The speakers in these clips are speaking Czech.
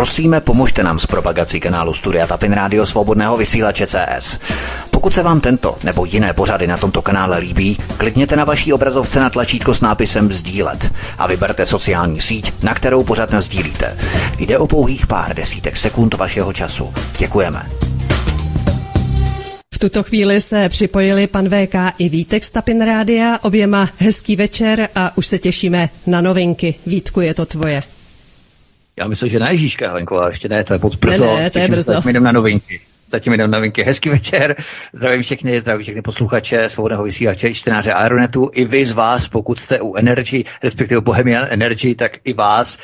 Prosíme, pomožte nám s propagací kanálu Studia Tapin Rádio Svobodného vysílače CS. Pokud se vám tento nebo jiné pořady na tomto kanále líbí, klikněte na vaší obrazovce na tlačítko s nápisem Sdílet a vyberte sociální síť, na kterou pořád sdílíte. Jde o pouhých pár desítek sekund vašeho času. Děkujeme. V tuto chvíli se připojili pan VK i Vítek z Tapin Rádia. Oběma hezký večer a už se těšíme na novinky. Vítku, je to tvoje. Já myslím, že na Ježíška, Helenko, ještě ne, to je moc brzo. Ne, ne, to je brzo. jdem na novinky. Zatím jdem novinky. Hezký večer. Zdravím všechny, zdravím všechny posluchače svobodného vysílače, čtenáře Aeronetu. I vy z vás, pokud jste u Energy, respektive Bohemian Energy, tak i vás,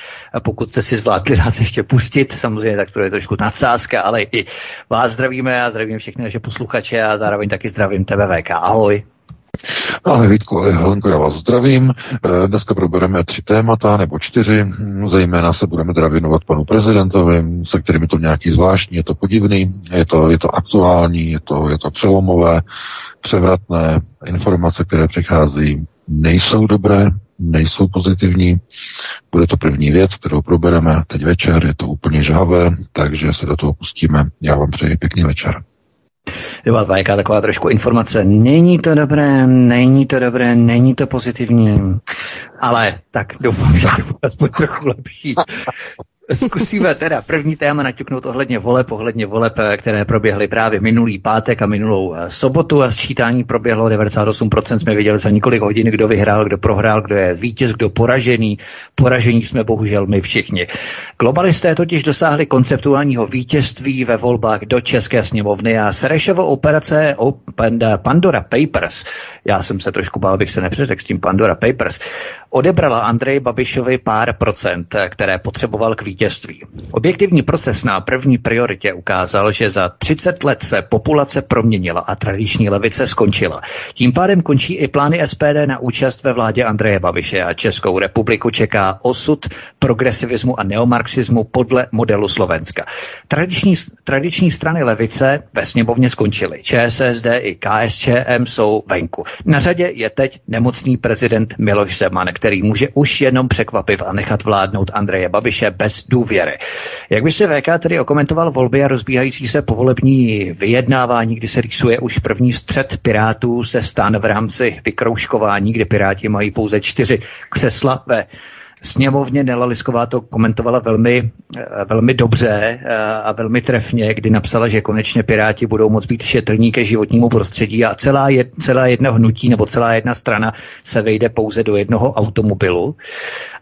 pokud jste si zvládli nás ještě pustit, samozřejmě tak to je trošku nadsázka, ale i vás zdravíme a zdravím všechny naše posluchače a zároveň taky zdravím TVVK. Ahoj. Ahoj Vítku, ahoj Helenko, já vás zdravím. Eh, dneska probereme tři témata nebo čtyři. Zejména se budeme teda věnovat panu prezidentovi, se kterým je to nějaký zvláštní, je to podivný, je to, je to aktuální, je to, je to přelomové, převratné. Informace, které přichází, nejsou dobré, nejsou pozitivní. Bude to první věc, kterou probereme teď večer, je to úplně žhavé, takže se do toho pustíme. Já vám přeji pěkný večer. Byla jaká taková trošku informace. Není to dobré, není to dobré, není to pozitivní. Ale tak doufám, že to bude aspoň trochu lepší. Zkusíme teda první téma naťuknout ohledně voleb, ohledně voleb, eh, které proběhly právě minulý pátek a minulou eh, sobotu a sčítání proběhlo 98%. Jsme viděli za několik hodin, kdo vyhrál, kdo prohrál, kdo je vítěz, kdo poražený. Poražení jsme bohužel my všichni. Globalisté totiž dosáhli konceptuálního vítězství ve volbách do České sněmovny a Serešovo operace Open Pandora Papers, já jsem se trošku bál, abych se nepřeřekl s tím Pandora Papers, odebrala Andrej Babišovi pár procent, eh, které potřeboval k vítězství vítězství. Objektivní proces na první prioritě ukázal, že za 30 let se populace proměnila a tradiční levice skončila. Tím pádem končí i plány SPD na účast ve vládě Andreje Babiše a Českou republiku čeká osud progresivismu a neomarxismu podle modelu Slovenska. Tradiční, tradiční strany levice ve sněmovně skončily. ČSSD i KSČM jsou venku. Na řadě je teď nemocný prezident Miloš Zeman, který může už jenom překvapit a nechat vládnout Andreje Babiše bez důvěry. Jak by se VK tedy okomentoval volby a rozbíhající se povolební vyjednávání, kdy se rýsuje už první střed Pirátů se stan v rámci vykrouškování, kde Piráti mají pouze čtyři křesla ve sněmovně Nela Lisková to komentovala velmi, eh, velmi dobře eh, a velmi trefně, kdy napsala, že konečně Piráti budou moct být šetrní ke životnímu prostředí a celá, jed, celá jedno hnutí nebo celá jedna strana se vejde pouze do jednoho automobilu.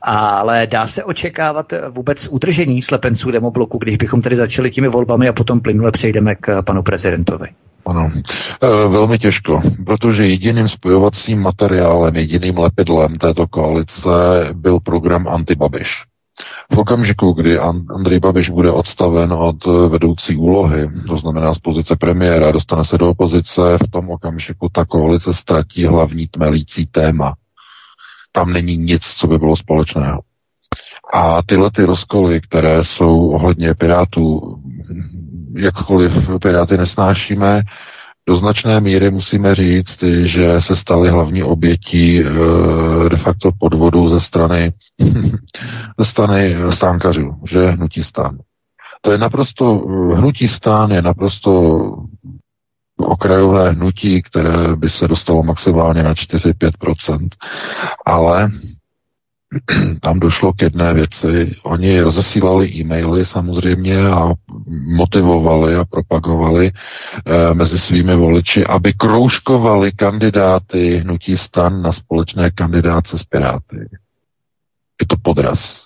Ale dá se očekávat vůbec utržení slepenců demobloku, když bychom tedy začali těmi volbami a potom plynule přejdeme k panu prezidentovi. Ano, e, velmi těžko, protože jediným spojovacím materiálem, jediným lepidlem této koalice byl program Antibabiš. V okamžiku, kdy Andrej Babiš bude odstaven od vedoucí úlohy, to znamená z pozice premiéra, dostane se do opozice, v tom okamžiku ta koalice ztratí hlavní tmelící téma. Tam není nic, co by bylo společného. A tyhle ty rozkoly, které jsou ohledně Pirátů jakkoliv Piráty nesnášíme, do značné míry musíme říct, že se staly hlavní obětí e, de facto podvodu ze strany, ze strany stánkařů, že hnutí stán. To je naprosto, hnutí stán je naprosto okrajové hnutí, které by se dostalo maximálně na 4-5%, ale tam došlo k jedné věci. Oni rozesílali e-maily samozřejmě a motivovali a propagovali e, mezi svými voliči, aby kroužkovali kandidáty hnutí stan na společné kandidáce s Piráty. Je to podraz.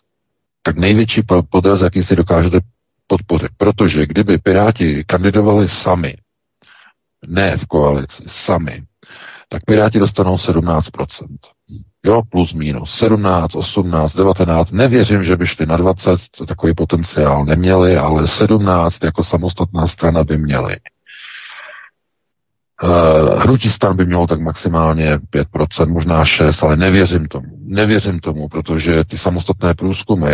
Tak největší podraz, jaký si dokážete podpořit. Protože kdyby Piráti kandidovali sami, ne v koalici, sami, tak Piráti dostanou 17%. Jo, plus minus 17, 18, 19. Nevěřím, že by šli na 20, to takový potenciál neměli, ale 17 jako samostatná strana by měli. Uh, hnutí stan by mělo tak maximálně 5%, možná 6%, ale nevěřím tomu. Nevěřím tomu, protože ty samostatné průzkumy,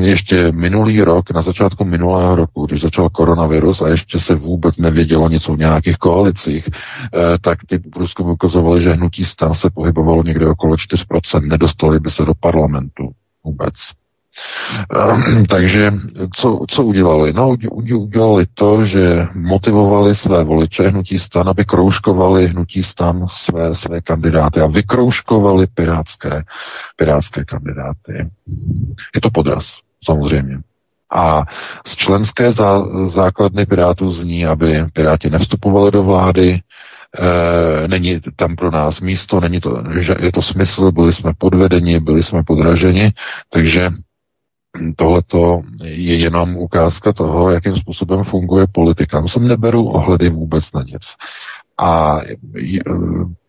ještě minulý rok, na začátku minulého roku, když začal koronavirus a ještě se vůbec nevědělo nic o nějakých koalicích, uh, tak ty průzkumy ukazovaly, že hnutí stan se pohybovalo někde okolo 4%, nedostali by se do parlamentu vůbec. Ehm, takže co, co udělali? No, udělali to, že motivovali své voliče hnutí stan, aby kroužkovali hnutí stan své, své kandidáty a vykroužkovali pirátské, pirátské kandidáty. Je to podraz, samozřejmě. A z členské zá, základny Pirátů zní, aby Piráti nevstupovali do vlády, e, není tam pro nás místo, není to, že je to smysl, byli jsme podvedeni, byli jsme podraženi, takže tohleto je jenom ukázka toho, jakým způsobem funguje politika. No sem neberu ohledy vůbec na nic. A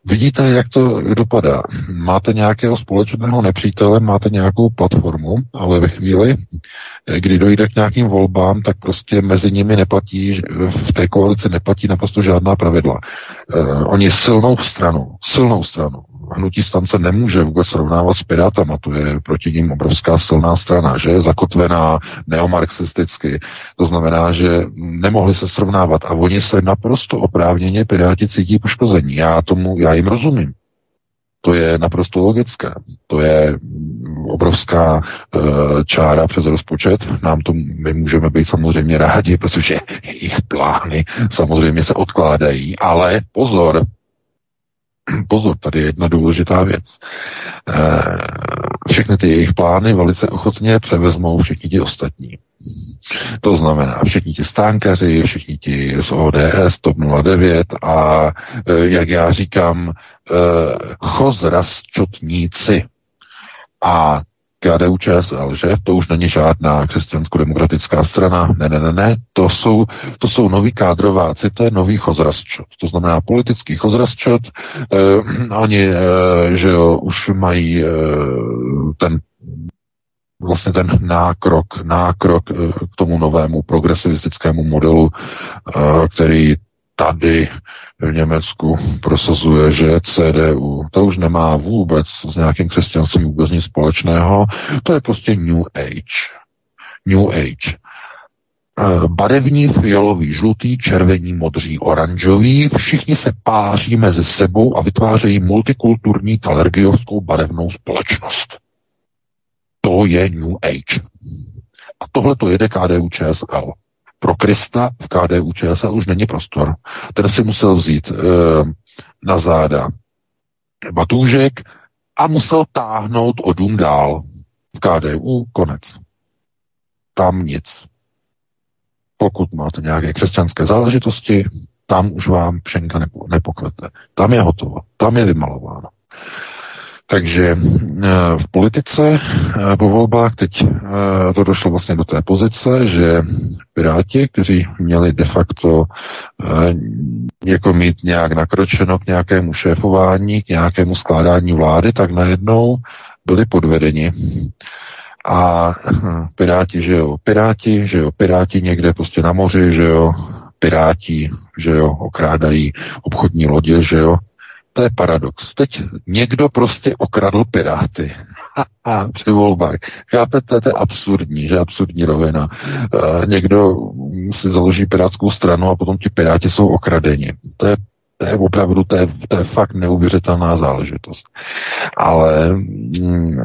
vidíte, jak to dopadá. Máte nějakého společného nepřítele, máte nějakou platformu, ale ve chvíli, kdy dojde k nějakým volbám, tak prostě mezi nimi neplatí, v té koalici neplatí naprosto žádná pravidla. Uh, oni silnou stranu, silnou stranu, hnutí stance nemůže vůbec srovnávat s Pirátama, to je proti ním obrovská silná strana, že je zakotvená neomarxisticky. To znamená, že nemohli se srovnávat a oni se naprosto oprávněně Piráti cítí poškození. Já tomu, já jim rozumím. To je naprosto logické. To je obrovská e, čára přes rozpočet. Nám to, my můžeme být samozřejmě rádi, protože jejich plány samozřejmě se odkládají, ale pozor, pozor, tady je jedna důležitá věc. E, všechny ty jejich plány velice ochotně převezmou všichni ti ostatní. To znamená všichni ti stánkaři, všichni ti z ODS, TOP 09 a, e, jak já říkám, e, chozrasčotníci. A KDU ČSL, že? To už není žádná křesťansko-demokratická strana. Ne, ne, ne, ne. To jsou, to jsou noví kádrováci, to je nový chozrasčot. To znamená politický chozrasčot. Eh, oni, eh, že jo, už mají eh, ten vlastně ten nákrok, nákrok eh, k tomu novému progresivistickému modelu, eh, který tady v Německu prosazuje, že CDU, to už nemá vůbec s nějakým křesťanstvím vůbec nic společného, to je prostě New Age. New Age. Eh, barevní, fialový, žlutý, červený, modří, oranžový, všichni se páří mezi sebou a vytvářejí multikulturní talergiovskou barevnou společnost. To je New Age. A tohle to jede KDU ČSL pro Krista v KDU ČSL už není prostor. Ten si musel vzít e, na záda batůžek a musel táhnout o dům dál. V KDU konec. Tam nic. Pokud máte nějaké křesťanské záležitosti, tam už vám pšenka nepokvete. Tam je hotovo. Tam je vymalováno. Takže eh, v politice eh, po volbách teď eh, to došlo vlastně do té pozice, že Piráti, kteří měli de facto jako mít nějak nakročeno k nějakému šéfování, k nějakému skládání vlády, tak najednou byli podvedeni. A Piráti, že jo, Piráti, že jo, Piráti někde prostě na moři, že jo, Piráti, že jo, okrádají obchodní lodě, že jo, to je paradox. Teď někdo prostě okradl Piráty. A při volbách. Chápete, to je absurdní, že absurdní rovina. E, někdo si založí pirátskou stranu a potom ti Piráti jsou okradeni. To je to je opravdu, to je, to je fakt neuvěřitelná záležitost. Ale mm,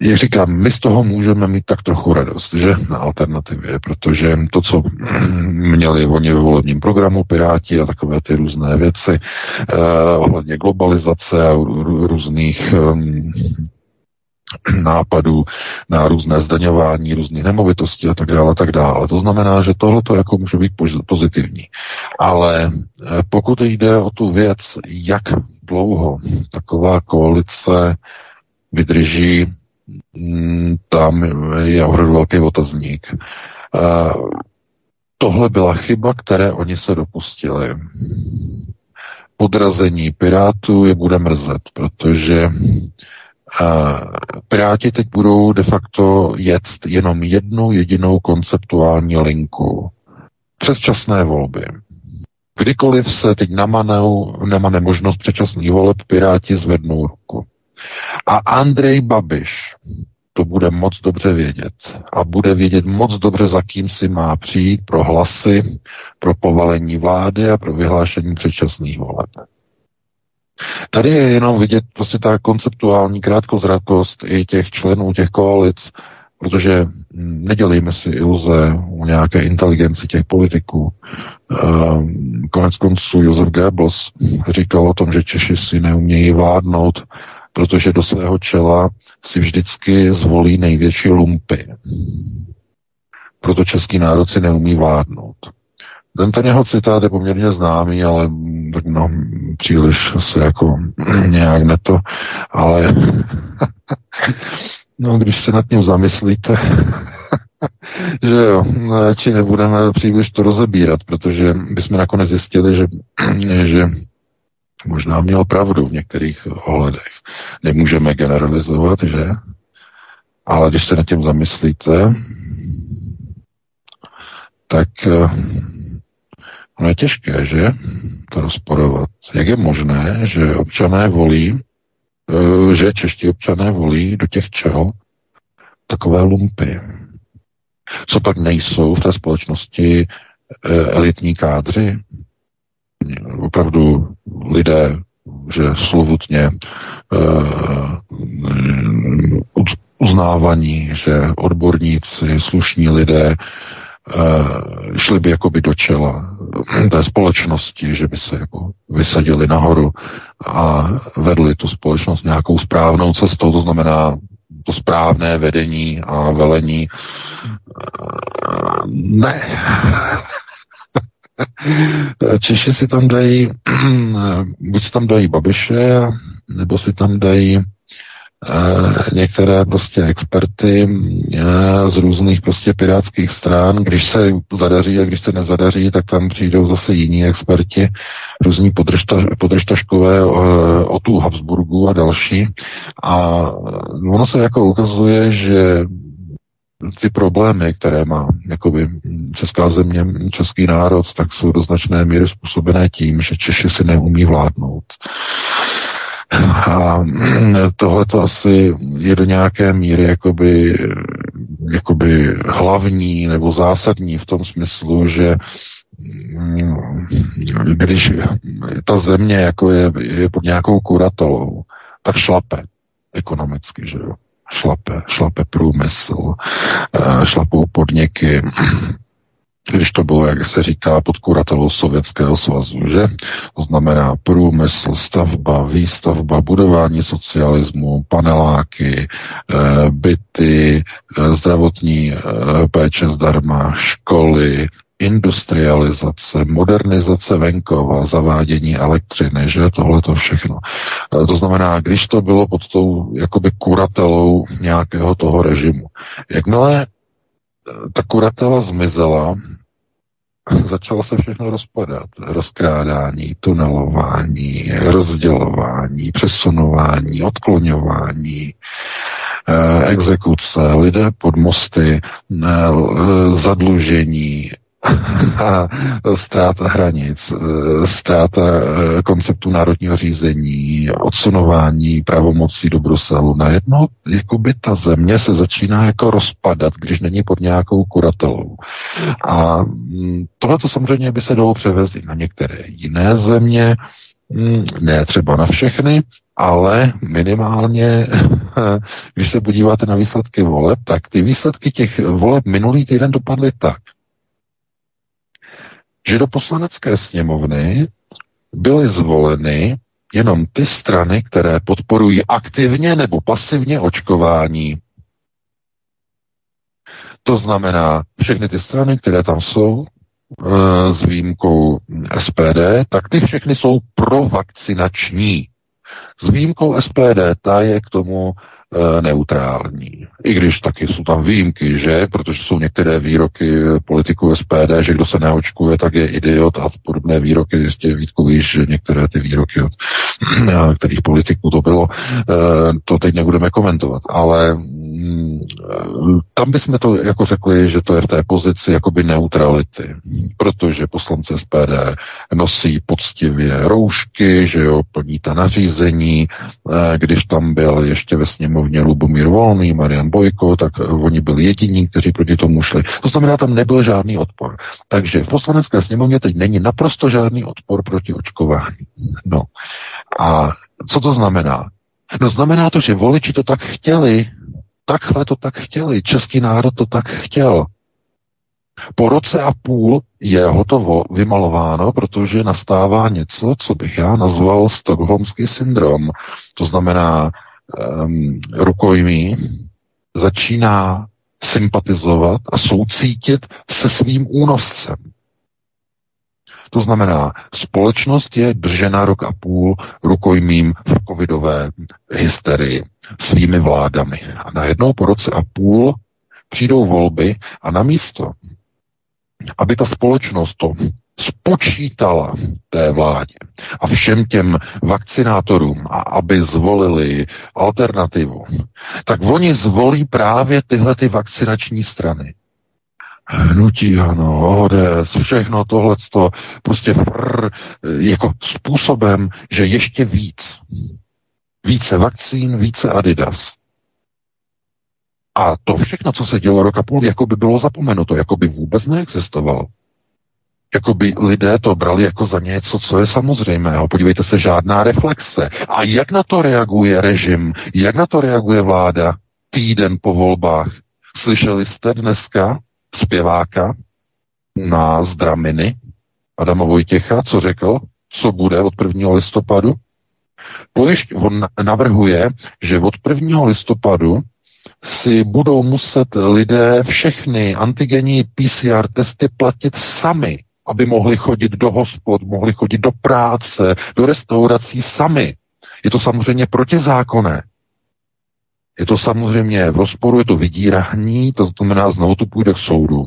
jak říkám, my z toho můžeme mít tak trochu radost, že na alternativě, protože to, co měli oni ve volebním programu Piráti a takové ty různé věci eh, ohledně globalizace a různých eh, nápadů na různé zdaňování různých nemovitostí a tak dále, tak dále. To znamená, že tohle to jako může být pozitivní. Ale eh, pokud jde o tu věc, jak dlouho taková koalice vydrží tam je opravdu velký otazník. Tohle byla chyba, které oni se dopustili. Podrazení Pirátů je bude mrzet, protože Piráti teď budou de facto jet jenom jednu jedinou konceptuální linku. Předčasné volby. Kdykoliv se teď namanou, nemane možnost předčasných voleb, Piráti zvednou ruku. A Andrej Babiš to bude moc dobře vědět. A bude vědět moc dobře, za kým si má přijít pro hlasy, pro povalení vlády a pro vyhlášení předčasných voleb. Tady je jenom vidět prostě ta konceptuální krátkozrakost i těch členů těch koalic, protože nedělíme si iluze o nějaké inteligenci těch politiků. Ehm, konec konců Josef Goebbels říkal o tom, že Češi si neumějí vládnout, protože do svého čela si vždycky zvolí největší lumpy. Proto český národ si neumí vládnout. Ten, jeho citát je poměrně známý, ale no, příliš se jako nějak neto, ale no, když se nad tím zamyslíte, že jo, či nebudeme příliš to rozebírat, protože bychom nakonec zjistili, že, že možná měl pravdu v některých ohledech. Nemůžeme generalizovat, že? Ale když se nad tím zamyslíte, tak No je těžké, že? To rozporovat. Jak je možné, že občané volí, eh, že čeští občané volí do těch čel takové lumpy? Co pak nejsou v té společnosti eh, elitní kádři? Opravdu lidé, že slovutně uh, uznávaní, že odborníci, slušní lidé uh, šli by jakoby do čela té společnosti, že by se jako vysadili nahoru a vedli tu společnost nějakou správnou cestou, to znamená to správné vedení a velení. Ne. Češi si tam dají, buď si tam dají Babiše, nebo si tam dají Eh, některé prostě experty eh, z různých prostě pirátských stran. Když se zadaří a když se nezadaří, tak tam přijdou zase jiní experti, různí podržta, podržtaškové eh, o tu Habsburgu a další. A ono se jako ukazuje, že ty problémy, které má jakoby česká země, český národ, tak jsou do značné míry způsobené tím, že Češi si neumí vládnout. A tohle to asi je do nějaké míry jakoby, jakoby hlavní nebo zásadní v tom smyslu, že mm, když ta země jako je, je pod nějakou kuratelou, tak šlape ekonomicky, že jo. Šlape, šlape průmysl, eh, šlapou podniky, když to bylo, jak se říká, pod kuratelou Sovětského svazu, že? To znamená průmysl, stavba, výstavba, budování socialismu, paneláky, eh, byty, eh, zdravotní péče zdarma, školy, industrializace, modernizace venkova, zavádění elektřiny, že tohle to všechno. To znamená, když to bylo pod tou jakoby kuratelou nějakého toho režimu. Jakmile ta kuratela zmizela, začalo se všechno rozpadat. Rozkrádání, tunelování, rozdělování, přesunování, odkloňování, eh, exekuce, lidé pod mosty, zadlužení, a ztráta hranic, e, ztráta e, konceptu národního řízení, odsunování pravomocí do Bruselu. Najednou jakoby ta země se začíná jako rozpadat, když není pod nějakou kuratelou. A mm, tohle to samozřejmě by se dalo převést i na některé jiné země, mm, ne třeba na všechny, ale minimálně, když se podíváte na výsledky voleb, tak ty výsledky těch voleb minulý týden dopadly tak, že do poslanecké sněmovny byly zvoleny jenom ty strany, které podporují aktivně nebo pasivně očkování. To znamená, všechny ty strany, které tam jsou, e, s výjimkou SPD, tak ty všechny jsou provakcinační. S výjimkou SPD, ta je k tomu neutrální. I když taky jsou tam výjimky, že? Protože jsou některé výroky politiků SPD, že kdo se neočkuje, tak je idiot a podobné výroky. Jistě Vítku víš, že některé ty výroky od kterých politiků to bylo, e, to teď nebudeme komentovat, ale mm, tam bychom to jako řekli, že to je v té pozici jakoby neutrality, protože poslanci SPD nosí poctivě roušky, že jo, plní ta nařízení, když tam byl ještě ve sněmu sněmovně Lubomír Volný, Marian Bojko, tak oni byli jediní, kteří proti tomu šli. To znamená, tam nebyl žádný odpor. Takže v poslanecké sněmovně teď není naprosto žádný odpor proti očkování. No. A co to znamená? No znamená to, že voliči to tak chtěli, takhle to tak chtěli, český národ to tak chtěl. Po roce a půl je hotovo vymalováno, protože nastává něco, co bych já nazval stokholmský syndrom. To znamená, um, rukojmí začíná sympatizovat a soucítit se svým únoscem. To znamená, společnost je držena rok a půl rukojmím v covidové hysterii svými vládami. A najednou po roce a půl přijdou volby a namísto, aby ta společnost to spočítala té vládě a všem těm vakcinátorům, a aby zvolili alternativu, tak oni zvolí právě tyhle ty vakcinační strany. Hnutí, ano, ODS, všechno tohleto, prostě frr, jako způsobem, že ještě víc. Více vakcín, více Adidas. A to všechno, co se dělo rok a půl, jako by bylo zapomenuto, jako by vůbec neexistovalo. Jako by lidé to brali jako za něco, co je samozřejmého. Podívejte se, žádná reflexe. A jak na to reaguje režim? Jak na to reaguje vláda týden po volbách? Slyšeli jste dneska zpěváka na Zdraminy Adama Vojtěcha, co řekl, co bude od 1. listopadu? Pojišť, on navrhuje, že od 1. listopadu si budou muset lidé všechny antigenní PCR testy platit sami, aby mohli chodit do hospod, mohli chodit do práce, do restaurací sami. Je to samozřejmě protizákonné. Je to samozřejmě v rozporu, je to vydírání, to znamená, znovu tu půjde k soudu.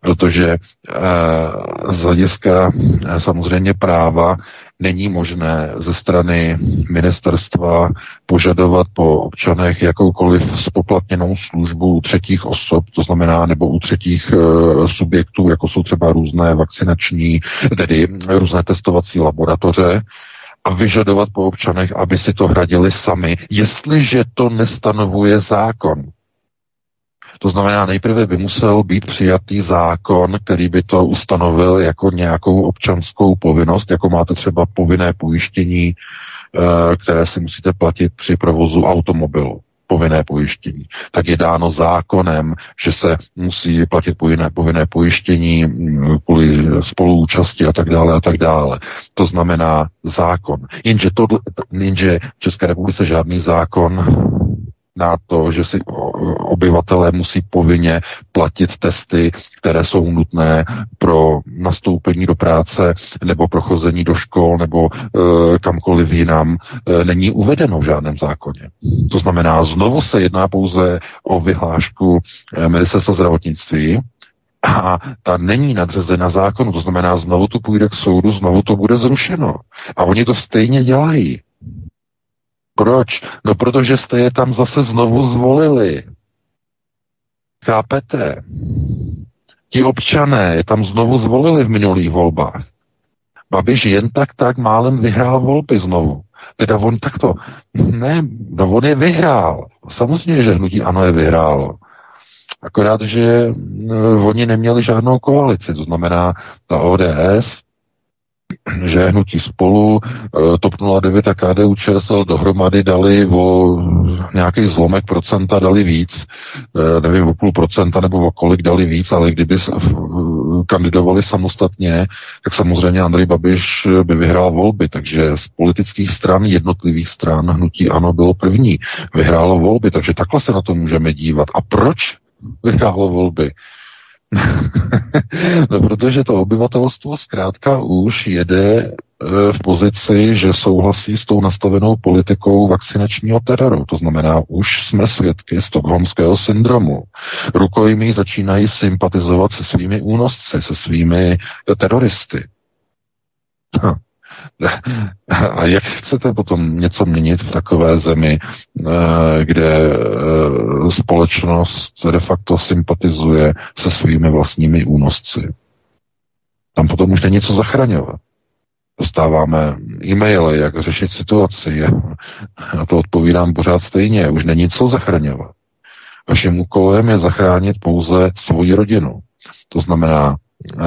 Protože e, z hlediska e, samozřejmě práva není možné ze strany ministerstva požadovat po občanech jakoukoliv spoplatněnou službu u třetích osob, to znamená nebo u třetích e, subjektů, jako jsou třeba různé vakcinační, tedy různé testovací laboratoře, a vyžadovat po občanech, aby si to hradili sami, jestliže to nestanovuje zákon. To znamená, nejprve by musel být přijatý zákon, který by to ustanovil jako nějakou občanskou povinnost, jako máte třeba povinné pojištění, eh, které si musíte platit při provozu automobilu povinné pojištění, tak je dáno zákonem, že se musí platit povinné, povinné pojištění mm, kvůli spoluúčasti a tak dále a tak dále. To znamená zákon. Jenže, to, jenže v České republice žádný zákon na to, že si obyvatelé musí povinně platit testy, které jsou nutné pro nastoupení do práce nebo prochození do škol nebo e, kamkoliv jinam, e, není uvedeno v žádném zákoně. To znamená, znovu se jedná pouze o vyhlášku e, ministerstva zdravotnictví, a ta není nadřezena zákonu, to znamená, znovu to půjde k soudu, znovu to bude zrušeno. A oni to stejně dělají. Proč? No protože jste je tam zase znovu zvolili. Chápete? Ti občané je tam znovu zvolili v minulých volbách. Babiš jen tak tak málem vyhrál volby znovu. Teda on takto, ne, no on je vyhrál. Samozřejmě, že hnutí ano je vyhrálo. Akorát, že no, oni neměli žádnou koalici, to znamená, ta ODS že hnutí spolu, eh, TOP 09 a KDU ČSL dohromady dali o nějaký zlomek procenta dali víc, eh, nevím o půl procenta nebo o kolik dali víc, ale kdyby kandidovali samostatně, tak samozřejmě Andrej Babiš by vyhrál volby, takže z politických stran, jednotlivých stran hnutí ANO bylo první, vyhrálo volby, takže takhle se na to můžeme dívat. A proč vyhrálo volby? no, protože to obyvatelstvo zkrátka už jede e, v pozici, že souhlasí s tou nastavenou politikou vakcinačního teroru. To znamená, už jsme svědky stokholmského syndromu. Rukojmí začínají sympatizovat se svými únosci, se svými teroristy. A jak chcete potom něco měnit v takové zemi, eh, kde eh, společnost de facto sympatizuje se svými vlastními únosci? Tam potom už není co zachraňovat. Dostáváme e-maily, jak řešit situaci. Na to odpovídám pořád stejně. Už není co zachraňovat. Vaším úkolem je zachránit pouze svoji rodinu. To znamená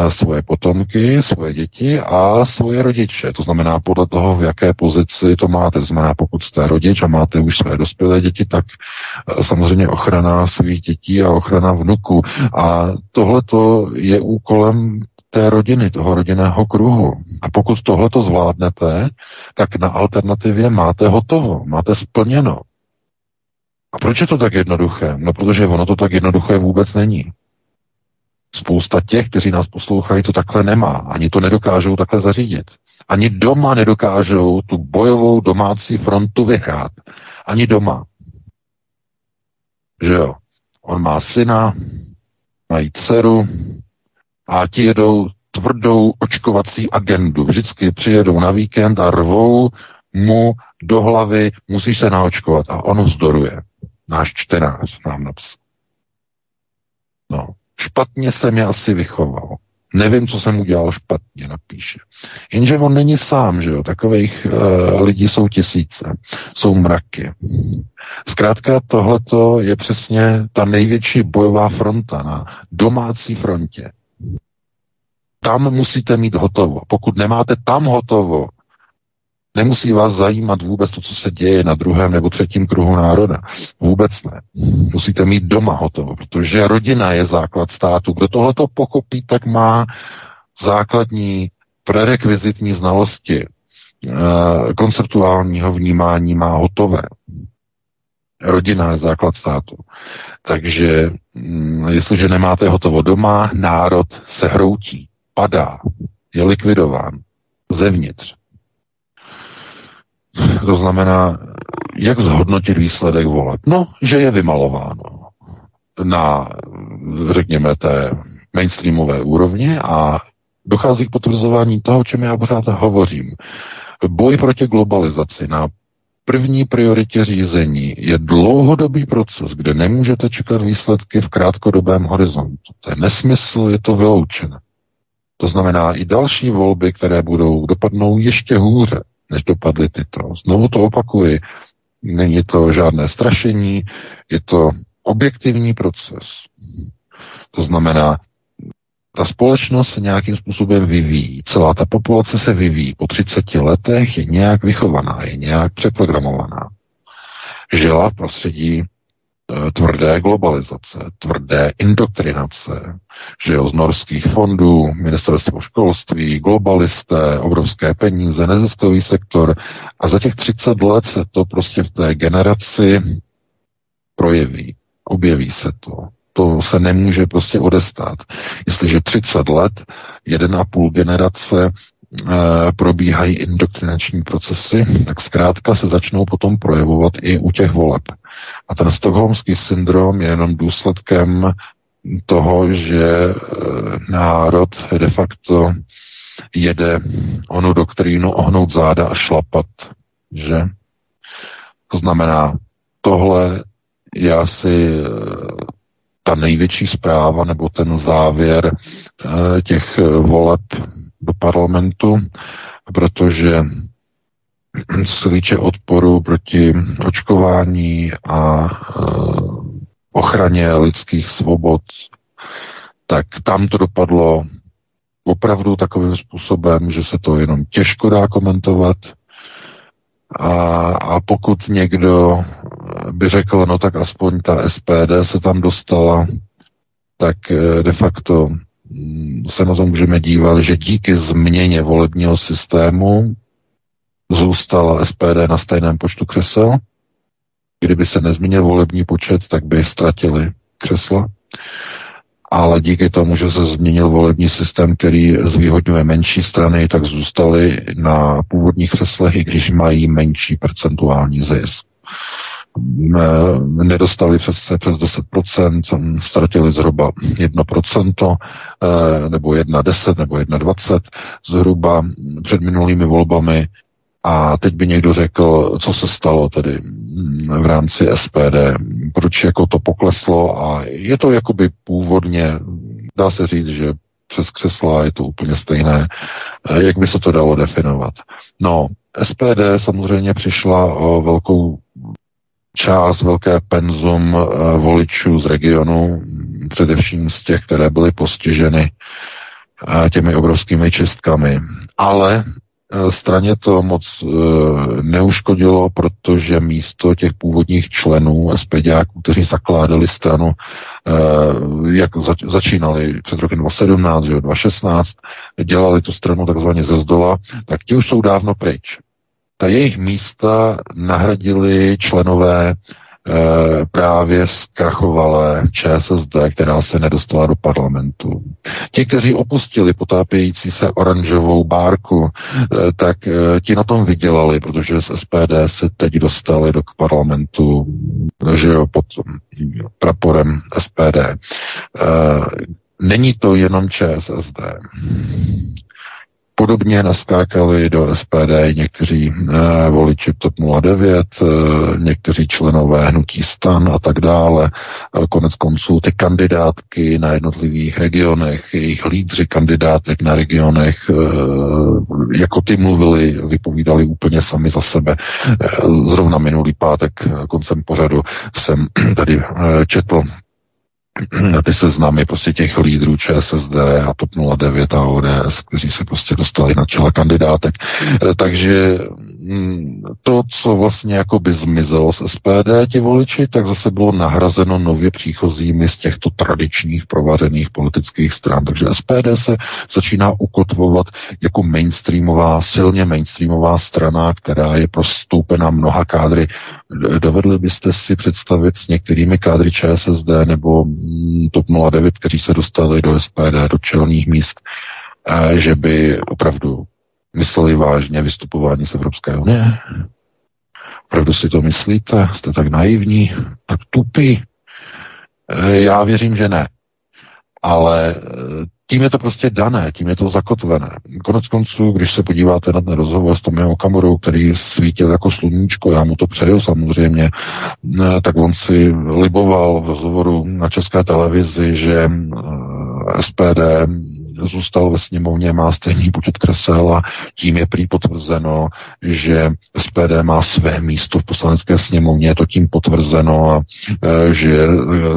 svoje potomky, svoje děti a svoje rodiče. To znamená podle toho, v jaké pozici to máte. To znamená, pokud jste rodič a máte už své dospělé děti, tak eh, samozřejmě ochrana svých dětí a ochrana vnuku. A tohle je úkolem té rodiny, toho rodinného kruhu. A pokud tohle to zvládnete, tak na alternativě máte hotovo, máte splněno. A proč je to tak jednoduché? No, protože ono to tak jednoduché vůbec není. Spousta těch, kteří nás poslouchají, to takhle nemá. Ani to nedokážou takhle zařídit. Ani doma nedokážou tu bojovou domácí frontu vyhrát. Ani doma. Že jo? On má syna, mají dceru a ti jedou tvrdou očkovací agendu. Vždycky přijedou na víkend a rvou mu do hlavy, musíš se naočkovat. A on vzdoruje. Náš čtenář nám napsal. No, špatně jsem je asi vychoval. Nevím, co jsem udělal špatně, napíše. Jenže on není sám, že jo, takových uh, lidí jsou tisíce, jsou mraky. Zkrátka tohleto je přesně ta největší bojová fronta na domácí frontě. Tam musíte mít hotovo. Pokud nemáte tam hotovo, Nemusí vás zajímat vůbec to, co se děje na druhém nebo třetím kruhu národa. Vůbec ne. Musíte mít doma hotovo, protože rodina je základ státu. Kdo tohleto pochopí, tak má základní prerekvizitní znalosti eh, konceptuálního vnímání má hotové. Rodina je základ státu. Takže mm, jestliže nemáte hotovo doma, národ se hroutí, padá, je likvidován zevnitř. To znamená, jak zhodnotit výsledek voleb? No, že je vymalováno na, řekněme, té mainstreamové úrovni a dochází k potvrzování toho, o čem já pořád hovořím. Boj proti globalizaci na první prioritě řízení je dlouhodobý proces, kde nemůžete čekat výsledky v krátkodobém horizontu. To je nesmysl, je to vyloučené. To znamená, i další volby, které budou, dopadnou ještě hůře než dopadly tyto. Znovu to opakuji, není to žádné strašení, je to objektivní proces. To znamená, ta společnost se nějakým způsobem vyvíjí. Celá ta populace se vyvíjí. Po 30 letech je nějak vychovaná, je nějak přeprogramovaná. Žila v prostředí tvrdé globalizace, tvrdé indoktrinace, že jo, z norských fondů, ministerstvo školství, globalisté, obrovské peníze, neziskový sektor a za těch 30 let se to prostě v té generaci projeví, objeví se to. To se nemůže prostě odestát. Jestliže 30 let, 1,5 generace Eh, probíhají indoktrinační procesy, tak zkrátka se začnou potom projevovat i u těch voleb. A ten stokholmský syndrom je jenom důsledkem toho, že eh, národ de facto jede onu doktrínu ohnout záda a šlapat, že? To znamená, tohle je asi eh, ta největší zpráva nebo ten závěr těch voleb parlamentu, protože co se týče odporu proti očkování a e, ochraně lidských svobod, tak tam to dopadlo opravdu takovým způsobem, že se to jenom těžko dá komentovat. A, a pokud někdo by řekl, no tak aspoň ta SPD se tam dostala, tak e, de facto se na to můžeme dívat, že díky změně volebního systému zůstala SPD na stejném počtu křesel. Kdyby se nezměnil volební počet, tak by ztratili křesla. Ale díky tomu, že se změnil volební systém, který zvýhodňuje menší strany, tak zůstali na původních křeslech, i když mají menší percentuální zisk nedostali přes, přes 10%, ztratili zhruba 1%, eh, nebo 1,10 nebo 1,20 zhruba před minulými volbami. A teď by někdo řekl, co se stalo tedy v rámci SPD, proč jako to pokleslo a je to jakoby původně, dá se říct, že přes křesla, je to úplně stejné. Jak by se to dalo definovat? No, SPD samozřejmě přišla o velkou část, velké penzum voličů z regionu, především z těch, které byly postiženy těmi obrovskými čistkami. Ale e, straně to moc neuškodilo, protože místo těch původních členů SPDáků, kteří zakládali stranu, jak začínali před rokem 2017, 2016, dělali tu stranu takzvaně ze zdola, tak ti už jsou dávno pryč. Ta jejich místa nahradili členové Eh, právě zkrachovalé ČSSD, která se nedostala do parlamentu. Ti, kteří opustili potápějící se oranžovou bárku, eh, tak eh, ti na tom vydělali, protože z SPD se teď dostali do parlamentu, že jo, pod praporem SPD. Není to jenom ČSSD. Podobně naskákali do SPD někteří e, voliči TOP 09, e, eh, někteří členové hnutí stan a tak dále. E, konec konců ty kandidátky na jednotlivých regionech, jejich lídři kandidátek na regionech, e, jako ty mluvili, vypovídali úplně sami za sebe. E, zrovna minulý pátek koncem pořadu jsem tady e, četl ty seznamy prostě těch lídrů ČSSD a TOP 09 a ODS, kteří se prostě dostali na čela kandidátek. Eh, takže mm, to, co vlastně jako by zmizelo z SPD ti voliči, tak zase bylo nahrazeno nově příchozími z těchto tradičních provařených politických stran. Takže SPD se začíná ukotvovat jako mainstreamová, silně mainstreamová strana, která je prostoupena mnoha kádry. Dovedli byste si představit s některými kádry ČSSD nebo TOP 09, kteří se dostali do SPD, do čelních míst, že by opravdu mysleli vážně vystupování z Evropské unie? Opravdu si to myslíte? Jste tak naivní? Tak tupí? E, já věřím, že ne. Ale e, tím je to prostě dané, tím je to zakotvené. Konec konců, když se podíváte na ten rozhovor s Tomem Okamurou, který svítil jako sluníčko, já mu to přeju samozřejmě, eh, tak on si liboval v rozhovoru na české televizi, že eh, SPD zůstal ve sněmovně, má stejný počet kresel a tím je prý potvrzeno, že SPD má své místo v poslanecké sněmovně, je to tím potvrzeno a e, že e,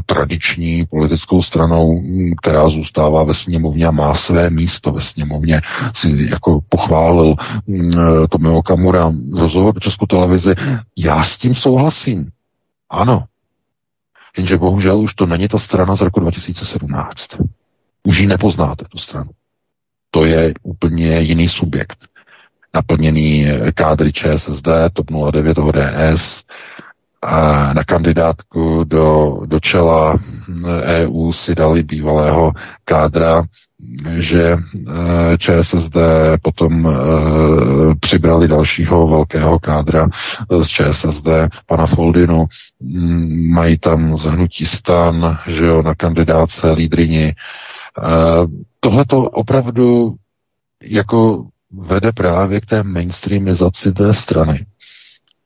tradiční politickou stranou, která zůstává ve sněmovně a má své místo ve sněmovně, si jako pochválil e, Tomio Okamura rozhovor do Českou televizi. Já s tím souhlasím. Ano. Jenže bohužel už to není ta strana z roku 2017. Už ji nepoznáte, tu stranu. To je úplně jiný subjekt. Naplněný kádry ČSSD, TOP 09 ODS, a na kandidátku do, do čela EU si dali bývalého kádra, že eh, ČSSD potom eh, přibrali dalšího velkého kádra z ČSSD, pana Foldinu, mm, mají tam zhnutí stan, že jo, na kandidáce lídrini, Tohle to opravdu jako vede právě k té mainstreamizaci té strany.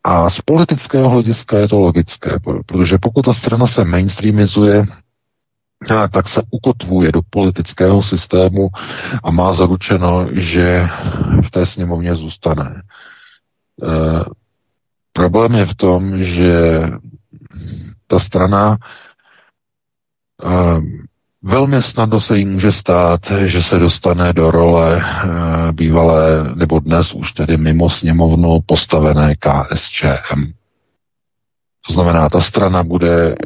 A z politického hlediska je to logické, protože pokud ta strana se mainstreamizuje, tak se ukotvuje do politického systému a má zaručeno, že v té sněmovně zůstane. E, problém je v tom, že ta strana e, Velmi snadno se jí může stát, že se dostane do role e, bývalé, nebo dnes už tedy mimo sněmovnu postavené KSČM. To znamená, ta strana bude e,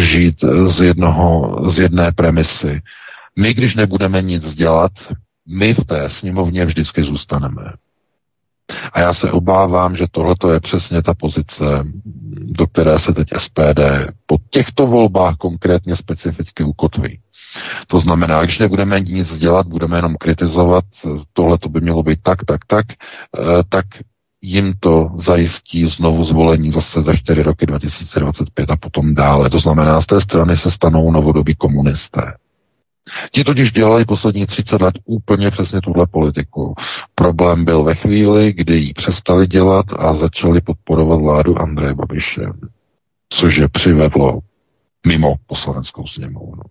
žít z, jednoho, z jedné premisy. My, když nebudeme nic dělat, my v té sněmovně vždycky zůstaneme. A já se obávám, že tohle je přesně ta pozice, do které se teď SPD po těchto volbách konkrétně specificky ukotví. To znamená, když nebudeme nic dělat, budeme jenom kritizovat, tohle to by mělo být tak, tak, tak, eh, tak jim to zajistí znovu zvolení zase za 4 roky 2025 a potom dále. To znamená, z té strany se stanou novodobí komunisté. Ti totiž dělali poslední 30 let úplně přesně tuhle politiku. Problém byl ve chvíli, kdy ji přestali dělat a začali podporovat vládu Andreje Babiše, což je přivedlo mimo poslaneckou sněmovnu.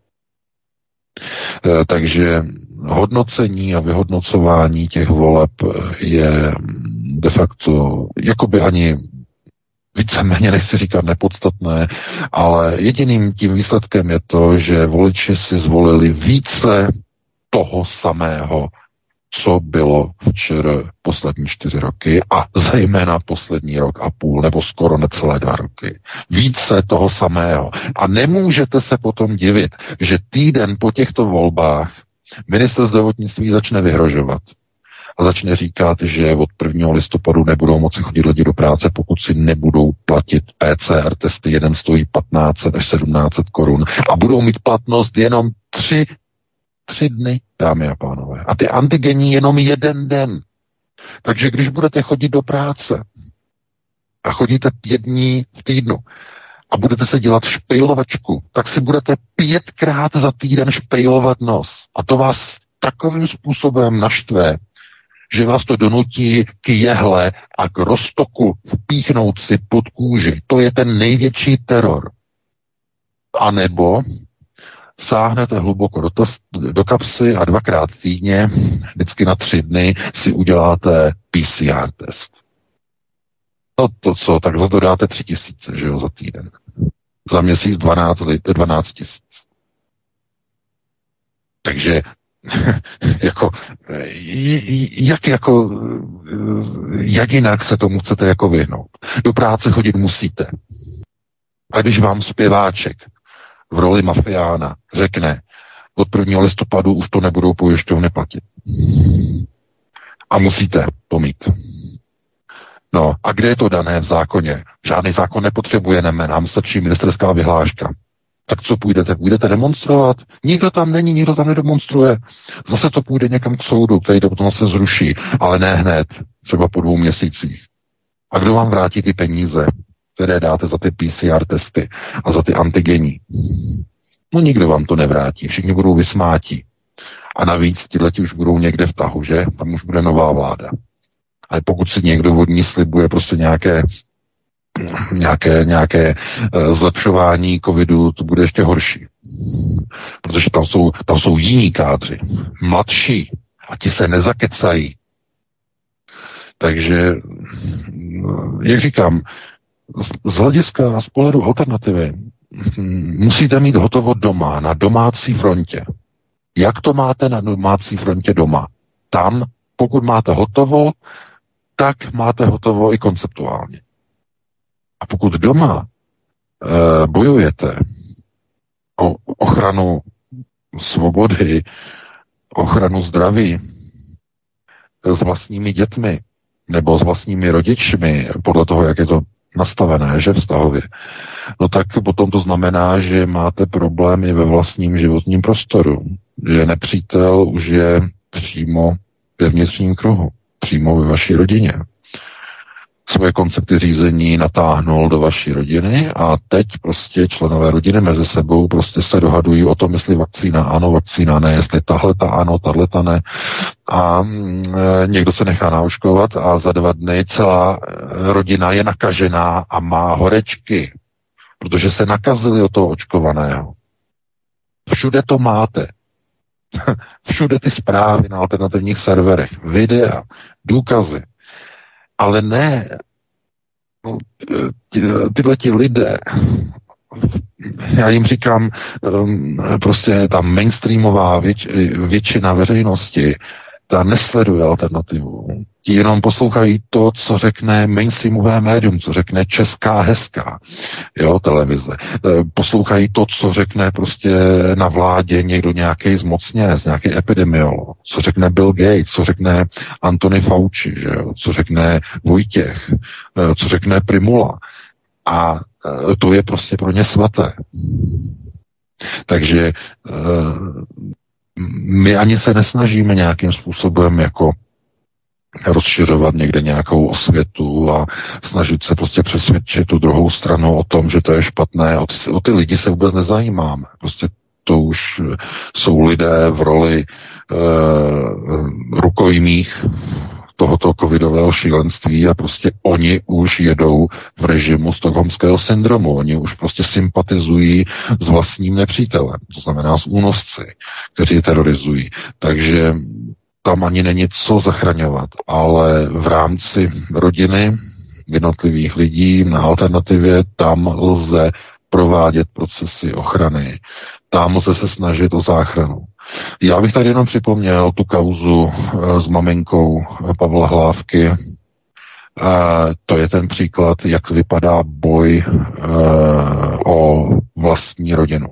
takže hodnocení a vyhodnocování těch voleb je de facto jakoby ani víceméně nechci říkat nepodstatné, ale jediným tím výsledkem je to, že voliči si zvolili více toho samého, co bylo včera poslední čtyři roky a zejména poslední rok a půl nebo skoro necelé dva roky. Více toho samého. A nemůžete se potom divit, že týden po těchto volbách minister zdravotnictví začne vyhrožovat a začne říkat, že od 1. listopadu nebudou moci chodit lidi do práce, pokud si nebudou platit PCR testy. Jeden stojí 15 až 1700 korun a budou mít platnost jenom tři, tři dny, dámy a pánové. A ty antigení jenom jeden den. Takže když budete chodit do práce a chodíte pět dní v týdnu a budete se dělat špejlovačku, tak si budete pětkrát za týden špejlovat nos. A to vás takovým způsobem naštve, že vás to donutí k jehle a k roztoku vpíchnout si pod kůži. To je ten největší teror. A nebo sáhnete hluboko do, tos, do kapsy a dvakrát týdně, vždycky na tři dny, si uděláte PCR test. No to co, tak za to dáte tři tisíce, že jo, za týden. Za měsíc 12, 12 tisíc. Takže jako, jak jako, jak jinak se tomu chcete jako vyhnout? Do práce chodit musíte. A když vám zpěváček v roli mafiána řekne, od 1. listopadu už to nebudou pojišťovny platit. A musíte to mít. No a kde je to dané v zákoně? Žádný zákon nepotřebujeme, nám stačí ministerská vyhláška. Tak co půjdete? Půjdete demonstrovat? Nikdo tam není, nikdo tam nedemonstruje. Zase to půjde někam k soudu, který to potom se zruší, ale ne hned, třeba po dvou měsících. A kdo vám vrátí ty peníze, které dáte za ty PCR testy a za ty antigení? No nikdo vám to nevrátí, všichni budou vysmátí. A navíc leti už budou někde v tahu, že? Tam už bude nová vláda. Ale pokud si někdo vodní slibuje prostě nějaké nějaké, nějaké uh, zlepšování covidu, to bude ještě horší. Protože tam jsou, tam jsou jiní kádři, mladší, a ti se nezakecají. Takže, jak říkám, z, z hlediska, z pohledu alternativy, hm, musíte mít hotovo doma, na domácí frontě. Jak to máte na domácí frontě doma? Tam, pokud máte hotovo, tak máte hotovo i konceptuálně. A pokud doma e, bojujete o ochranu svobody, ochranu zdraví s vlastními dětmi nebo s vlastními rodičmi, podle toho, jak je to nastavené, že vztahově, no tak potom to znamená, že máte problémy ve vlastním životním prostoru, že nepřítel už je přímo ve vnitřním kruhu, přímo ve vaší rodině svoje koncepty řízení natáhnul do vaší rodiny a teď prostě členové rodiny mezi sebou prostě se dohadují o tom, jestli vakcína ano, vakcína ne, jestli tahle ta ano, tahle ta ne. A e, někdo se nechá naočkovat a za dva dny celá e, rodina je nakažená a má horečky, protože se nakazili od toho očkovaného. Všude to máte. Všude ty zprávy na alternativních serverech, videa, důkazy. Ale ne no, ty, tyhle ti lidé, já jim říkám, um, prostě ta mainstreamová většina veřejnosti, ta nesleduje alternativu. Ti jenom poslouchají to, co řekne mainstreamové médium, co řekne česká hezká jo, televize. E, poslouchají to, co řekne prostě na vládě někdo nějaký zmocněnec, nějaký epidemiolog, co řekne Bill Gates, co řekne Anthony Fauci, že jo, co řekne Vojtěch, e, co řekne Primula. A e, to je prostě pro ně svaté. Takže my ani se nesnažíme nějakým způsobem jako rozšiřovat někde nějakou osvětu a snažit se prostě přesvědčit tu druhou stranu o tom, že to je špatné. O ty, o ty lidi se vůbec nezajímáme. Prostě to už jsou lidé v roli e, rukojmích tohoto covidového šílenství a prostě oni už jedou v režimu stokholmského syndromu. Oni už prostě sympatizují s vlastním nepřítelem, to znamená s únosci, kteří je terorizují. Takže tam ani není co zachraňovat, ale v rámci rodiny jednotlivých lidí na alternativě tam lze provádět procesy ochrany. Tam lze se snažit o záchranu. Já bych tady jenom připomněl tu kauzu eh, s maminkou Pavla Hlávky. To je ten příklad, jak vypadá boj eh, o vlastní rodinu.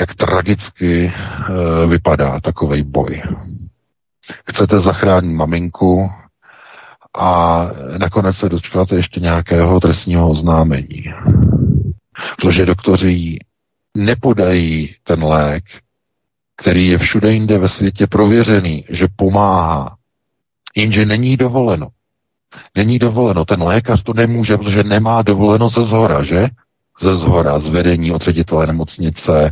Jak tragicky eh, vypadá takový boj. Chcete zachránit maminku a nakonec se dočkáte ještě nějakého trestního oznámení. Protože doktoři nepodají ten lék, který je všude jinde ve světě prověřený, že pomáhá, jenže není dovoleno. Není dovoleno. Ten lékař to nemůže, protože nemá dovoleno ze zhora, že? Ze zhora, z vedení od ředitele nemocnice,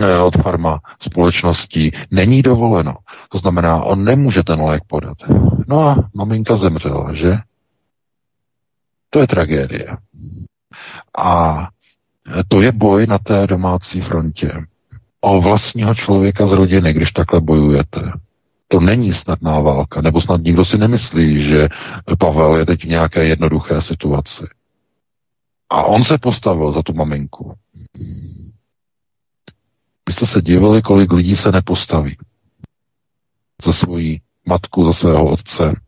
eh, od farma společnosti. Není dovoleno. To znamená, on nemůže ten lék podat. No a maminka zemřela, že? To je tragédie. A to je boj na té domácí frontě. O vlastního člověka z rodiny, když takhle bojujete. To není snadná válka, nebo snad nikdo si nemyslí, že Pavel je teď v nějaké jednoduché situaci. A on se postavil za tu maminku. Vy jste se divili, kolik lidí se nepostaví za svoji matku, za svého otce.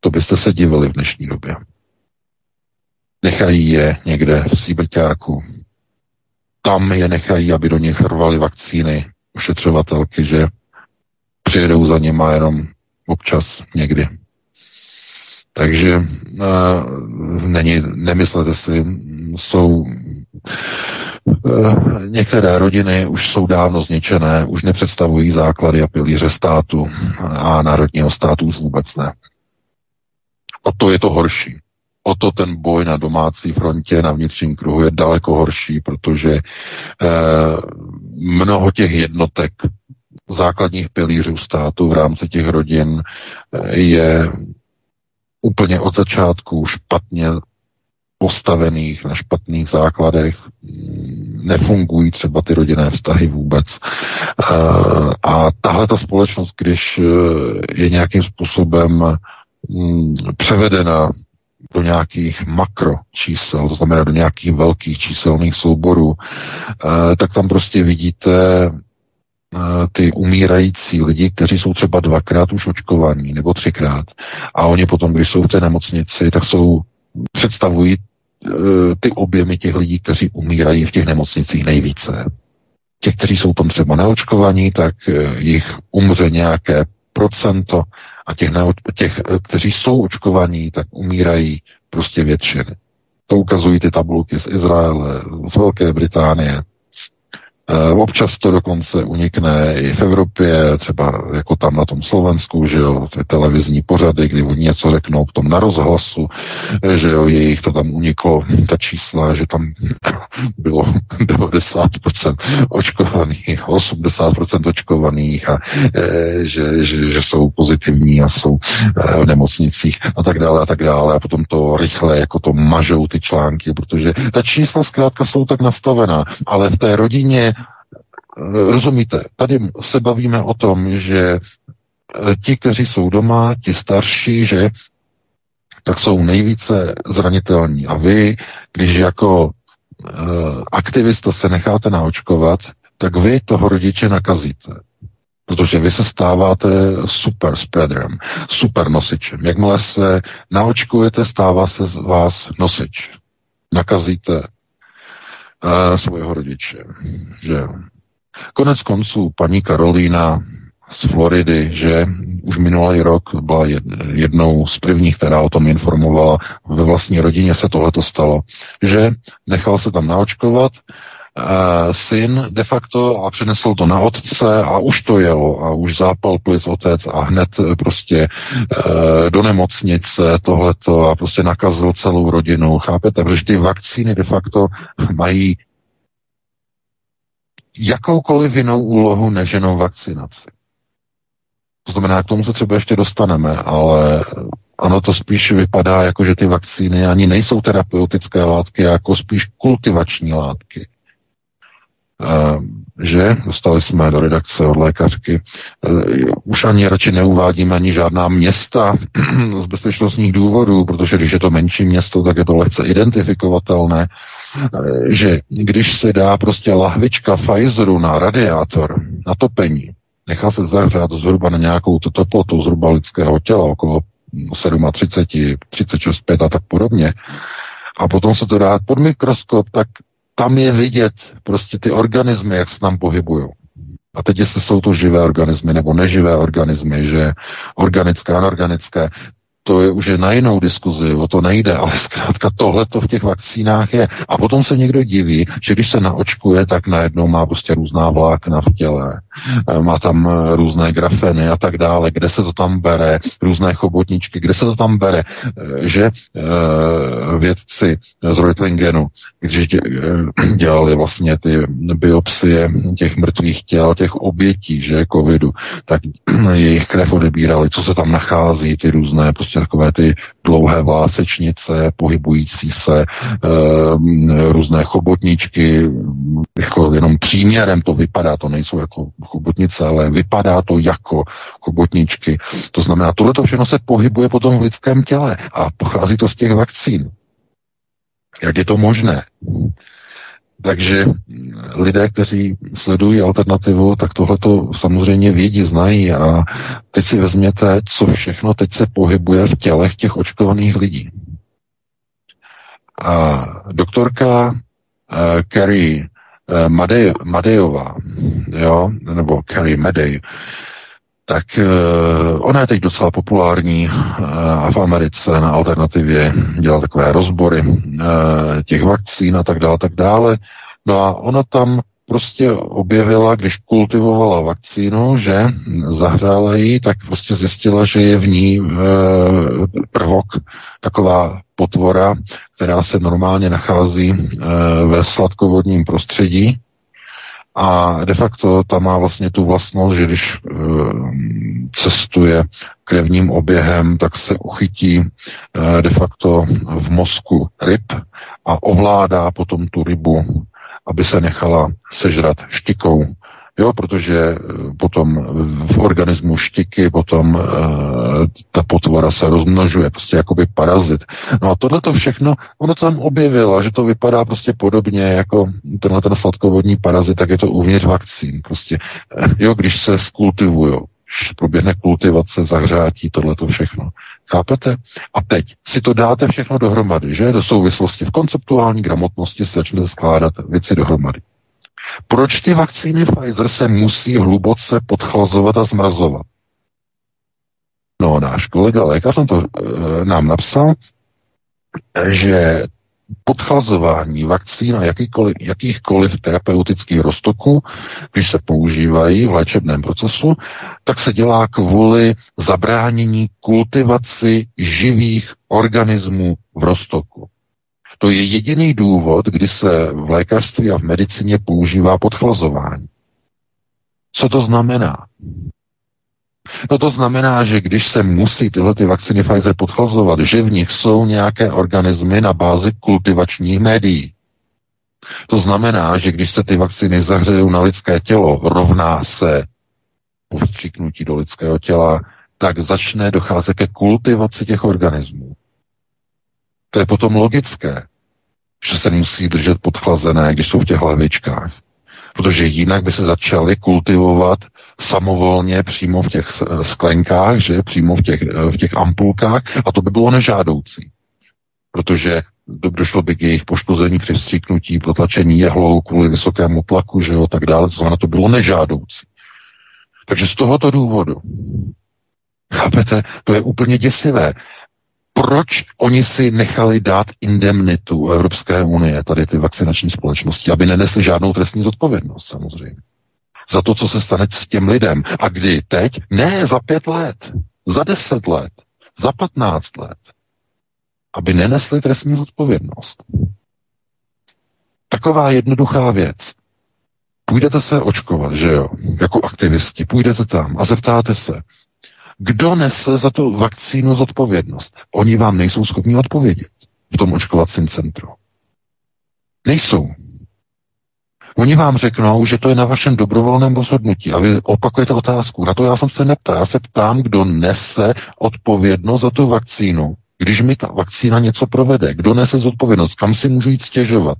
To byste se divili v dnešní době. Nechají je někde v síbrťáku. Tam je nechají, aby do nich rvali vakcíny, ošetřovatelky, že přijedou za něma jenom občas někdy. Takže uh, není, nemyslete si, jsou uh, některé rodiny už jsou dávno zničené, už nepředstavují základy a pilíře státu a národního státu už vůbec ne. A to je to horší o to ten boj na domácí frontě, na vnitřním kruhu je daleko horší, protože eh, mnoho těch jednotek základních pilířů státu v rámci těch rodin eh, je úplně od začátku špatně postavených na špatných základech, nefungují třeba ty rodinné vztahy vůbec. Eh, a tahle ta společnost, když je nějakým způsobem mm, převedena do nějakých makro čísel, to znamená do nějakých velkých číselných souborů, eh, tak tam prostě vidíte eh, ty umírající lidi, kteří jsou třeba dvakrát už očkovaní nebo třikrát. A oni potom, když jsou v té nemocnici, tak jsou, představují eh, ty objemy těch lidí, kteří umírají v těch nemocnicích nejvíce. Těch, kteří jsou tam třeba neočkovaní, tak jich umře nějaké procento a těch, těch, kteří jsou očkovaní, tak umírají prostě většiny. To ukazují ty tabulky z Izraele, z Velké Británie, občas to dokonce unikne i v Evropě, třeba jako tam na tom Slovensku, že jo, ty televizní pořady, kdy oni něco řeknou tom na rozhlasu, eh, že jo, jejich to tam uniklo, ta čísla, že tam bylo 90% očkovaných, 80% očkovaných a eh, že, že, že jsou pozitivní a jsou v nemocnicích a tak dále a tak dále. A potom to rychle jako to mažou ty články, protože ta čísla zkrátka jsou tak nastavená, ale v té rodině Rozumíte, tady se bavíme o tom, že eh, ti, kteří jsou doma, ti starší, že tak jsou nejvíce zranitelní. A vy, když jako e, aktivista se necháte naočkovat, tak vy toho rodiče nakazíte. Protože vy se stáváte super spreaderem, super nosičem. Jakmile se naočkujete, stává se z vás nosič. Nakazíte e, svého rodiče. Že Konec konců paní Karolína z Floridy, že už minulý rok byla jednou z prvních, která o tom informovala, ve vlastní rodině se tohleto stalo, že nechal se tam naočkovat, Uh, syn de facto a přenesl to na otce a už to jelo a už zápal plic otec a hned prostě uh, do nemocnice tohleto a prostě nakazil celou rodinu, chápete? Protože ty vakcíny de facto mají jakoukoliv jinou úlohu než jenom vakcinaci. To znamená, k tomu se třeba ještě dostaneme, ale ano, to spíš vypadá jako, že ty vakcíny ani nejsou terapeutické látky, jako spíš kultivační látky. Uh, že dostali jsme do redakce od lékařky. Uh, už ani radši neuvádíme ani žádná města z bezpečnostních důvodů, protože když je to menší město, tak je to lehce identifikovatelné, uh, že když se dá prostě lahvička Pfizeru na radiátor, na topení, nechá se zahřát zhruba na nějakou teplotu zhruba lidského těla, okolo 37, 36, 5 a tak podobně, a potom se to dá pod mikroskop, tak tam je vidět prostě ty organismy, jak se tam pohybují. A teď, jestli jsou to živé organismy nebo neživé organismy, že organické, anorganické, to je už na jinou diskuzi, o to nejde, ale zkrátka tohle to v těch vakcínách je. A potom se někdo diví, že když se naočkuje, tak najednou má prostě různá vlákna v těle, eh, má tam eh, různé grafeny a tak dále, kde se to tam bere, různé chobotničky, kde se to tam bere, eh, že vědci z Reutlingenu, když dělali vlastně ty biopsie těch mrtvých těl, těch obětí, že covidu, tak jejich krev odebírali, co se tam nachází, ty různé prostě prostě takové ty dlouhé vlásečnice, pohybující se, e, různé chobotničky, jako jenom příměrem to vypadá, to nejsou jako chobotnice, ale vypadá to jako chobotničky. To znamená, tohle to všechno se pohybuje potom v lidském těle a pochází to z těch vakcín. Jak je to možné? Takže lidé, kteří sledují alternativu, tak tohle to samozřejmě vědí, znají a teď si vezměte, co všechno teď se pohybuje v tělech těch očkovaných lidí. A doktorka uh, Carrie uh, Madej, Madejová, jo, nebo Carrie Madej, tak uh, ona je teď docela populární uh, v Americe na alternativě dělá takové rozbory uh, těch vakcín a tak dále, tak dále. No a ona tam prostě objevila, když kultivovala vakcínu, že zahřála ji, tak prostě zjistila, že je v ní e, prvok, taková potvora, která se normálně nachází e, ve sladkovodním prostředí, a de facto ta má vlastně tu vlastnost, že když e, cestuje krevním oběhem, tak se uchytí e, de facto v mozku ryb a ovládá potom tu rybu, aby se nechala sežrat štikou. Jo, protože e, potom v organismu štiky potom e, ta potvora se rozmnožuje, prostě jakoby parazit. No a tohle to všechno, ono tam objevilo, že to vypadá prostě podobně jako tenhle ten sladkovodní parazit, tak je to uvnitř vakcín. Prostě, e, jo, když se skultivují, proběhne kultivace, zahřátí, tohle to všechno. Chápete? A teď si to dáte všechno dohromady, že? Do souvislosti v konceptuální gramotnosti se začne skládat věci dohromady. Proč ty vakcíny Pfizer se musí hluboce podchlazovat a zmrazovat? No, náš kolega lékař nám to e, nám napsal, že podchlazování vakcín a jakýkoliv, jakýchkoliv terapeutických roztoků, když se používají v léčebném procesu, tak se dělá kvůli zabránění kultivaci živých organismů v roztoku. To je jediný důvod, kdy se v lékařství a v medicíně používá podchlazování. Co to znamená? No to znamená, že když se musí tyhle ty vakcíny Pfizer podchlazovat, že v nich jsou nějaké organismy na bázi kultivačních médií. To znamená, že když se ty vakcíny zahřejou na lidské tělo, rovná se povstříknutí do lidského těla, tak začne docházet ke kultivaci těch organismů. To je potom logické, že se musí držet podchlazené, když jsou v těch hlavičkách. Protože jinak by se začaly kultivovat samovolně přímo v těch sklenkách, že přímo v těch, v těch ampulkách a to by bylo nežádoucí. Protože došlo by k jejich poškození při vstříknutí, protlačení jehlou kvůli vysokému tlaku, že jo, tak dále, to znamená, to bylo nežádoucí. Takže z tohoto důvodu, chápete, to je úplně děsivé. Proč oni si nechali dát indemnitu Evropské unie, tady ty vakcinační společnosti, aby nenesli žádnou trestní zodpovědnost samozřejmě za to, co se stane s těm lidem. A kdy teď? Ne, za pět let, za deset let, za patnáct let. Aby nenesli trestní zodpovědnost. Taková jednoduchá věc. Půjdete se očkovat, že jo, jako aktivisti, půjdete tam a zeptáte se, Kdo nese za tu vakcínu zodpovědnost? Oni vám nejsou schopni odpovědět v tom očkovacím centru. Nejsou. Oni vám řeknou, že to je na vašem dobrovolném rozhodnutí a vy opakujete otázku. Na to já jsem se neptal. Já se ptám, kdo nese odpovědnost za tu vakcínu. Když mi ta vakcína něco provede, kdo nese zodpovědnost, kam si můžu jít stěžovat?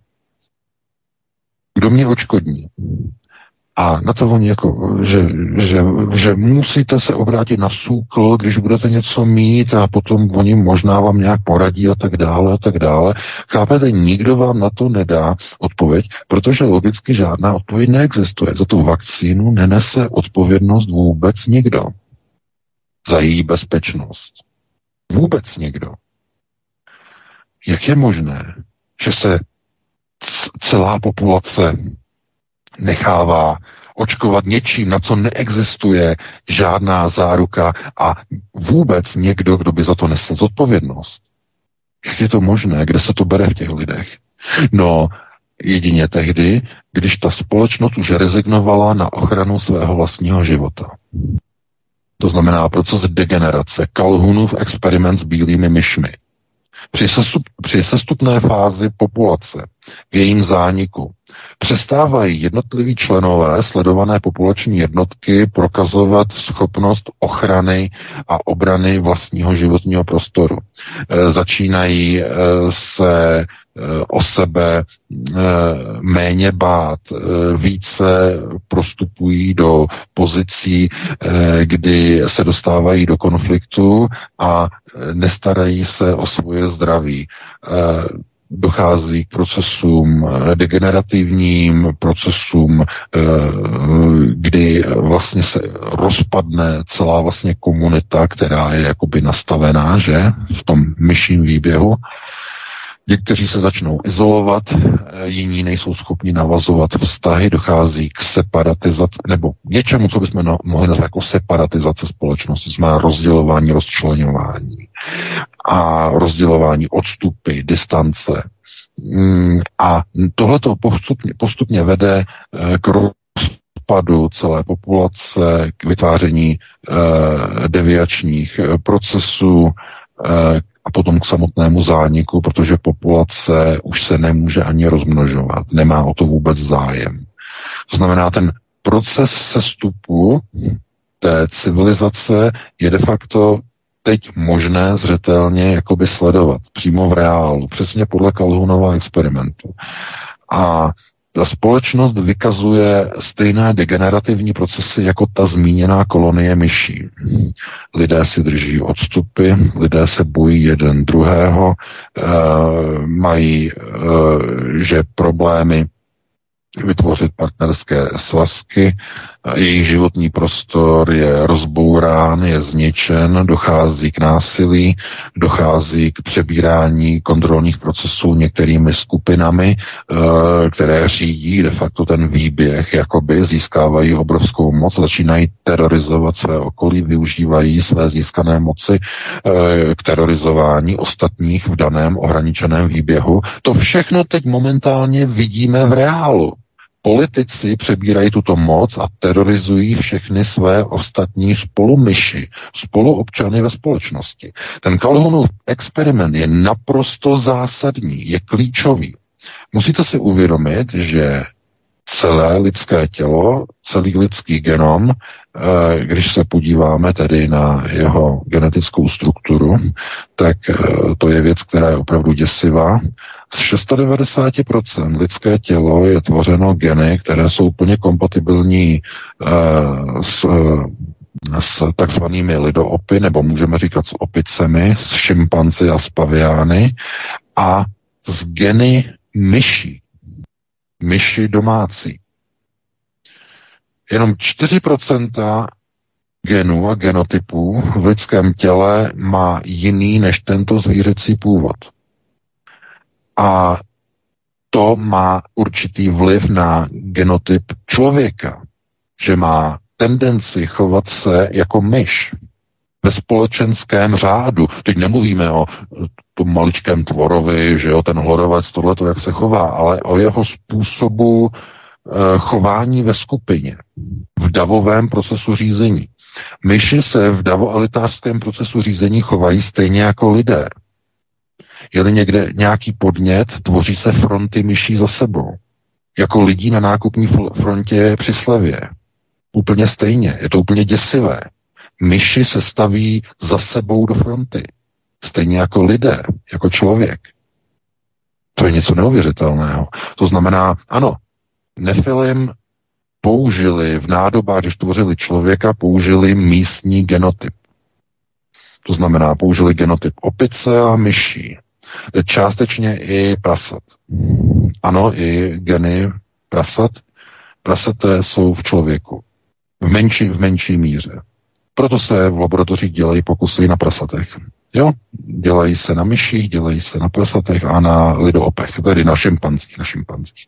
Kdo mě očkodní? A na to oni jako, že, že, že musíte se obrátit na SÚKL, když budete něco mít a potom oni možná vám nějak poradí a tak dále a tak dále. Chápete, nikdo vám na to nedá odpověď, protože logicky žádná odpověď neexistuje. Za tu vakcínu nenese odpovědnost vůbec nikdo. Za její bezpečnost. Vůbec nikdo. Jak je možné, že se celá populace nechává očkovat něčím, na co neexistuje žádná záruka a vůbec někdo, kdo by za to nesl zodpovědnost. Jak je to možné? Kde se to bere v těch lidech? No, jedině tehdy, když ta společnost už rezignovala na ochranu svého vlastního života. To znamená proces degenerace, Kalhunův experiment s bílými myšmi. Při, sestup, při sestupné fázi populace, v jejím zániku, přestávají jednotliví členové sledované populační jednotky prokazovat schopnost ochrany a obrany vlastního životního prostoru. E, začínají e, se e, o sebe méně bát, více prostupují do pozicí, kdy se dostávají do konfliktu a nestarají se o svoje zdraví dochází k procesům eh, degenerativním, procesům, eh, kdy vlastně se rozpadne celá vlastně komunita, která je jakoby nastavená, že, v tom myším výběhu. Někteří se začnou izolovat, eh, jiní nejsou schopni navazovat vztahy, dochází k separatizaci, nebo něčemu, co bychom mohli nazvat jako separatizace společnosti, znamená rozdělování, rozčlenování a rozdělování odstupy, distance. Mm, a tohle to postupně, postupně vede eh, k rozpadu celé populace, k vytváření eh, deviačních procesů, a potom k samotnému zániku, protože populace už se nemůže ani rozmnožovat, nemá o to vůbec zájem. To znamená, ten proces sestupu té civilizace je de facto teď možné zřetelně jakoby sledovat přímo v reálu, přesně podle Calhounova experimentu. A ta společnost vykazuje stejné degenerativní procesy jako ta zmíněná kolonie myší. Lidé si drží odstupy, lidé se bojí jeden druhého, e, mají e, že problémy vytvořit partnerské svazky, jejich životní prostor je rozbourán, je zničen, dochází k násilí, dochází k přebírání kontrolních procesů některými skupinami, eh, které řídí de facto ten výběh, jakoby získávají obrovskou moc, začínají terorizovat své okolí, využívají své získané moci eh, k terorizování ostatních v daném ohraničeném výběhu. To všechno teď momentálně vidíme v reálu. Politici přebírají tuto moc a terorizují všechny své ostatní spolumyši, spoluobčany ve společnosti. Ten Calhounův experiment je naprosto zásadní, je klíčový. Musíte si uvědomit, že celé lidské tělo, celý lidský genom, eh, když se podíváme tedy na jeho genetickou strukturu, tak eh, to je věc, která je opravdu děsivá. Z 690% lidské tělo je tvořeno geny, které jsou úplně kompatibilní uh, s, s takzvanými lidoopy, nebo můžeme říkat s opicemi, s šimpanci a s paviány a z geny myší, myši domácí. Jenom 4% genů a genotypů v lidském těle má jiný než tento zvířecí původ. A to má určitý vliv na genotyp člověka, že má tendenci chovat se jako myš ve společenském řádu. Teď nemluvíme o maličkém tvorovi, že jo, ten hlorovec, tohle jak se chová, ale o jeho způsobu e, chování ve skupině, v davovém procesu řízení. Myši se v davoalitářském procesu řízení chovají stejně jako lidé. Je-li někde nějaký podnět, tvoří se fronty myší za sebou. Jako lidí na nákupní frontě při slevě. Úplně stejně. Je to úplně děsivé. Myši se staví za sebou do fronty. Stejně jako lidé, jako člověk. To je něco neuvěřitelného. To znamená, ano, Nefilim použili v nádobách, když tvořili člověka, použili místní genotyp. To znamená, použili genotyp opice a myší. Částečně i prasat. Ano, i geny prasat. Prasaté jsou v člověku. V menší, v menší míře. Proto se v laboratořích dělají pokusy na prasatech. Jo, dělají se na myších, dělají se na prasatech a na lidoopech, tedy na šimpanzích, na šimpanzích.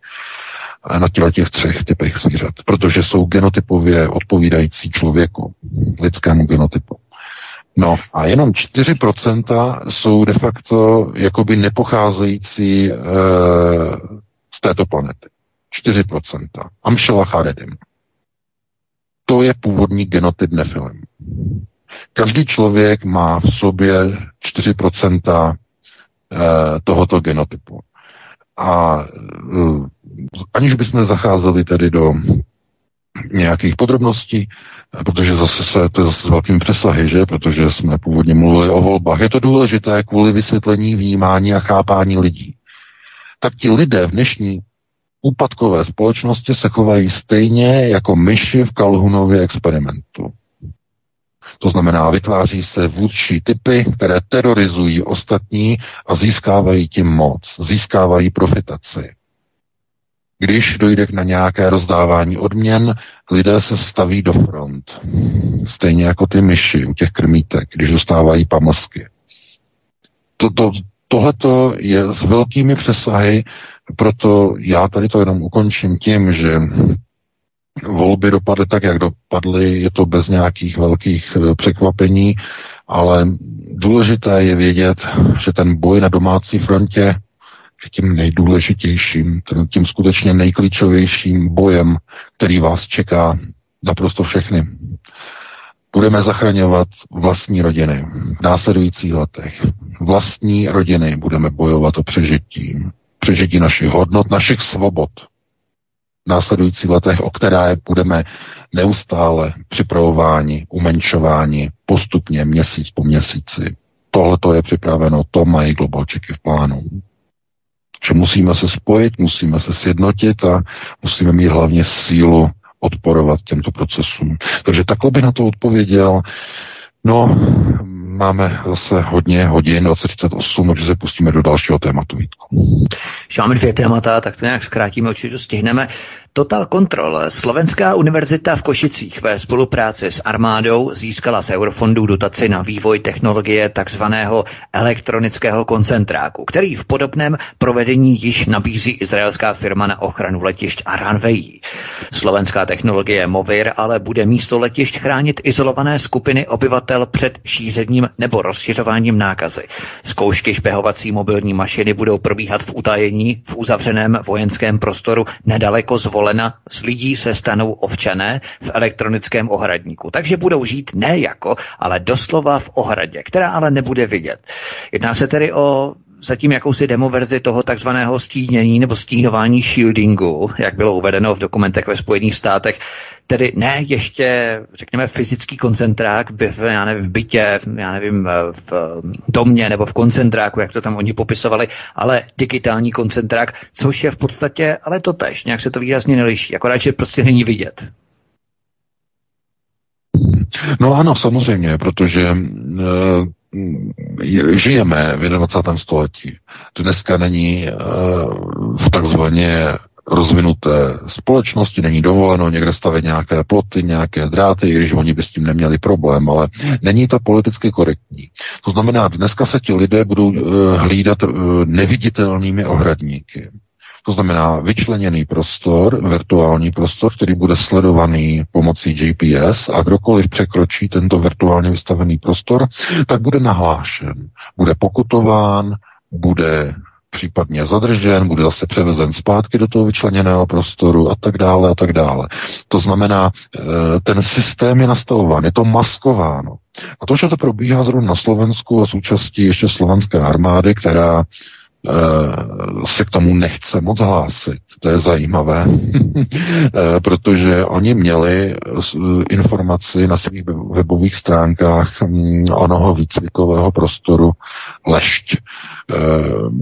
A na těle těch třech typech zvířat, protože jsou genotypově odpovídající člověku, lidskému genotypu. No a jenom 4% jsou de facto jakoby nepocházející e, z této planety. 4%. Amšela Charedim. To je původní genotyp Nefilim. Každý člověk má v sobě 4% eh, tohoto genotypu. A eh, aniž bychom zacházeli tedy do nějakých podrobností, protože zase se, to je zase s velkými přesahy, že? Protože jsme původně mluvili o volbách. Je to důležité kvůli vysvětlení, vnímání a chápání lidí. Tak ti lidé v dnešní úpadkové společnosti se chovají stejně jako myši v Kalhunově experimentu. To znamená, vytváří se vůdčí typy, které terorizují ostatní a získávají tím moc, získávají profitaci. Když dojde na nějaké rozdávání odměn, lidé se staví do front. Stejně jako ty myši u těch krmítek, když dostávají pamlsky. To, to, tohleto je s velkými přesahy, proto já tady to jenom ukončím tím, že volby dopadly tak, jak dopadly, je to bez nějakých velkých eh, překvapení, ale důležité je vědět, že ten boj na domácí frontě je tím nejdůležitějším, tím skutečně nejklíčovějším bojem, který vás čeká naprosto všechny. Budeme zachraňovat vlastní rodiny v následujících letech. Vlastní rodiny budeme bojovat o přežití. Přežití našich hodnot, našich svobod následujících letech, o které budeme neustále připravováni, umenšováni postupně měsíc po měsíci. Tohle to je připraveno, to mají globalčiky v plánu. Že musíme se spojit, musíme se sjednotit a musíme mít hlavně sílu odporovat těmto procesům. Takže takhle bych na to odpověděl. No, máme zase hodně hodin, 2038, takže se pustíme do dalšího tématu. Vítku. máme dvě témata, tak to nějak zkrátíme, určitě stihneme. Total Control, Slovenská univerzita v Košicích ve spolupráci s armádou získala z eurofondů dotaci na vývoj technologie takzvaného elektronického koncentráku, který v podobném provedení již nabízí izraelská firma na ochranu letišť Aranvejí. Slovenská technologie Movir ale bude místo letišť chránit izolované skupiny obyvatel před šířením nebo rozšiřováním nákazy. Zkoušky špehovací mobilní mašiny budou probíhat v utajení v uzavřeném vojenském prostoru nedaleko zvoleného kolena z lidí se stanou ovčané v elektronickém ohradníku. Takže budou žít ne jako, ale doslova v ohradě, která ale nebude vidět. Jedná se tedy o zatím jakousi demoverzi toho takzvaného stínění nebo stínování shieldingu, jak bylo uvedeno v dokumentech ve Spojených státech, tedy ne ještě, řekněme, fyzický koncentrák v, já nevím, v bytě, já nevím, v domě nebo v koncentráku, jak to tam oni popisovali, ale digitální koncentrák, což je v podstatě, ale to tež, nějak se to výrazně neliší, akorát, že prostě není vidět. No ano, samozřejmě, protože žijeme v 21. století. Dneska není v takzvaně rozvinuté společnosti, není dovoleno někde stavit nějaké ploty, nějaké dráty, i když oni by s tím neměli problém, ale není to politicky korektní. To znamená, dneska se ti lidé budou hlídat neviditelnými ohradníky. To znamená vyčleněný prostor, virtuální prostor, který bude sledovaný pomocí GPS a kdokoliv překročí tento virtuálně vystavený prostor, tak bude nahlášen, bude pokutován, bude případně zadržen, bude zase převezen zpátky do toho vyčleněného prostoru a tak dále a tak dále. To znamená, eh, ten systém je nastavován, je to maskováno. A to, že to probíhá zrovna na Slovensku a součástí ještě slovenské armády, která se k tomu nechce moc hlásit. To je zajímavé, eh, protože oni měli informaci na svých webových stránkách hm, onoho výcvikového prostoru Lešť. Eh,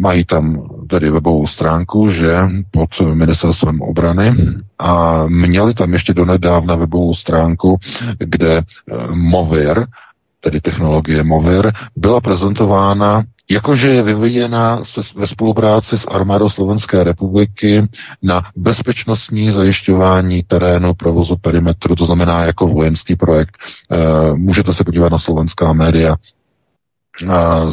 mají tam tedy webovou stránku, že pod ministerstvem obrany a měli tam ještě donedávna webovou stránku, kde Movir, tedy technologie Movir, byla prezentována jakože je vyvíjena ve spolupráci s armádou Slovenské republiky na bezpečnostní zajišťování terénu provozu perimetru, to znamená jako vojenský projekt. Eh, můžete se podívat na slovenská média,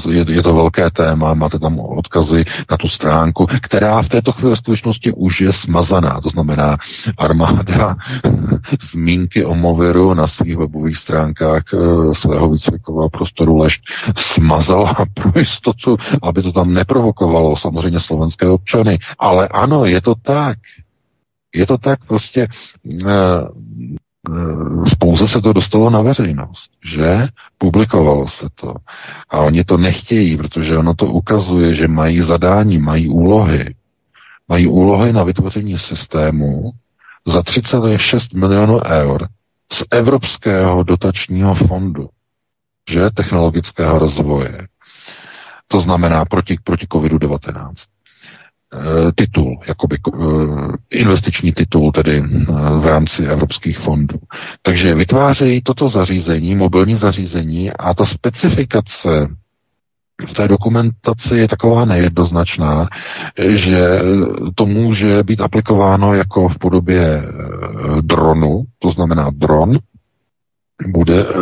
je, je to velké téma, máte tam odkazy na tu stránku, která v této chvíli skutečnosti už je smazaná. To znamená, armáda zmínky o Moviru na svých webových stránkách e, svého výcvikového prostoru Lešť smazala pro jistotu, aby to tam neprovokovalo samozřejmě slovenské občany. Ale ano, je to tak. Je to tak prostě e, pouze se to dostalo na veřejnost, že? Publikovalo se to. A oni to nechtějí, protože ono to ukazuje, že mají zadání, mají úlohy. Mají úlohy na vytvoření systému za 3,6 milionů eur z Evropského dotačního fondu, že? Technologického rozvoje. To znamená proti, proti COVID-19. Eh, titul, jakoby eh, investiční titul tedy eh, v rámci evropských fondů. Takže vytvářejí toto zařízení, mobilní zařízení a ta specifikace v té dokumentaci je taková nejednoznačná, že to může být aplikováno jako v podobě dronu, to znamená dron, bude eh,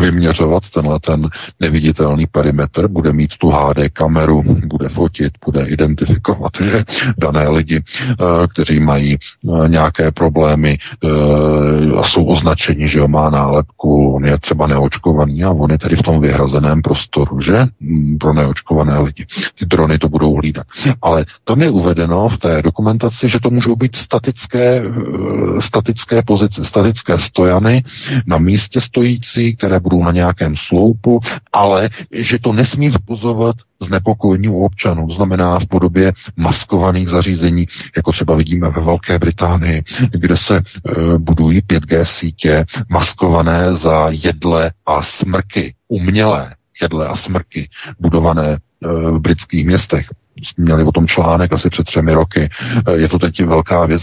vyměřovat tenhle ten neviditelný perimetr, bude mít tu HD kameru, bude fotit, bude identifikovat, že dané lidi, eh, kteří mají eh, nějaké problémy a jsou označeni, že má nálepku, on je třeba neočkovaný a on je tedy v tom vyhrazeném prostoru, že? Mm, pro neočkované lidi. Ty drony to budou hlídat. Ale tam je uvedeno v té dokumentaci, že to můžou být statické, statické pozice, statické stojany na místě místě stojící, které budou na nějakém sloupu, ale že to nesmí vzbuzovat znepokojení u občanů, znamená v podobě maskovaných zařízení, jako třeba vidíme ve Velké Británii, kde se e, budují 5G sítě maskované za jedle a smrky, umělé jedle a smrky budované e, v britských městech měli o tom článek asi před třemi roky. Eh, je to teď velká věc?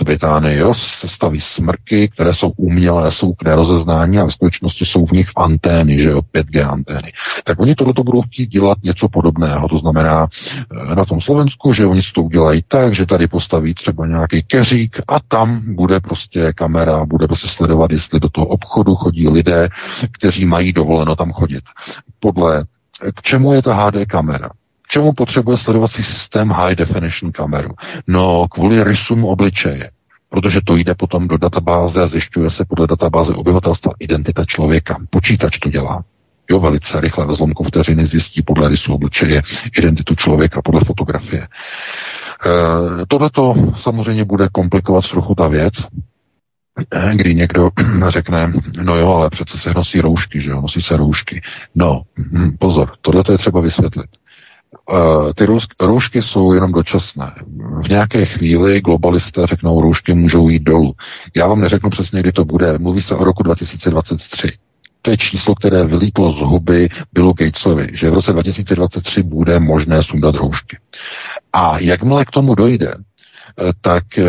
Se staví smrky, které jsou umělé, jsou k nerozeznání a v skutečnosti jsou v nich antény, že jo, 5G antény. Tak oni tohle budou chtít dělat něco podobného. To znamená eh, na tom Slovensku, že oni si to udělají tak, že tady postaví třeba nějaký keřík a tam bude prostě kamera, bude prostě sledovat, jestli do toho obchodu chodí lidé, kteří mají dovoleno tam chodit. Podle k čemu je ta HD kamera? Čemu potřebuje sledovací systém high definition kameru? No, kvůli rysům obličeje. Protože to jde potom do databáze a zjišťuje se podle databáze obyvatelstva identita člověka. Počítač to dělá. Jo, velice rychle ve zlomku vteřiny zjistí podle rysu obličeje identitu člověka podle fotografie. E, Tohle to samozřejmě bude komplikovat trochu ta věc, e, kdy někdo řekne, no jo, ale přece se nosí roušky, že jo, nosí se roušky. No, hm, pozor, tohle je třeba vysvětlit. Uh, ty roušky jsou jenom dočasné. V nějaké chvíli globalisté řeknou, roušky můžou jít dolů. Já vám neřeknu přesně, kdy to bude. Mluví se o roku 2023. To je číslo, které vylítlo z huby Billu Gatesovi, že v roce 2023 bude možné sundat roušky. A jakmile k tomu dojde, Eh, tak eh,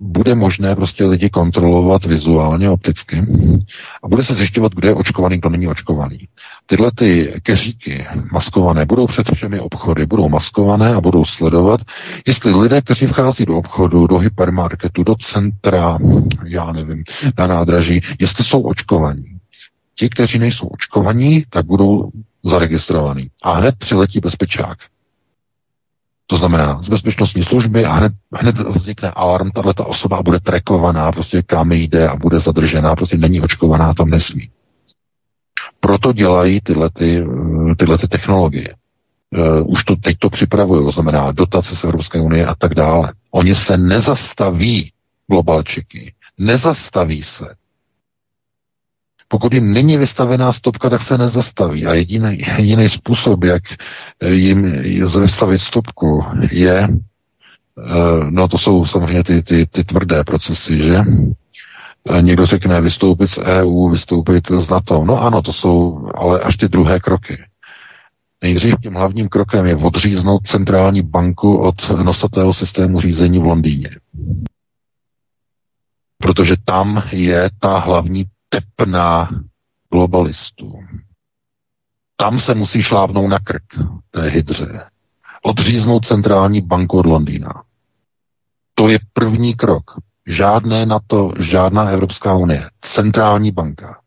bude možné prostě lidi kontrolovat vizuálně, opticky a bude se zjišťovat, kdo je očkovaný, kdo není očkovaný. Tyhle ty keříky maskované budou před všemi obchody, budou maskované a budou sledovat, jestli lidé, kteří vchází do obchodu, do hypermarketu, do centra, já nevím, na nádraží, jestli jsou očkovaní. Ti, kteří nejsou očkovaní, tak budou zaregistrovaní. A hned přiletí bezpečák. To znamená z bezpečnostní služby a hned, hned vznikne alarm, tahle ta osoba bude trekovaná, prostě kam jde a bude zadržená, prostě není očkovaná, tam nesmí. Proto dělají tyhle, ty, tyhle ty technologie. Uh, už to teď to připravují, to znamená dotace z Evropské unie a tak dále. Oni se nezastaví, globalčiky, nezastaví se. Pokud jim není vystavená stopka, tak se nezastaví. A jediný, jediný způsob, jak jim vystavit stopku, je, uh, no to jsou samozřejmě ty, ty, ty tvrdé procesy, že? Někdo řekne vystoupit z EU, vystoupit z NATO. No ano, to jsou ale až ty druhé kroky. Nejdřív tím hlavním krokem je odříznout centrální banku od nosatého systému řízení v Londýně. Protože tam je ta hlavní tepna globalistů. Tam se musí šlápnout na krk té hydře. Odříznout centrální banku od Londýna. To je první krok. Žádné NATO, žádná Evropská unie. Centrální banka,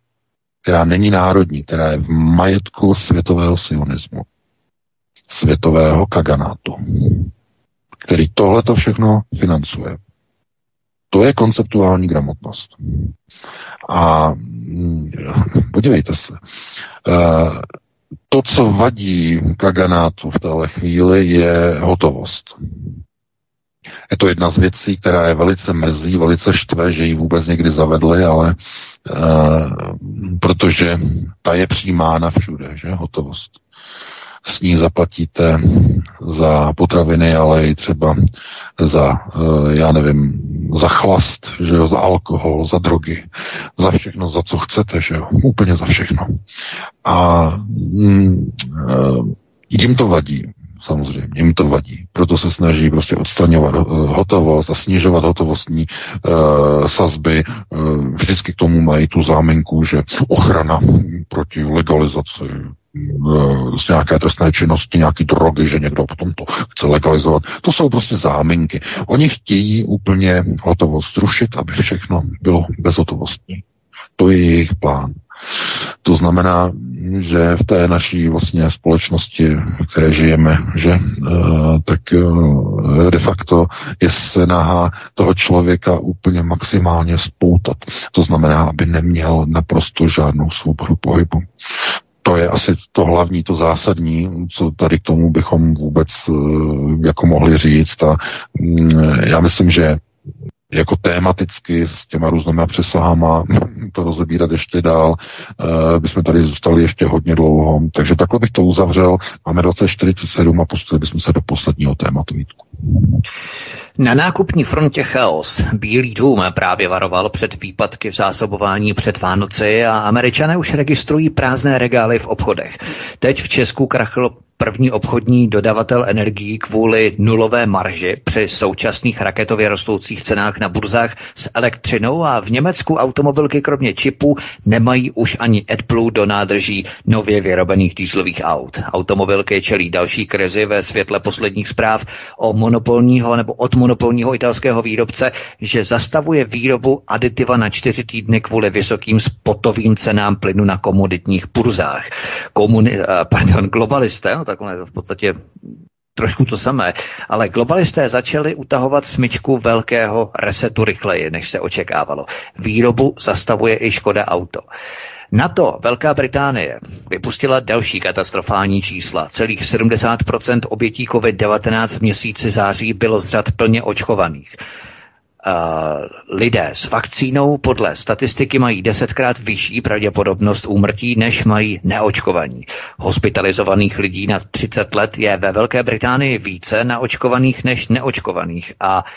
která není národní, která je v majetku světového sionismu, světového kaganátu, který tohleto všechno financuje. To je konceptuální gramotnost. A mm, podívejte se, eh, to, co vadí Kaganátu v téhle chvíli, je hotovost. Je to jedna z věcí, která je velice mrzí, velice štve, že ji vůbec někdy zavedli, ale uh, protože ta je přijímána všude, že hotovost. S ní zaplatíte za potraviny, ale i třeba za, uh, já nevím, za chlast, že jo, za alkohol, za drogy, za všechno, za co chcete, že jo, úplně za všechno. A mm, uh, jim to vadí samozřejmě, jim to vadí. Proto se snaží prostě odstraňovat uh, hotovost a snižovat hotovostní uh, sazby. Uh, vždycky k tomu mají tu záminku, že ochrana proti legalizaci z nějaké trestné činnosti, nějaký drogy, že někdo potom to chce legalizovat. To jsou prostě záminky. Oni chtějí úplně hotovost zrušit, aby všechno bylo bezhotovostní. To je jejich plán. To znamená, že v té naší vlastně společnosti, v které žijeme, že eh, tak eh, de facto je snaha toho člověka úplně maximálně spoutat. To znamená, aby neměl naprosto žádnou svobodu pohybu. To je asi to hlavní, to zásadní, co tady k tomu bychom vůbec eh, jako mohli říct. A mm, já myslím, že jako tématicky s těma různými přesahama to rozebírat ještě dál, uh, bychom tady zůstali ještě hodně dlouho. Takže takhle bych to uzavřel. Máme 2047 a pustili bychom se do posledního tématu. Vítku. Na nákupní frontě chaos. Bílý dům právě varoval před výpadky v zásobování před Vánoci a američané už registrují prázdné regály v obchodech. Teď v Česku krachl první obchodní dodavatel energií kvůli nulové marži při současných raketově rostoucích cenách na burzách s elektřinou a v Německu automobilky kromě čipů nemají už ani AdBlue do nádrží nově vyrobených dýzlových aut. Automobilky čelí další krizi ve světle posledních zpráv o monopolního nebo od monopolního italského výrobce, že zastavuje výrobu aditiva na čtyři týdny kvůli vysokým spotovým cenám plynu na komoditních burzách. Komuni- eh, pardon, globalisté, no takhle je to v podstatě trošku to samé, ale globalisté začali utahovat smyčku velkého resetu rychleji, než se očekávalo. Výrobu zastavuje i Škoda Auto. Na to Velká Británie vypustila další katastrofální čísla. Celých 70% obětí COVID-19 v měsíci září bylo z řad plně očkovaných. Uh, lidé s vakcínou podle statistiky mají desetkrát vyšší pravděpodobnost úmrtí, než mají neočkovaní. Hospitalizovaných lidí na 30 let je ve Velké Británii více naočkovaných než neočkovaných a uh,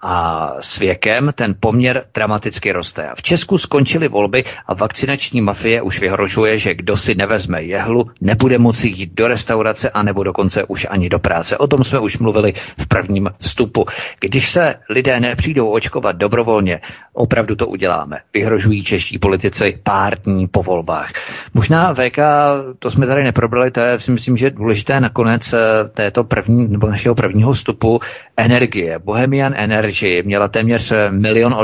a s věkem ten poměr dramaticky roste. V Česku skončily volby a vakcinační mafie už vyhrožuje, že kdo si nevezme jehlu, nebude moci jít do restaurace a nebo dokonce už ani do práce. O tom jsme už mluvili v prvním vstupu. Když se lidé nepřijdou očkovat dobrovolně, opravdu to uděláme. Vyhrožují čeští politici pár dní po volbách. Možná VK, to jsme tady neprobrali, to je si myslím, že důležité nakonec eh, této první, nebo našeho prvního vstupu energie. Bohemian Energy měla téměř milion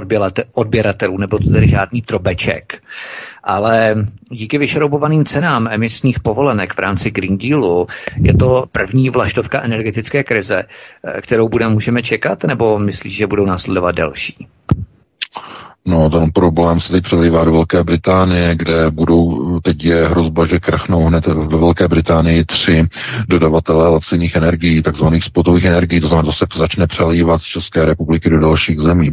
odběratelů, nebo to tedy žádný trobeček. Ale díky vyšroubovaným cenám emisních povolenek v rámci Green Dealu je to první vlaštovka energetické krize, kterou bude můžeme čekat, nebo myslíš, že budou následovat další? No, ten problém se teď přelívá do Velké Británie, kde budou, teď je hrozba, že krachnou hned ve Velké Británii tři dodavatelé laciných energií, takzvaných spotových energií, to znamená, to se začne přelívat z České republiky do dalších zemí.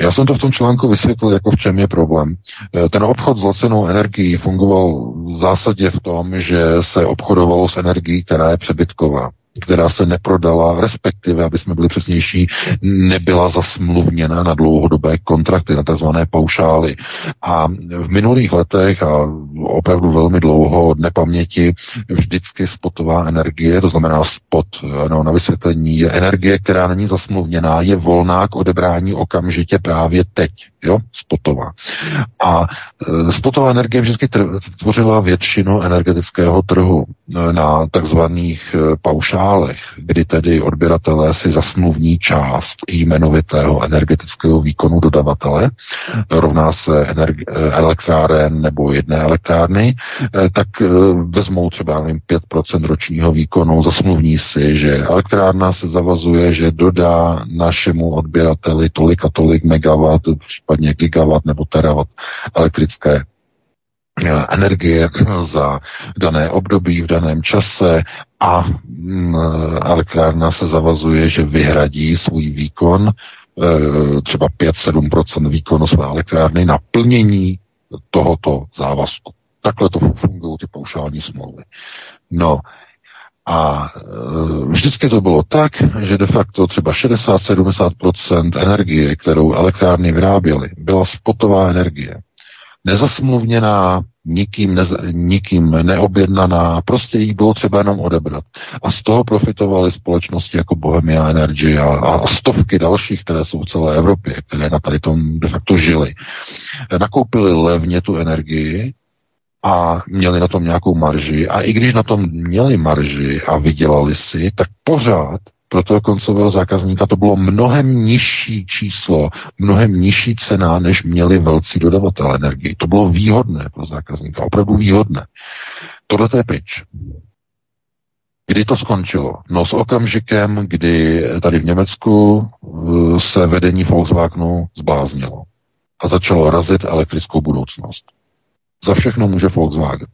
Já jsem to v tom článku vysvětlil, jako v čem je problém. Eh, ten obchod s lacinou energií fungoval v zásadě v tom, že se obchodovalo s energií, která je přebytková která se neprodala, respektive, aby jsme byli přesnější, nebyla zasmluvněna na dlouhodobé kontrakty, na tzv. paušály. A v minulých letech a opravdu velmi dlouho od nepaměti vždycky spotová energie, to znamená spot, no, na vysvětlení, je energie, která není zasmluvněná, je volná k odebrání okamžitě právě teď, jo, spotová. A e, spotová energie vždycky tvořila většinu energetického trhu e, na takzvaných e, paušálech portálech, kdy tedy odběratelé si zasmluvní část jmenovitého energetického výkonu dodavatele, rovná se energi- elektráren nebo jedné elektrárny, eh, tak eh, vezmou třeba nevím, 5% ročního výkonu, zasmluvní si, že elektrárna se zavazuje, že dodá našemu odběrateli tolik a tolik megawatt, případně gigawatt nebo terawatt elektrické Eh, energie za dané období v daném čase a mm, elektrárna se zavazuje, že vyhradí svůj výkon, eh, třeba 5-7% výkonu své elektrárny na plnění tohoto závazku. Takhle to fungují ty paušální smlouvy. No, a vždycky to bylo tak, že de facto třeba 60-70% energie, kterou elektrárny vyráběly, byla spotová energie nezasmluvněná, nikým, nez, nikým neobjednaná, prostě jí bylo třeba jenom odebrat. A z toho profitovaly společnosti jako Bohemia Energy a, a stovky dalších, které jsou v celé Evropě, které na tady tom de facto žili. Nakoupili levně tu energii a měli na tom nějakou marži. A i když na tom měli marži a vydělali si, tak pořád pro toho koncového zákazníka to bylo mnohem nižší číslo, mnohem nižší cena, než měli velcí dodavatel energii. To bylo výhodné pro zákazníka, opravdu výhodné. Tohle je pryč. Kdy to skončilo? No s okamžikem, kdy tady v Německu eh, se vedení Volkswagenu zbláznilo a začalo razit elektrickou budoucnost. Za všechno může Volkswagen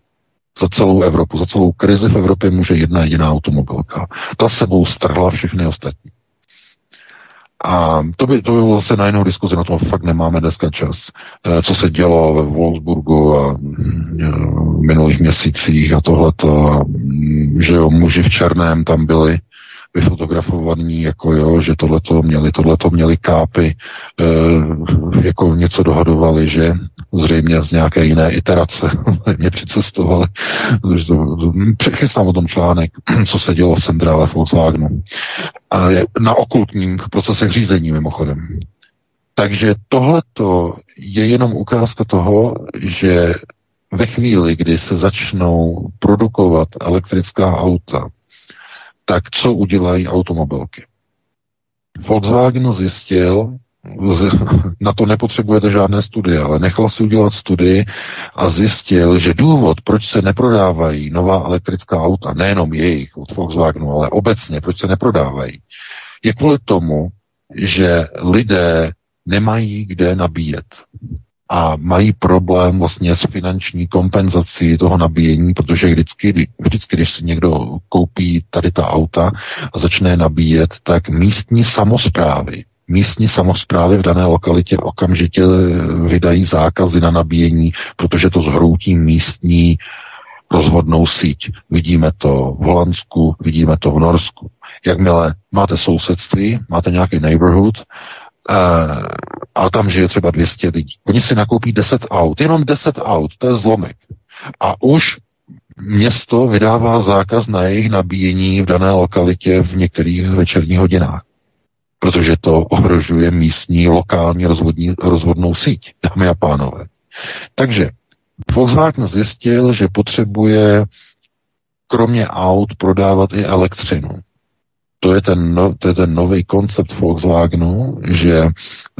za celou Evropu, za celou krizi v Evropě může jedna jediná automobilka. Ta sebou strhla všechny ostatní. A to by, to by bylo zase na jinou diskuzi, na tom fakt nemáme dneska čas. Eh, co se dělo ve Wolfsburgu a mm, v minulých měsících a tohleto, mm, že jo, muži v černém tam byli, vyfotografovaní, jako jo, že tohleto měli, tohleto měli kápy, e, jako něco dohadovali, že zřejmě z nějaké jiné iterace mě přicestovali, přechystám o tom článek, co se dělo v centrále Volkswagenu. A je na okultních procesech řízení mimochodem. Takže tohleto je jenom ukázka toho, že ve chvíli, kdy se začnou produkovat elektrická auta, tak co udělají automobilky? Volkswagen zjistil, na to nepotřebujete žádné studie, ale nechal si udělat studii a zjistil, že důvod, proč se neprodávají nová elektrická auta, nejenom jejich od Volkswagenu, ale obecně, proč se neprodávají, je kvůli tomu, že lidé nemají kde nabíjet a mají problém vlastně s finanční kompenzací toho nabíjení, protože vždycky, vždycky, když si někdo koupí tady ta auta a začne nabíjet, tak místní samozprávy, místní samozprávy v dané lokalitě okamžitě vydají zákazy na nabíjení, protože to zhroutí místní rozvodnou síť. Vidíme to v Holandsku, vidíme to v Norsku. Jakmile máte sousedství, máte nějaký neighborhood a tam žije třeba 200 lidí. Oni si nakoupí 10 aut, jenom 10 aut, to je zlomek. A už město vydává zákaz na jejich nabíjení v dané lokalitě v některých večerních hodinách. Protože to ohrožuje místní lokální rozvodní, rozvodnou síť, dámy a pánové. Takže Volkswagen zjistil, že potřebuje kromě aut prodávat i elektřinu to je ten, no, to je ten nový koncept Volkswagenu, že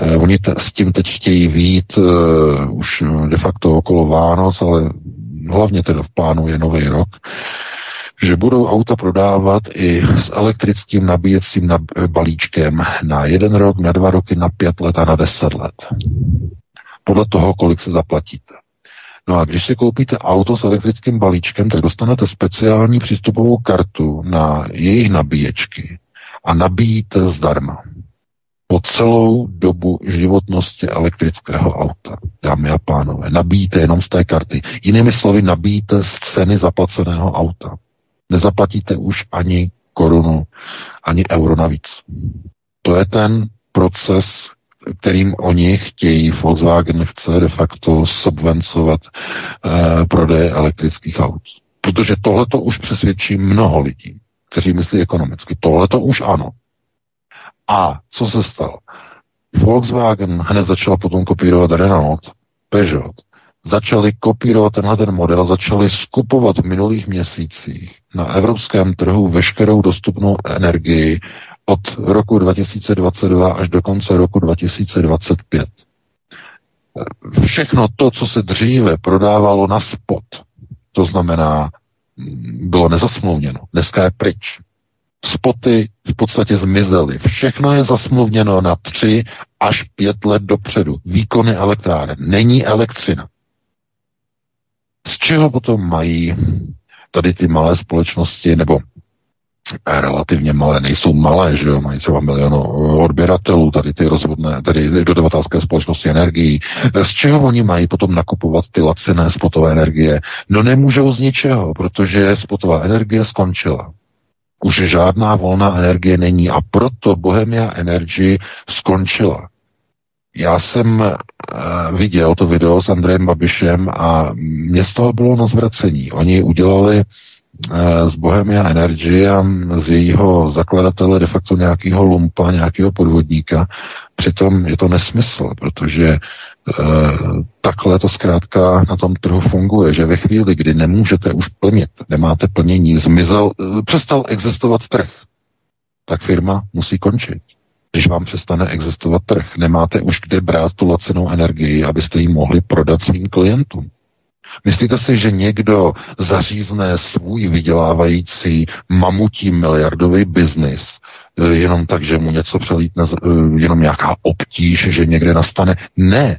eh, oni t- s tím teď chtějí vít eh, už de facto okolo Vánoc, ale hlavně teda v plánu je nový rok, že budou auta prodávat i s elektrickým nabíjecím nab- balíčkem na jeden rok, na dva roky, na pět let a na deset let. podle toho, kolik se zaplatíte. No a když si koupíte auto s elektrickým balíčkem, tak dostanete speciální přístupovou kartu na jejich nabíječky a nabíjíte zdarma po celou dobu životnosti elektrického auta. Dámy a pánové, nabíjíte jenom z té karty. Jinými slovy, nabíjíte z ceny zaplaceného auta. Nezaplatíte už ani korunu, ani euro navíc. To je ten proces, kterým oni chtějí, Volkswagen chce de facto subvencovat eh, prodej elektrických aut. Protože tohle to už přesvědčí mnoho lidí, kteří myslí ekonomicky. Tohle to už ano. A co se stalo? Volkswagen hned začal potom kopírovat Renault, Peugeot, začali kopírovat tenhle ten model, začali skupovat v minulých měsících na evropském trhu veškerou dostupnou energii od roku 2022 až do konce roku 2025. Všechno to, co se dříve prodávalo na spot, to znamená, bylo nezasmluvněno, dneska je pryč. Spoty v podstatě zmizely. Všechno je zasmluvněno na tři až pět let dopředu. Výkony elektráren. Není elektřina. Z čeho potom mají tady ty malé společnosti, nebo relativně malé, nejsou malé, že jo, mají třeba milion odběratelů, tady ty rozvodné, tady dodavatelské společnosti energií. Z čeho oni mají potom nakupovat ty laciné spotové energie? No nemůžou z ničeho, protože spotová energie skončila. Už žádná volná energie není a proto Bohemia Energy skončila. Já jsem viděl to video s Andrejem Babišem a mě z toho bylo na zvracení. Oni udělali z Bohemia Energy a z jejího zakladatele de facto nějakého lumpa, nějakého podvodníka. Přitom je to nesmysl, protože uh, takhle to zkrátka na tom trhu funguje, že ve chvíli, kdy nemůžete už plnit, nemáte plnění, zmizel, uh, přestal existovat trh, tak firma musí končit když vám přestane existovat trh. Nemáte už kde brát tu lacenou energii, abyste ji mohli prodat svým klientům. Myslíte si, že někdo zařízne svůj vydělávající mamutí miliardový biznis eh, jenom tak, že mu něco přelítne, eh, jenom nějaká obtíž, že někde nastane? Ne.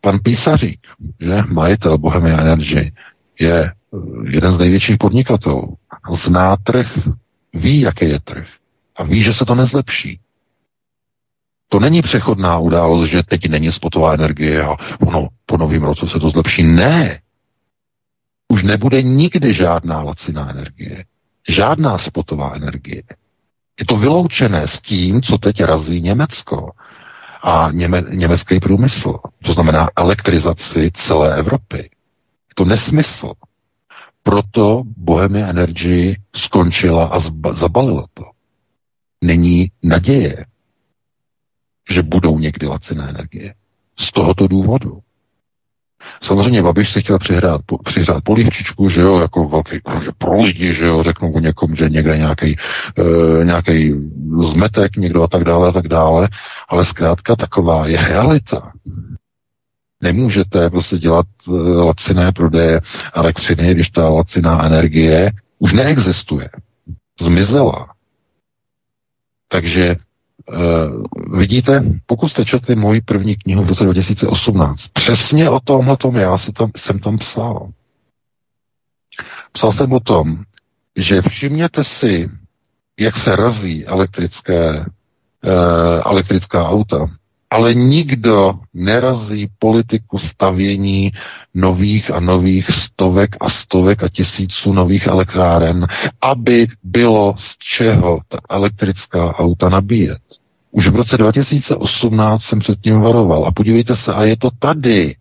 Pan Písařík, že majitel Bohemia Energy, je eh, jeden z největších podnikatelů. Zná trh, ví, jaký je trh a ví, že se to nezlepší. To není přechodná událost, že teď není spotová energie a ono po novém roce se to zlepší. Ne. Už nebude nikdy žádná laciná energie. Žádná spotová energie. Je to vyloučené s tím, co teď razí Německo a něme, německý průmysl. To znamená elektrizaci celé Evropy. Je to nesmysl. Proto Bohemia Energy skončila a zba, zabalila to. Není naděje že budou někdy laciné energie. Z tohoto důvodu. Samozřejmě Babiš si chtěl přihrát, přihrát polivčičku, že jo, jako velký, že pro lidi, že jo, řeknu o někom, že někde nějaký, e, nějaký zmetek, někdo a tak dále a tak dále, ale zkrátka taková je realita. Nemůžete prostě dělat e, laciné prodeje elektřiny, když ta laciná energie už neexistuje. Zmizela. Takže Uh, vidíte, pokud jste četli moji první knihu v roce 2018, přesně o tomhle já si tam, jsem tam psal. Psal jsem o tom, že všimněte si, jak se razí elektrické, uh, elektrická auta ale nikdo nerazí politiku stavění nových a nových stovek a stovek a tisíců nových elektráren, aby bylo z čeho ta elektrická auta nabíjet. Už v roce 2018 jsem před tím varoval. A podívejte se, a je to tady.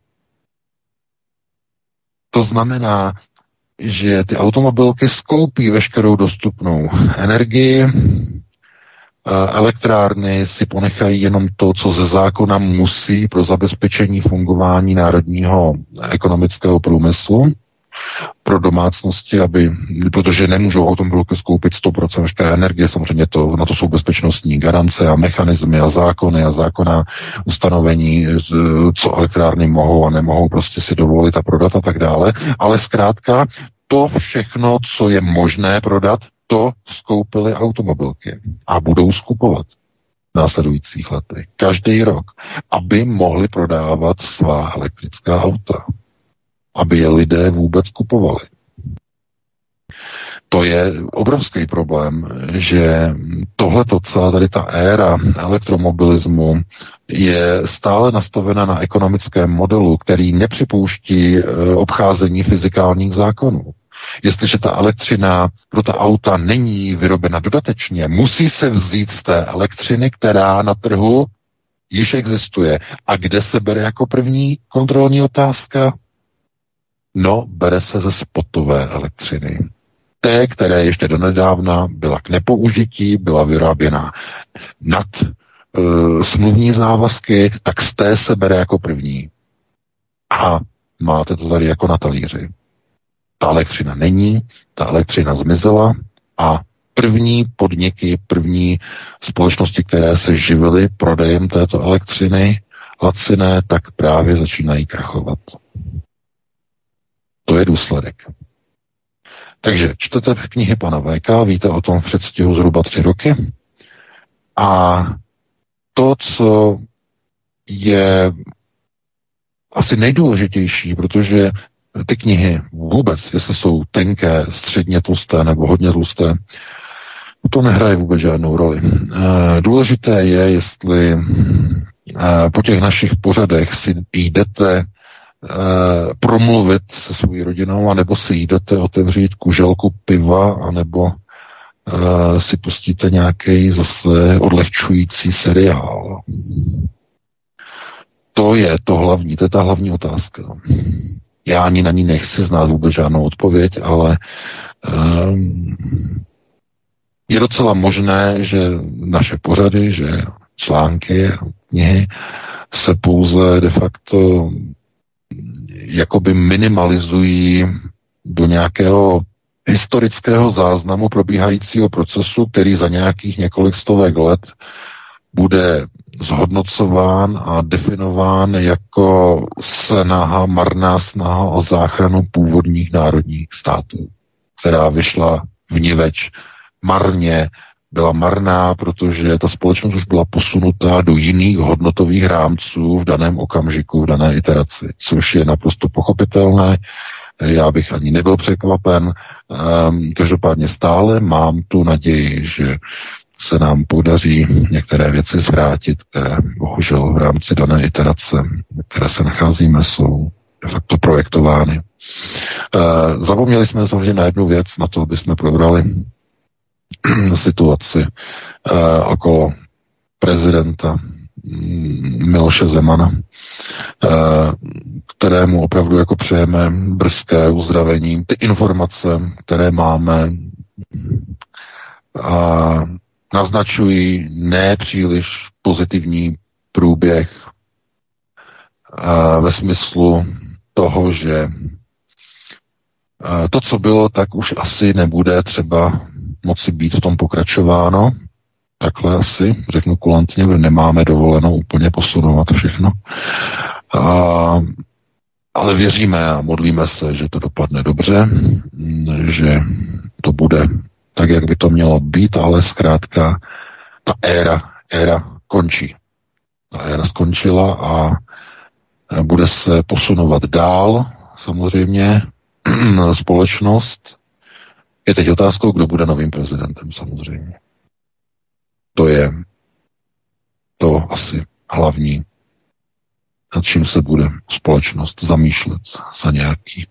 To znamená, že ty automobilky skoupí veškerou dostupnou energii, Elektrárny si ponechají jenom to, co ze zákona musí pro zabezpečení fungování národního ekonomického průmyslu, pro domácnosti, aby, protože nemůžou automobilky skoupit 100% veškeré energie, samozřejmě to, na to jsou bezpečnostní garance a mechanismy a zákony a zákona ustanovení, co elektrárny mohou a nemohou prostě si dovolit a prodat a tak dále, ale zkrátka to všechno, co je možné prodat, to skoupily automobilky a budou skupovat. následujících letech. Každý rok. Aby mohli prodávat svá elektrická auta. Aby je lidé vůbec kupovali. To je obrovský problém, že tohleto, celá tady ta éra elektromobilismu je stále nastavena na ekonomickém modelu, který nepřipouští e, obcházení fyzikálních zákonů. Jestliže ta elektřina pro ta auta není vyrobena dodatečně, musí se vzít z té elektřiny, která na trhu již existuje. A kde se bere jako první kontrolní otázka? No, bere se ze spotové elektřiny. Té, které ještě donedávna byla k nepoužití, byla vyráběna nad e, smluvní závazky, tak z té se bere jako první. A máte to tady jako na talíři. Ta elektřina není, ta elektřina zmizela a první podniky, první společnosti, které se živily prodejem této elektřiny laciné, tak právě začínají krachovat. To je důsledek. Takže čtete knihy pana VK, víte o tom v předstihu zhruba tři roky. A to, co je asi nejdůležitější, protože ty knihy vůbec, jestli jsou tenké, středně tlusté nebo hodně tlusté, to nehraje vůbec žádnou roli. Eh, důležité je, jestli eh, po těch našich pořadech si jdete eh, promluvit se svojí rodinou, anebo si jdete otevřít kuželku piva, anebo si pustíte nějaký zase odlehčující seriál. To je to hlavní, to je ta hlavní otázka. Já ani na ní nechci znát vůbec žádnou odpověď, ale um, je docela možné, že naše pořady, že články a knihy se pouze de facto jakoby minimalizují do nějakého historického záznamu probíhajícího procesu, který za nějakých několik stovek let bude zhodnocován a definován jako snaha, marná snaha o záchranu původních národních států, která vyšla v niveč marně, byla marná, protože ta společnost už byla posunutá do jiných hodnotových rámců v daném okamžiku, v dané iteraci, což je naprosto pochopitelné. Já bych ani nebyl překvapen. Ehm, každopádně stále mám tu naději, že se nám podaří některé věci zvrátit, které bohužel v rámci dané iterace, které se nacházíme, jsou de facto projektovány. E, zapomněli jsme samozřejmě na jednu věc, na to, aby jsme probrali situaci e, okolo prezidenta mm, Miloše Zemana, e, kterému opravdu jako přejeme brzké uzdravení. Ty informace, které máme, a naznačují nepříliš pozitivní průběh ve smyslu toho, že to, co bylo, tak už asi nebude třeba moci být v tom pokračováno. Takhle asi, řeknu kulantně, nemáme dovoleno úplně posunovat všechno. A, ale věříme a modlíme se, že to dopadne dobře, že to bude tak, jak by to mělo být, ale zkrátka ta éra, éra končí. Ta éra skončila a bude se posunovat dál, samozřejmě, společnost. Je teď otázkou, kdo bude novým prezidentem, samozřejmě. To je to asi hlavní, nad čím se bude společnost zamýšlet za nějaký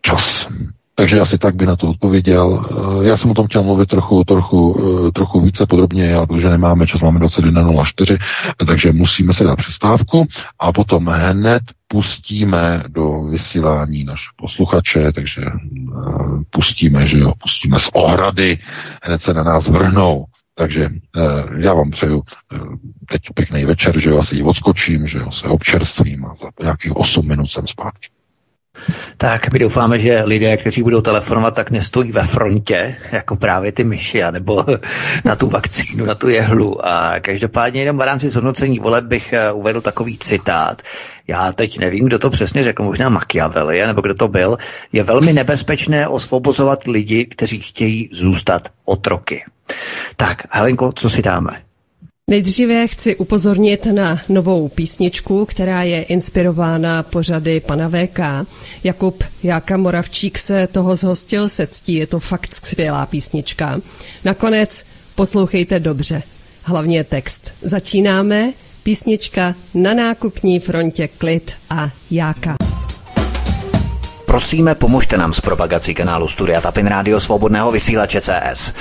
čas. Takže asi tak by na to odpověděl. Eh, já jsem o tom chtěl mluvit trochu, trochu, eh, trochu více podrobně, ale protože nemáme čas, máme 21.04, takže musíme se dát přestávku a potom hned pustíme do vysílání naše posluchače, takže eh, pustíme, že jo, pustíme z ohrady, hned se na nás vrhnou. Takže já vám přeju teď pěkný večer, že jo, asi odskočím, že jo, se občerstvím a za nějakých 8 minut jsem zpátky. Tak my doufáme, že lidé, kteří budou telefonovat, tak nestojí ve frontě, jako právě ty myši, nebo na tu vakcínu, na tu jehlu. A každopádně jenom v rámci zhodnocení voleb bych eh, uvedl takový citát. Já teď nevím, kdo to přesně řekl, možná Machiavelli, nebo kdo to byl. Je velmi nebezpečné osvobozovat lidi, kteří chtějí zůstat otroky. Tak, Helenko, co si dáme? Nejdříve chci upozornit na novou písničku, která je inspirována pořady pana VK. Jakub Jáka Moravčík se toho zhostil se ctí, je to fakt skvělá písnička. Nakonec poslouchejte dobře, hlavně text. Začínáme, písnička na nákupní frontě Klid a Jáka. Prosíme, pomožte nám s propagací kanálu Studia Tapin Rádio Svobodného vysílače CS.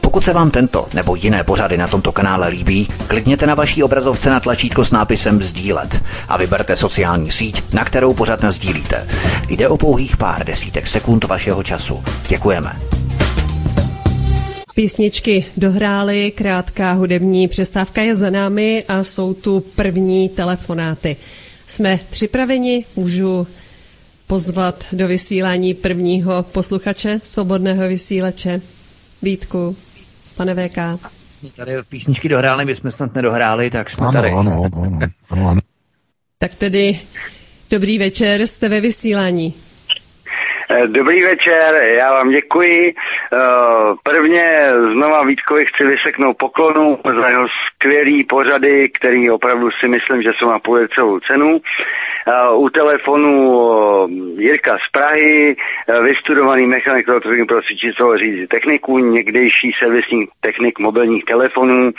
Pokud se vám tento nebo jiné pořady na tomto kanále líbí, klikněte na vaší obrazovce na tlačítko s nápisem Sdílet a vyberte sociální síť, na kterou pořád sdílíte. Jde o pouhých pár desítek sekund vašeho času. Děkujeme. Písničky dohrály, krátká hudební přestávka je za námi a jsou tu první telefonáty. Jsme připraveni, můžu pozvat do vysílání prvního posluchače svobodného vysílače. Vítku, pane VK. Tady písničky dohráli, my jsme snad nedohráli, tak jsme ano, tady. Ano, ano, ano, ano. Tak tedy dobrý večer, jste ve vysílání. Eh, dobrý večer, já vám děkuji. Eh, prvně znova Vítkovi chci vyseknout poklonu za jeho skvělý pořady, který opravdu si myslím, že jsou na celou cenu. Eh, u telefonu Jirka z Prahy, vystudovaný mechanik elektroniky pro cvičicovou řízí techniku, někdejší servisní technik mobilních telefonů.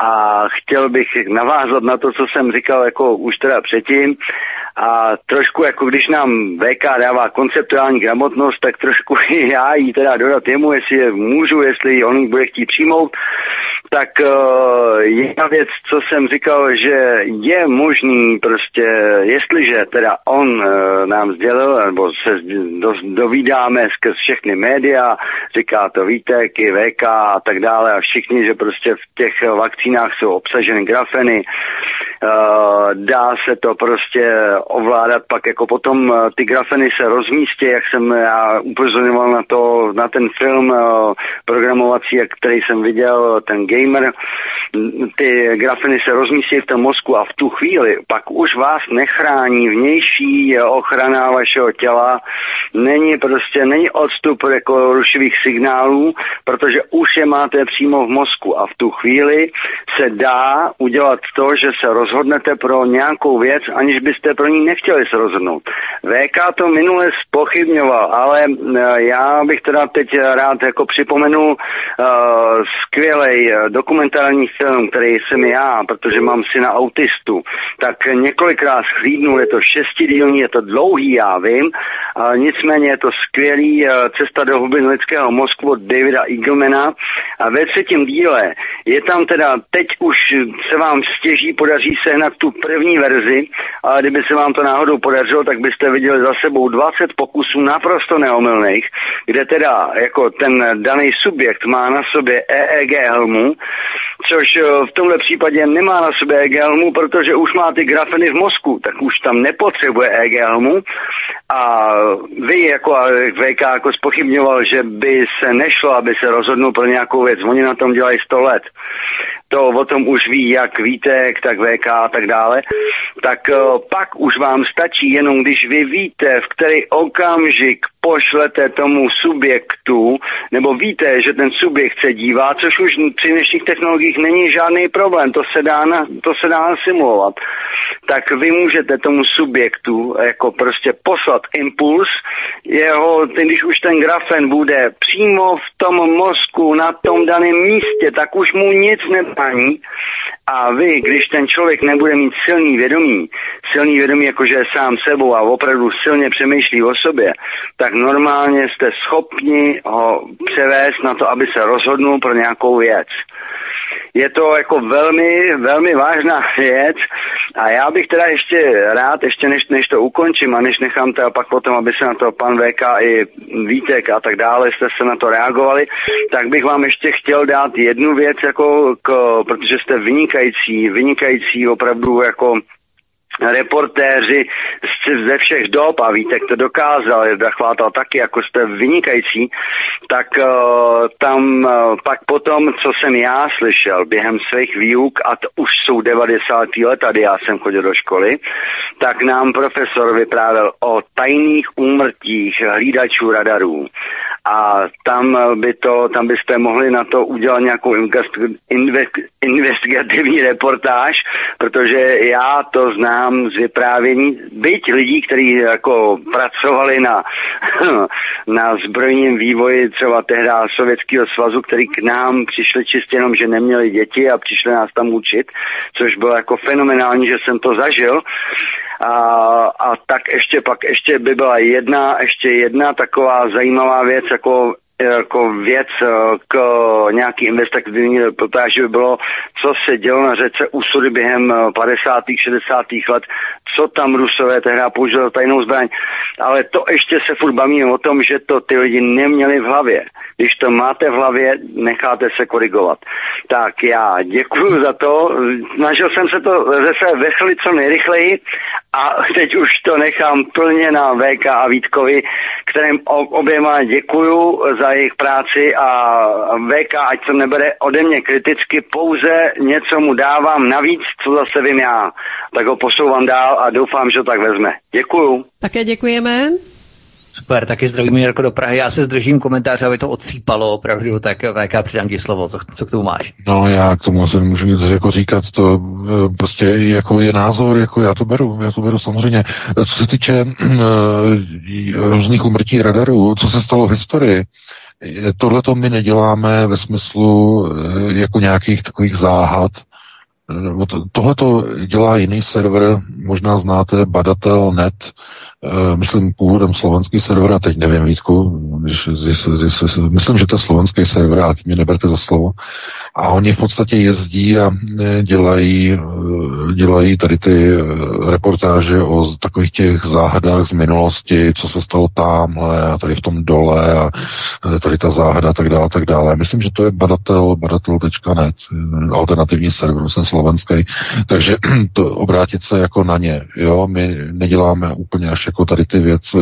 A chtěl bych navázat na to, co jsem říkal jako už teda předtím. A trošku jako když nám VK dává konceptuální gramotnost, tak trošku já jí teda dodat jemu, jestli je můžu, jestli on bude chtít přijmout, tak uh, jedna věc, co jsem říkal, že je možný prostě, jestliže teda on uh, nám sdělil, nebo se do, dovídáme skrz všechny média, říká to Vítek, i VK a tak dále a všichni, že prostě v těch vakcínách jsou obsaženy grafeny, uh, dá se to prostě ovládat, pak jako potom uh, ty grafeny se rozmístí, jak jsem já upozorňoval na to, na ten film uh, programovací, který jsem viděl, ten gamer, ty grafeny se rozmístí v tom mozku a v tu chvíli pak už vás nechrání vnější ochrana vašeho těla, není prostě, není odstup jako rušivých signálů, protože už je máte přímo v mozku a v tu chvíli se dá udělat to, že se rozhodnete pro nějakou věc, aniž byste pro ní nechtěli se rozhodnout. VK to minule spochybňoval, ale eh, já bych teda teď rád jako připomenul uh, skvělej uh, dokumentární film, který jsem já, protože mám syna autistu, tak několikrát schlídnul, je to šestidílný, je to dlouhý, já vím, nicméně je to skvělý uh, cesta do hlubin lidského mozku od Davida Eaglemana. A ve třetím díle je tam teda, teď už se vám stěží, podaří sehnat tu první verzi, ale kdyby se vám to náhodou podařilo, tak byste viděli za sebou 20 pokusů naprosto neomylných, kde teda jako ten daný subjekt má na sobě EEG helmu, což eh, v tomhle případě nemá na sobě EEG helmu, protože už má ty grafeny v mozku, tak už tam nepotřebuje EEG helmu a vy jako VK jako spochybňoval, že by se nešlo, aby se rozhodnul pro nějakou věc. Oni na tom dělají 100 let. To o tom už ví jak Vítek, tak VK a tak dále, tak uh, pak už vám stačí jenom, když vy víte, v který okamžik pošlete tomu subjektu, nebo víte, že ten subjekt se dívá, což už při dnešních technologiích není žádný problém, to se dá, na, to se dá simulovat, tak vy můžete tomu subjektu jako prostě poslat impuls, jeho, když už ten grafen bude přímo v tom mozku na tom daném místě, tak už mu nic nebrání a vy, když ten člověk nebude mít silný vědomí, silný vědomí jakože je sám sebou a opravdu silně přemýšlí o sobě, tak normálně jste schopni ho převést na to, aby se rozhodnul pro nějakou věc. Je to jako velmi, velmi vážná věc. A já bych teda ještě rád, ještě než, než to ukončím a než nechám teda pak potom, aby se na to pan VK i Vítek a tak dále jste se na to reagovali, tak bych vám ještě chtěl dát jednu věc, jako k, protože jste vynikající, vynikající opravdu jako reportéři ze všech dob a víte, to dokázal, je Chvátal taky, jako jste vynikající, tak uh, tam uh, pak potom, co jsem já slyšel během svých výuk, a to už jsou 90. let, tady já jsem chodil do školy, tak nám profesor vyprávěl o tajných úmrtích hlídačů radarů. A tam by to, tam byste mohli na to udělat nějakou investigativní reportáž, protože já to znám z vyprávění, byť lidí, kteří jako pracovali na, na zbrojním vývoji třeba tehdy Sovětského svazu, který k nám přišli čistě jenom, že neměli děti a přišli nás tam učit, což bylo jako fenomenální, že jsem to zažil. A, a tak ještě pak ještě by byla jedna, ještě jedna taková zajímavá věc, jako jako věc eh, k nějaký investigativní reportáži by bylo, co se dělo na řece Usudy během 50. Eh, 60. let, co tam Rusové tehdy použili tajnou zbraň. Ale to ještě se furt bavíme o tom, že to ty lidi neměli v hlavě. Když to máte v hlavě, necháte se korigovat. Tak já děkuji za to. Snažil jsem se to zase vechlit co nejrychleji a teď už to nechám plně na VK a Vítkovi, kterým oběma děkuju za jejich práci a VK, ať to nebere ode mě kriticky, pouze něco mu dávám navíc, co zase vím já. Tak ho posouvám dál a doufám, že to tak vezme. Děkuju. Také děkujeme. Super, taky zdravím Jirko do Prahy. Já se zdržím komentáře, aby to odsýpalo opravdu, tak VK přidám ti slovo. Co, co k tomu máš? No já k tomu se nemůžu nic jako říkat, to e, prostě jako je názor, jako já to beru, já to beru samozřejmě. Co se týče uh, různých umrtí radarů, co se stalo v historii, tohle to my neděláme ve smyslu jako nějakých takových záhad, Tohle to dělá jiný server, možná znáte Badatel.net, Eh, myslím, původem slovenský server, a teď nevím, Vítku, když, když, když, myslím, že to je slovenský server, a teď mě neberte za slovo. A oni v podstatě jezdí a eh, dělají, eh, dělají tady ty reportáže o takových těch záhadách z minulosti, co se stalo tamhle a tady v tom dole a tady ta záhada a tak dále, tak dále. Myslím, že to je badatel, badatel.net, alternativní server, myslím slovenský. Takže to obrátit se jako na ně, jo, my neděláme úplně až jako tady ty věci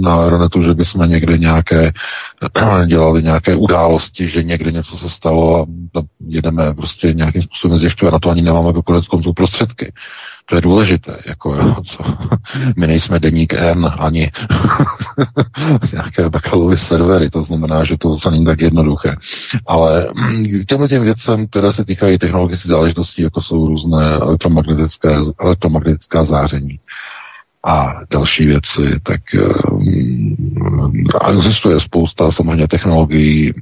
na Ronetu, že bychom někde nějaké dělali nějaké události, že někde něco se stalo a jedeme prostě nějakým způsobem zjišťovat. Na to ani nemáme jako konec konců prostředky. To je důležité. Jako, jo, co? My nejsme deník N ani nějaké takové servery, to znamená, že to zase není tak jednoduché. Ale těmhle těm věcem, které se týkají technologických záležitostí, jako jsou různé elektromagnetické, elektromagnetická záření, a další věci, tak um, existuje spousta samozřejmě technologií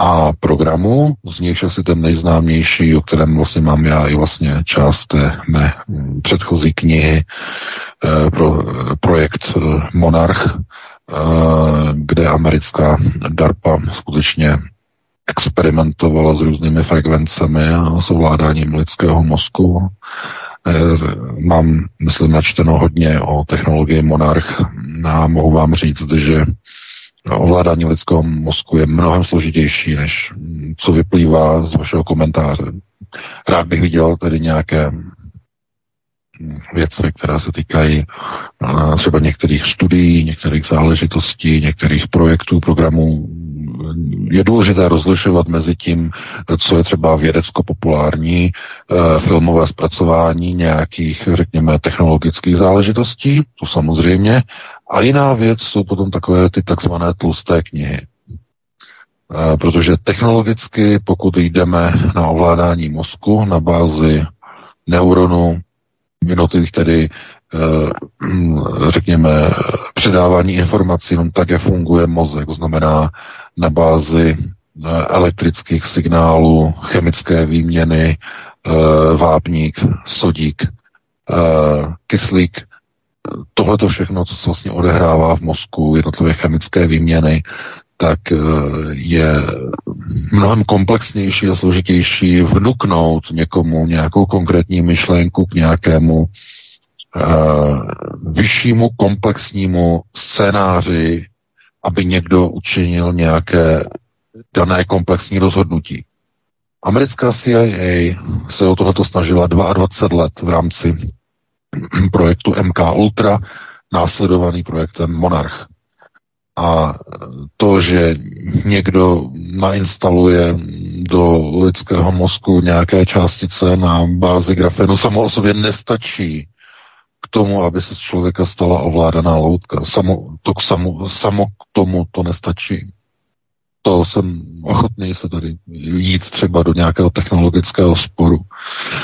a programů, z nich asi ten nejznámější, o kterém vlastně mám já i vlastně část té mé hm, předchozí knihy eh, pro projekt eh, Monarch, eh, kde americká DARPA skutečně experimentovala s různými frekvencemi a s ovládáním lidského mozku. Eh, mám, myslím, načteno hodně o technologii Monarch a mohu vám říct, že ovládání lidského mozku je mnohem složitější, než co vyplývá z vašeho komentáře. Rád bych viděl tedy nějaké věci, které se týkají eh, třeba některých studií, některých záležitostí, některých projektů, programů je důležité rozlišovat mezi tím, co je třeba vědecko-populární eh, filmové zpracování nějakých, řekněme, technologických záležitostí, to samozřejmě, a jiná věc jsou potom takové ty takzvané tlusté knihy. Eh, protože technologicky, pokud jdeme na ovládání mozku na bázi neuronů, jednotlivých tedy Eh, řekněme, předávání informací jenom tak, jak funguje mozek, to znamená na bázi eh, elektrických signálů, chemické výměny, eh, vápník, sodík, kyslík, tohle to všechno, co se vlastně odehrává v mozku, jednotlivé chemické výměny, tak je mnohem komplexnější a složitější vnuknout někomu nějakou konkrétní myšlenku k nějakému Eh, vyššímu komplexnímu scénáři, aby někdo učinil nějaké dané komplexní rozhodnutí. Americká CIA se o tohleto snažila 22 let v rámci projektu MK Ultra, následovaný projektem Monarch. A to, že někdo nainstaluje do lidského mozku nějaké částice na bázi grafenu, samo o sobě nestačí k tomu, aby se z člověka stala ovládaná loutka. Samo, to k samo, samo k tomu to nestačí. To jsem ochotný se tady jít třeba do nějakého technologického sporu.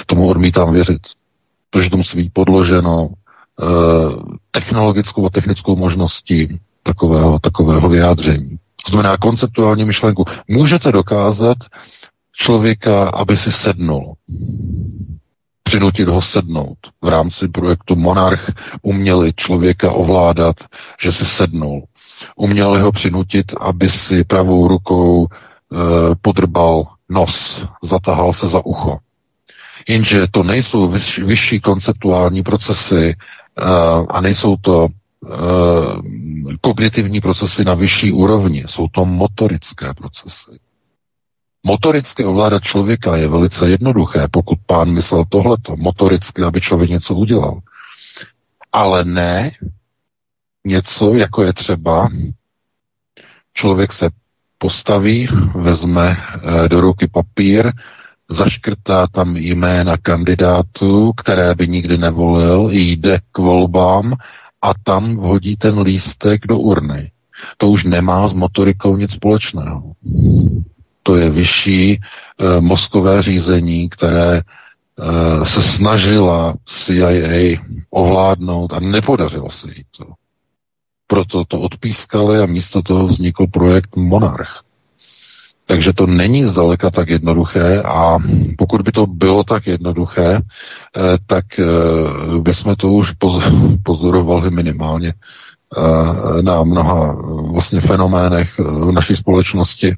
Tomu odmítám věřit. Protože to musí být podloženo eh, technologickou a technickou možností takového, takového vyjádření. To znamená konceptuální myšlenku. Můžete dokázat člověka, aby si sednul přinutit ho sednout. V rámci projektu Monarch uměli člověka ovládat, že si sednul. Uměli ho přinutit, aby si pravou rukou e, podrbal nos, zatahal se za ucho. Jenže to nejsou vyš, vyšší konceptuální procesy e, a nejsou to e, kognitivní procesy na vyšší úrovni, jsou to motorické procesy. Motoricky ovládat člověka je velice jednoduché, pokud pán myslel tohleto, motoricky, aby člověk něco udělal. Ale ne něco, jako je třeba člověk se postaví, vezme eh, do ruky papír, zaškrtá tam jména kandidátů, které by nikdy nevolil, jde k volbám a tam vhodí ten lístek do urny. To už nemá s motorikou nic společného. To je vyšší e, mozkové řízení, které e, se snažila CIA ovládnout a nepodařilo se jí to. Proto to odpískali a místo toho vznikl projekt Monarch. Takže to není zdaleka tak jednoduché a pokud by to bylo tak jednoduché, eh, tak bychom to už pozorovali minimálně na mnoha vlastně fenoménech v naší společnosti,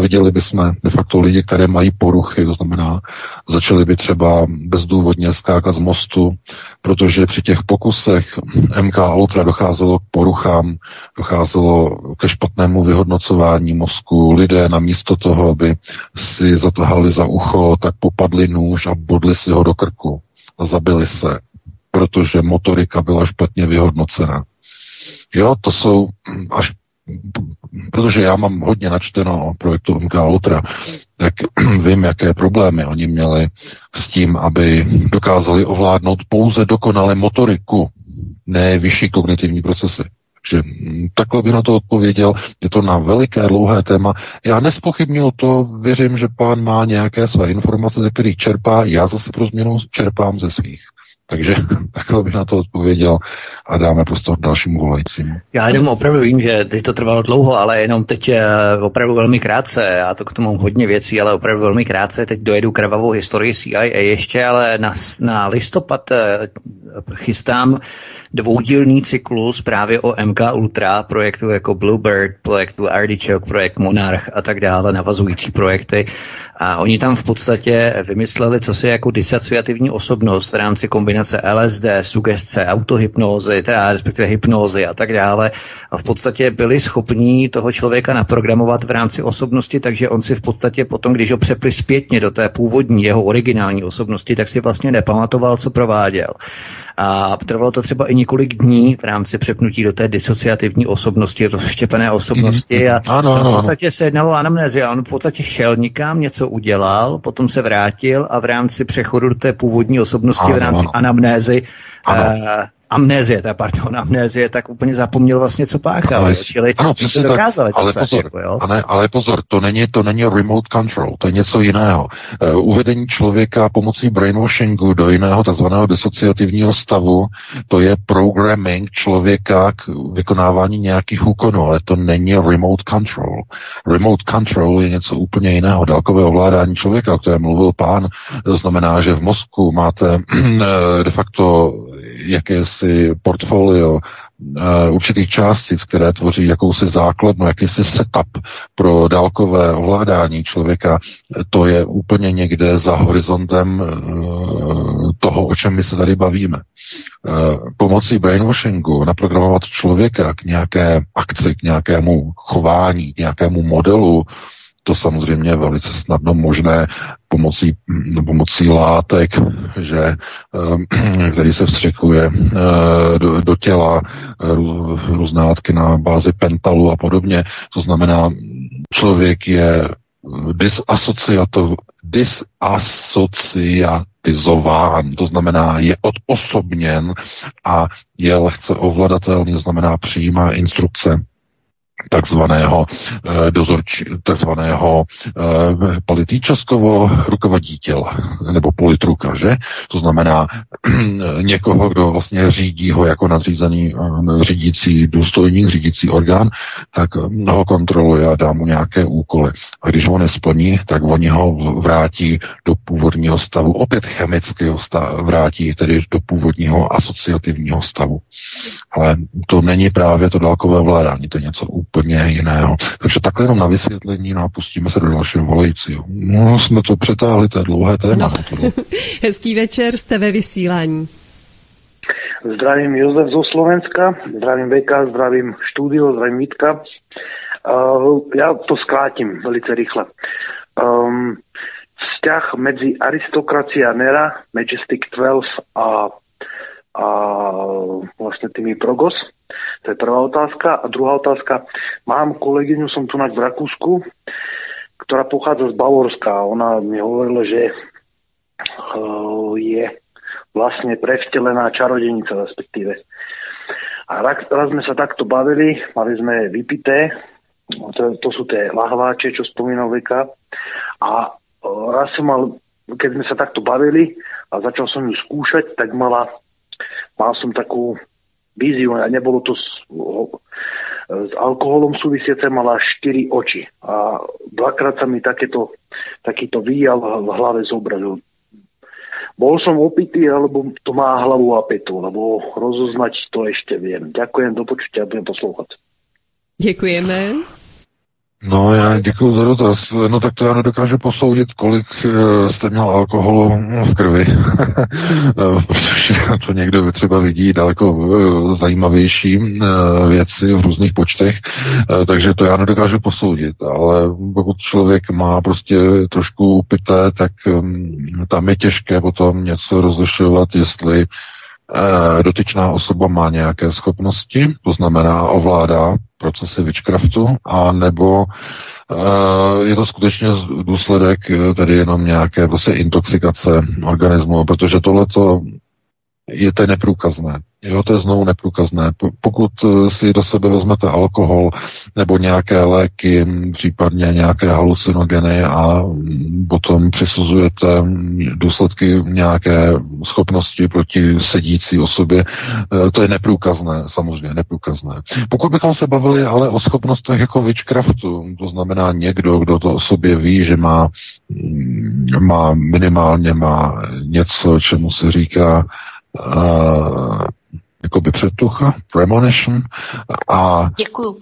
viděli bychom de facto lidi, které mají poruchy, to znamená, začali by třeba bezdůvodně skákat z mostu, protože při těch pokusech MK Ultra docházelo k poruchám, docházelo ke špatnému vyhodnocování mozku. Lidé namísto toho, aby si zatahali za ucho, tak popadli nůž a bodli si ho do krku a zabili se, protože motorika byla špatně vyhodnocena. Jo, to jsou až protože já mám hodně načteno o projektu MK Ultra, tak vím, jaké problémy oni měli s tím, aby dokázali ovládnout pouze dokonale motoriku, ne vyšší kognitivní procesy. Takže takhle bych na to odpověděl. Je to na veliké, dlouhé téma. Já nespochybnuju to, věřím, že pán má nějaké své informace, ze kterých čerpá. Já zase pro změnu čerpám ze svých. Takže takhle bych na to odpověděl a dáme prostor dalšímu volajícímu. Já jenom opravdu vím, že teď to trvalo dlouho, ale jenom teď eh, opravdu velmi krátce. Já to k tomu hodně věcí, ale opravdu velmi krátce. Teď dojedu krvavou historii CIA ještě, ale na, na listopad eh, chystám dvoudílný cyklus právě o MK Ultra, projektu jako Bluebird, projektu Artichoke, projekt Monarch a tak dále, navazující projekty. A oni tam v podstatě vymysleli, co si jako disociativní osobnost v rámci kombinace LSD, sugestce, autohypnózy, teda respektive hypnózy a tak dále. A v podstatě byli schopní toho člověka naprogramovat v rámci osobnosti, takže on si v podstatě potom, když ho přepli zpětně do té původní, jeho originální osobnosti, tak si vlastně nepamatoval, co prováděl. A trvalo to třeba i několik dní v rámci přepnutí do té disociativní osobnosti, rozštěpené osobnosti mhm. a ano, ano, v podstatě se jednalo o anamnézi a on v podstatě šel nikam, něco udělal, potom se vrátil a v rámci přechodu do té původní osobnosti, ano, v rámci ano. Anamnézy, ano. Amnézie, ta pardon, amnézie, tak úplně zapomněl vlastně, co páchal. Ale, čili ano, přesně to dokázali. Ale to pozor, jako, jo? Ale, ale pozor, to není, to není remote control, to je něco jiného. Uh, uvedení člověka pomocí brainwashingu do jiného takzvaného disociativního stavu, to je programming člověka k vykonávání nějakých úkonů, ale to není remote control. Remote control je něco úplně jiného. Dálkové ovládání člověka, o kterém mluvil pán, to znamená, že v mozku máte eh, de facto jakési portfolio uh, určitých částic, které tvoří jakousi základnu, jakýsi setup pro dálkové ovládání člověka, to je úplně někde za horizontem uh, toho, o čem my se tady bavíme. Uh, pomocí brainwashingu naprogramovat člověka k nějaké akci, k nějakému chování, k nějakému modelu, to samozřejmě velice snadno možné pomocí, pomocí látek, že, eh, který se vstřekuje eh, do, do těla, různé látky na bázi pentalu a podobně. To znamená, člověk je disasociatizován, to znamená je odosobněn a je lehce ovladatelný, to znamená přijímá instrukce takzvaného eh, dozorčí, takzvaného eh, političaskovo rukovodítěla, nebo politruka, že? To znamená někoho, kdo vlastně řídí ho jako nadřízený eh, řídící důstojník, řídící orgán, tak ho kontroluje a dá mu nějaké úkoly. A když ho nesplní, tak oni ho vrátí do původního stavu, opět chemického stavu, vrátí tedy do původního asociativního stavu. Ale to není právě to dálkové vládání, to je něco úplně jiného. Takže takhle jenom na vysvětlení, no a pustíme se do dalšího volajícího. No, jsme to přetáhli, to je dlouhé téma. No. Hezký večer, jste ve vysílání. Zdravím Jozef zo Slovenska, zdravím Veka, zdravím štúdio, zdravím Vítka. Uh, já to skrátím velice rychle. Um, vzťah mezi aristokracií a Nera, Majestic 12 a, a vlastně tými Progos, to je prvá otázka. A druhá otázka. Mám kolegyňu, som tu v Rakúsku, ktorá pochádza z Bavorska. Ona mi hovorila, že uh, je vlastne prevtelená čarodenica respektíve. A raz, raz sme sa takto bavili, mali sme vypité, to, to sú tie lahváče, čo spomínal Veka. A uh, raz som mal, keď sme sa takto bavili a začal som ju skúšať, tak mala, mal som takú víziu a nebolo to s, s alkoholom súvisiace, mala 4 oči. A dvakrát sa mi takéto, takýto výjav v hlave zobrazil. Bol som opitý, alebo to má hlavu a petu, lebo rozoznať to ešte viem. Ďakujem, do počutia, budem poslúchať. Děkujeme. No, já děkuji za dotaz. No tak to já nedokážu posoudit, kolik eh, jste měl alkoholu v krvi, protože to někdo třeba vidí daleko eh, zajímavější eh, věci v různých počtech, takže to já nedokážu posoudit, ale pokud člověk má prostě trošku upité, tak mm, tam je těžké potom něco rozlišovat, jestli dotyčná osoba má nějaké schopnosti, to znamená ovládá procesy witchcraftu, a nebo je to skutečně důsledek e, tedy jenom nějaké vlastně intoxikace organismu, protože tohleto je to neprůkazné. Jo, to je znovu neprůkazné. Pokud eh, si do sebe vezmete alkohol nebo nějaké léky, případně nějaké halucinogeny a potom přisuzujete důsledky nějaké schopnosti proti sedící osobě, eh, to je neprůkazné, samozřejmě neprůkazné. Pokud bychom se bavili ale o schopnostech jako witchcraftu, to znamená někdo, kdo to o sobě ví, že má, mm, má minimálně má něco, čemu se říká uh, jakoby předtucha, premonition a Děkuju.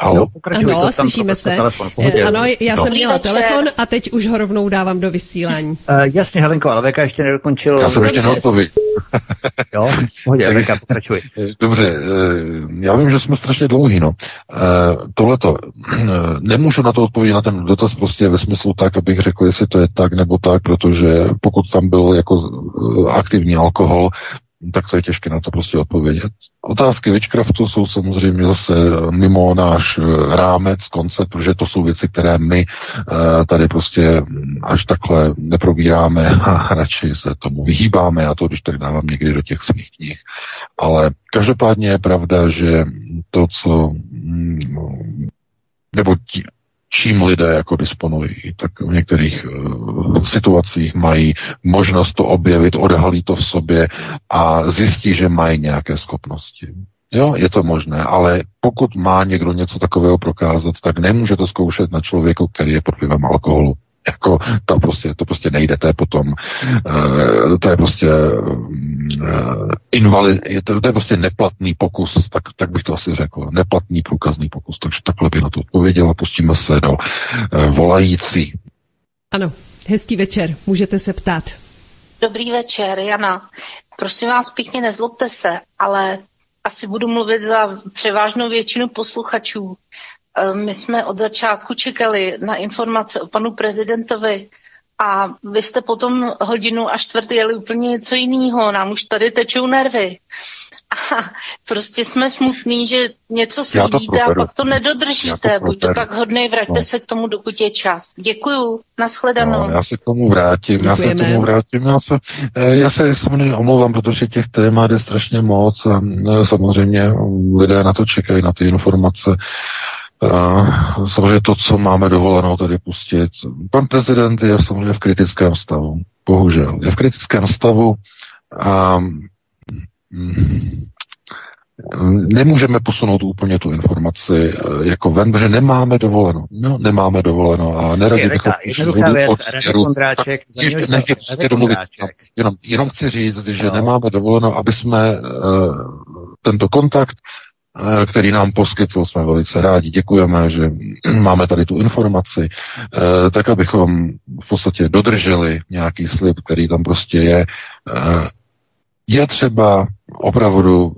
Halo? No, ano, slyšíme se. Telefon, eh, ano, já no. jsem měla telefon a teď už ho rovnou dávám do vysílání. Uh, jasně, Helenko, ale Veka ještě nedokončil. Já jsem ještě neodpověď. jo, pohodě, Veka, pokračuj. Dobře, eh, já vím, že jsme strašně dlouhý, no. Tohleto, nemůžu na to odpovědět na ten dotaz prostě ve smyslu tak, abych řekl, jestli to je tak nebo tak, protože pokud tam byl jako aktivní alkohol, tak to je těžké na to prostě odpovědět. Otázky Witchcraftu jsou samozřejmě zase mimo náš eh, rámec, koncept, protože to jsou věci, které my eh, tady prostě až takhle neprobíráme a radši se tomu vyhýbáme. Já to když tak dávám někdy do těch svých knih. Ale každopádně je pravda, že to, co mm, nebo čím lidé jako disponují, tak v některých uh, situacích mají možnost to objevit, odhalí to v sobě a zjistí, že mají nějaké schopnosti. Jo, je to možné, ale pokud má někdo něco takového prokázat, tak nemůže to zkoušet na člověku, který je pod vlivem alkoholu. Jako to prostě, to prostě nejde, to je potom, uh, to je prostě uh, invalid, je to, to je prostě neplatný pokus, tak, tak bych to asi řekl, neplatný průkazný pokus, takže takhle bych na to odpověděl a pustíme se do uh, volající. Ano, hezký večer, můžete se ptát. Dobrý večer, Jana. Prosím vás, pěkně nezlobte se, ale asi budu mluvit za převážnou většinu posluchačů. Eh, my jsme od začátku čekali na informace o panu prezidentovi a vy jste potom hodinu a čtvrt jeli úplně něco jiného. Nám už tady tečou nervy. prostě jsme smutní, že něco slíbíte a pak to nedodržíte. To Buď to tak hodnej, vraťte no. se k tomu, dokud je čas. Děkuju, nashledanou. No, já se k tomu vrátím, Děkujeme. já se k tomu vrátím. Já se, eh, já se samozřejmě omlouvám, protože těch témat je strašně moc a eh, samozřejmě lidé na to čekají, na ty informace. Samozřejmě to, co máme dovoleno tady pustit. Pan prezident je samozřejmě v kritickém stavu. Bohužel. Je v kritickém stavu a mm, nemůžeme posunout úplně tu informaci eh, jako ven, protože nemáme dovoleno. No, nemáme dovoleno a neradi bychom... Jednoduchá věc, Radek domluvit, jenom, jenom chci říct, že no. nemáme dovoleno, aby jsme uh, tento kontakt který nám poskytl, jsme velice rádi, děkujeme, že máme tady tu informaci, eh, tak abychom v podstatě dodrželi nějaký slib, který tam prostě je. Eh, je třeba opravdu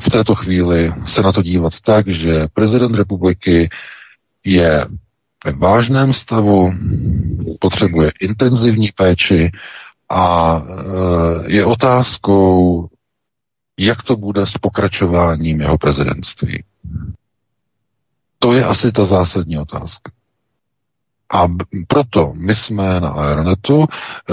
v této chvíli se na to dívat tak, že prezident republiky je ve vážném stavu, potřebuje intenzivní péči a je otázkou, jak to bude s pokračováním jeho prezidentství. To je asi ta zásadní otázka. A proto my jsme na Aeronetu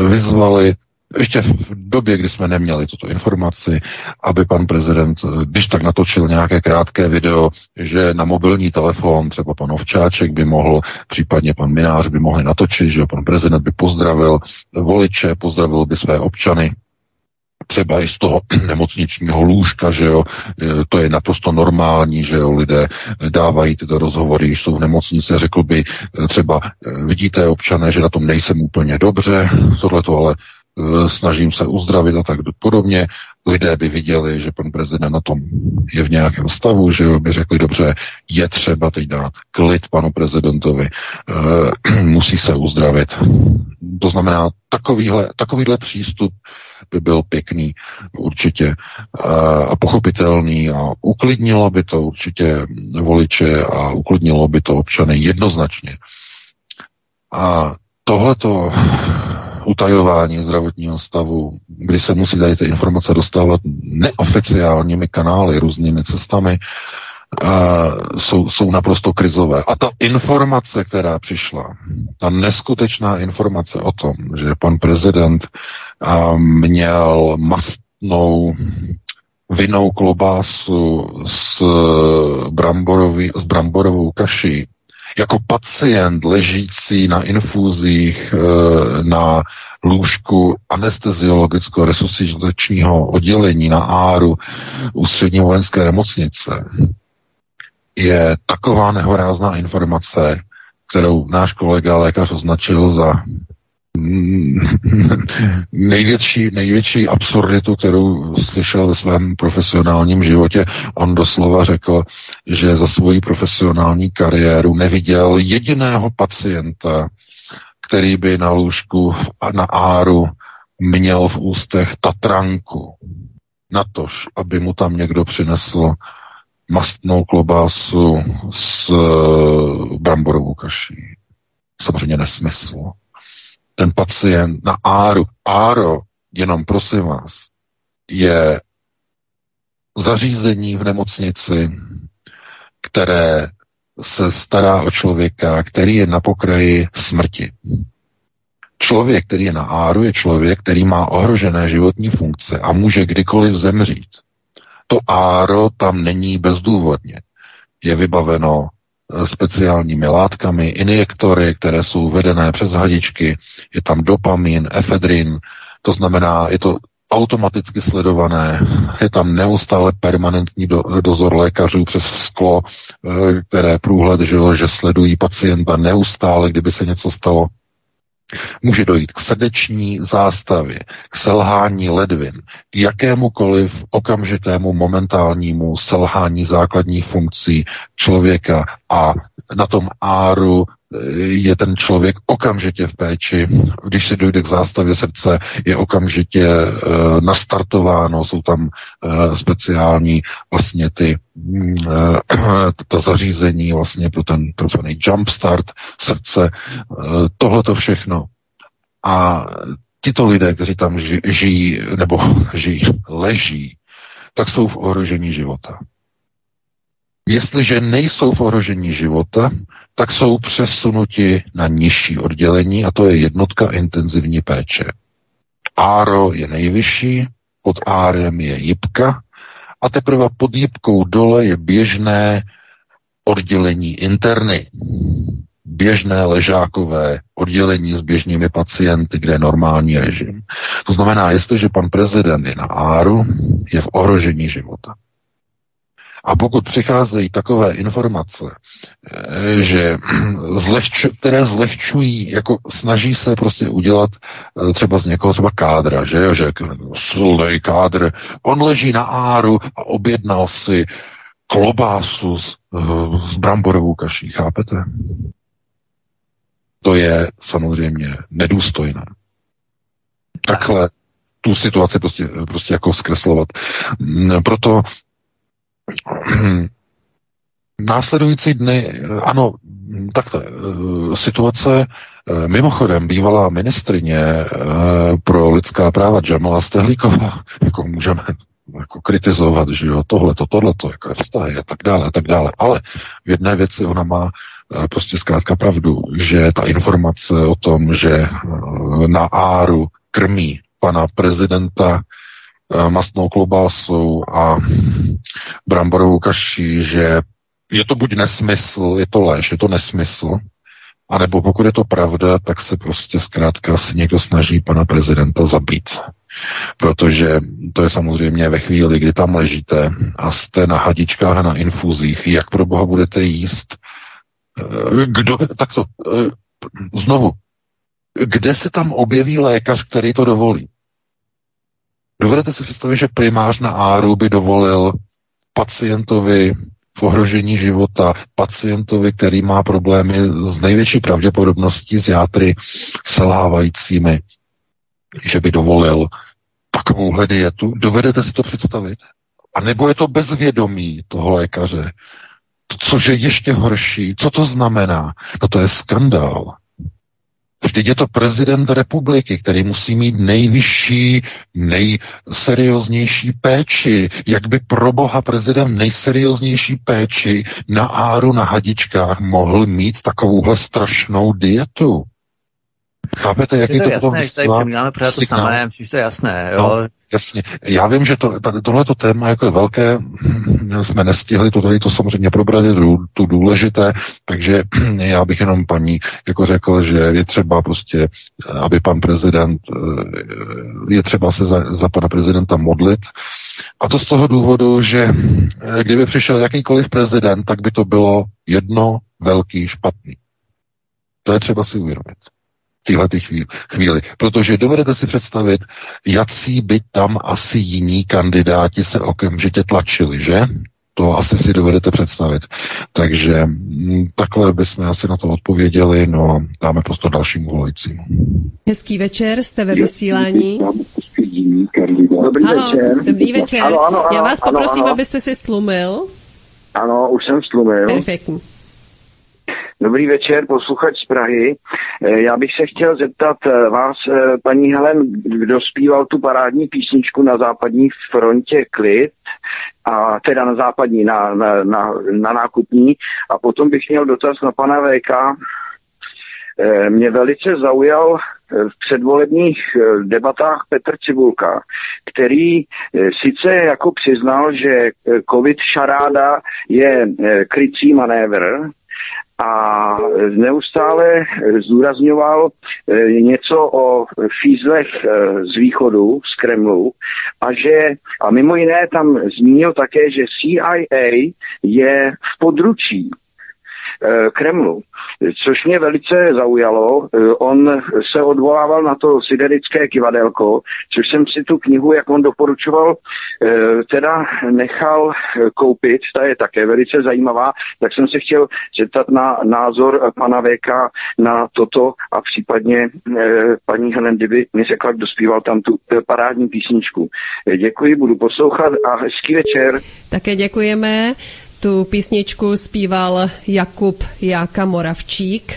vyzvali ještě v době, kdy jsme neměli tuto informaci, aby pan prezident, když tak natočil nějaké krátké video, že na mobilní telefon třeba pan Ovčáček by mohl, případně pan Minář by mohli natočit, že pan prezident by pozdravil voliče, pozdravil by své občany, třeba i z toho nemocničního lůžka, že jo, e, to je naprosto normální, že jo, lidé dávají tyto rozhovory, když jsou v nemocnici, řekl by e, třeba, e, vidíte občané, že na tom nejsem úplně dobře, tohle to ale snažím se uzdravit a tak podobně. Lidé by viděli, že pan prezident na tom je v nějakém stavu, že by řekli, dobře, je třeba teď dát klid panu prezidentovi, e, musí se uzdravit. To znamená, takovýhle, takovýhle přístup by byl pěkný určitě a pochopitelný a uklidnilo by to určitě voliče a uklidnilo by to občany jednoznačně. A tohleto utajování zdravotního stavu, kdy se musí tady ty informace dostávat neoficiálními kanály, různými cestami, jsou, jsou naprosto krizové. A ta informace, která přišla, ta neskutečná informace o tom, že pan prezident měl mastnou vinou klobásu s, bramborový, s bramborovou kaší, jako pacient ležící na infúzích e, na lůžku anesteziologického resuscitačního oddělení na Áru ústřední vojenské nemocnice, je taková nehorázná informace, kterou náš kolega lékař označil za největší, největší absurditu, kterou slyšel ve svém profesionálním životě. On doslova řekl, že za svoji profesionální kariéru neviděl jediného pacienta, který by na lůžku na áru měl v ústech tatranku. Natož, aby mu tam někdo přinesl mastnou klobásu s eh, bramborovou kaší. Samozřejmě nesmysl. Ten pacient na áru, áro, jenom prosím vás, je zařízení v nemocnici, které se stará o člověka, který je na pokraji smrti. Člověk, který je na áru, je člověk, který má ohrožené životní funkce a může kdykoliv zemřít to áro tam není bezdůvodně. Je vybaveno eh, speciálními látkami, injektory, které jsou vedené přes hadičky, je tam dopamin, efedrin, to znamená, je to automaticky sledované, je tam neustále permanentní do, dozor lékařů přes sklo, eh, které průhled, že, že sledují pacienta neustále, kdyby se něco stalo. Může dojít k srdeční zástavě, k selhání ledvin, k jakémukoliv okamžitému momentálnímu selhání základních funkcí člověka a na tom áru eh, je ten člověk okamžitě v péči. Když se dojde k zástavě srdce, je okamžitě e, nastartováno, jsou tam e, speciální vlastně ty e, ta zařízení vlastně pro ten takzvaný jumpstart srdce. E, Tohle to všechno. A tito lidé, kteří tam žijí, nebo žijí, leží, tak jsou v ohrožení života. Jestliže nejsou v ohrožení života, tak jsou přesunuti na nižší oddělení a to je jednotka intenzivní péče. Áro je nejvyšší, pod árem je jipka a teprve pod jipkou dole je běžné oddělení interny. Běžné ležákové oddělení s běžnými pacienty, kde je normální režim. To znamená, jestliže pan prezident je na áru, je v ohrožení života. A pokud přicházejí takové informace, eh, že zlehču, které zlehčují, jako snaží se prostě udělat eh, třeba z někoho třeba kádra, že že silný kádr, on leží na áru a objednal si klobásu s, eh, s bramborovou kaší, chápete? To je samozřejmě nedůstojné. Takhle tu situaci prostě, prostě jako zkreslovat. Proto Následující dny, ano, takhle, eh, situace, eh, mimochodem bývalá ministrině eh, pro lidská práva Jamala Stehlíková, jako můžeme jako kritizovat, že jo, tohleto, tohleto, jako je vztahy a tak dále, a tak dále. Ale v jedné věci ona má prostě zkrátka pravdu, že ta informace o tom, že na áru krmí pana prezidenta mastnou klobásou a bramborovou kaší, že je to buď nesmysl, je to lež, je to nesmysl, anebo pokud je to pravda, tak se prostě zkrátka si někdo snaží pana prezidenta zabít. Protože to je samozřejmě ve chvíli, kdy tam ležíte a jste na hadičkách a na infuzích, jak pro boha budete jíst? Eh, kdo, takto, eh, znovu, kde se tam objeví lékař, který to dovolí? Dovedete si představit, že primář na áru by dovolil pacientovi v ohrožení života, pacientovi, který má problémy s největší pravděpodobností s játry selhávajícími, že by dovolil takovouhle dietu. Dovedete si to představit? A nebo je to bezvědomí toho lékaře? To, což je ještě horší. Co to znamená? No to je skandál. Vždyť je to prezident republiky, který musí mít nejvyšší, nejserióznější péči. Jak by pro boha prezident nejserióznější péči na áru na hadičkách mohl mít takovouhle strašnou dietu? Chápete, jak je to, to jasné, že tady přemýšláme pořád to samé, to je jasné. Jo? No, jasně. Já vím, že to, tohleto téma jako je velké, jsme nestihli to tady to samozřejmě probrat, je tu důležité, takže já bych jenom paní jako řekl, že je třeba prostě, aby pan prezident, eh, je třeba se za, za pana prezidenta modlit, a to z toho důvodu, že eh, kdyby přišel jakýkoliv prezident, tak by to bylo jedno velký špatný. To je třeba si uvědomit tyhle ty chvíli, chvíli. Protože dovedete si představit, jací by tam asi jiní kandidáti se okamžitě tlačili, že? To asi si dovedete představit. Takže mm, takhle bychom asi na to odpověděli, no a dáme prostor dalšímu volajícímu. Hezký večer, jste ve vysílání. Dobrý Halo, večer. dobrý večer. Ano, ano, ano, Já vás ano, poprosím, ano. abyste si stlumil. Ano, už jsem stlumil. Perfektní. Dobrý večer, posluchač z Prahy. Eh, Já bych se chtěl zeptat eh, vás, eh, paní Helen, kdo zpíval tu parádní písničku na západní frontě Klid, a teda na západní, na, na, na, na nákupní. A potom bych měl dotaz na pana VK. Mě velice zaujal v předvolebních debatách Petr Cibulka, který sice jako přiznal, že covid šaráda je krycí manévr, a neustále zdůrazňoval eh, něco o fízlech eh, z východu, z Kremlu. A že, a mimo jiné tam zmínil také, že CIA je v područí Kremlu, což mě velice zaujalo. Eh, On se odvolával na to siderické kivadelko, což jsem si tu knihu, jak on doporučoval, eh, teda nechal eh, koupit, ta je také velice zajímavá, tak jsem se chtěl zeptat na názor pana VK na toto a případně eh, paní Helen, kdyby mi řekla, kdo zpíval tam tu eh, parádní písničku. Eh, Děkuji, budu poslouchat a hezký večer. Také děkujeme. Tu písničku zpíval Jakub Jáka Moravčík.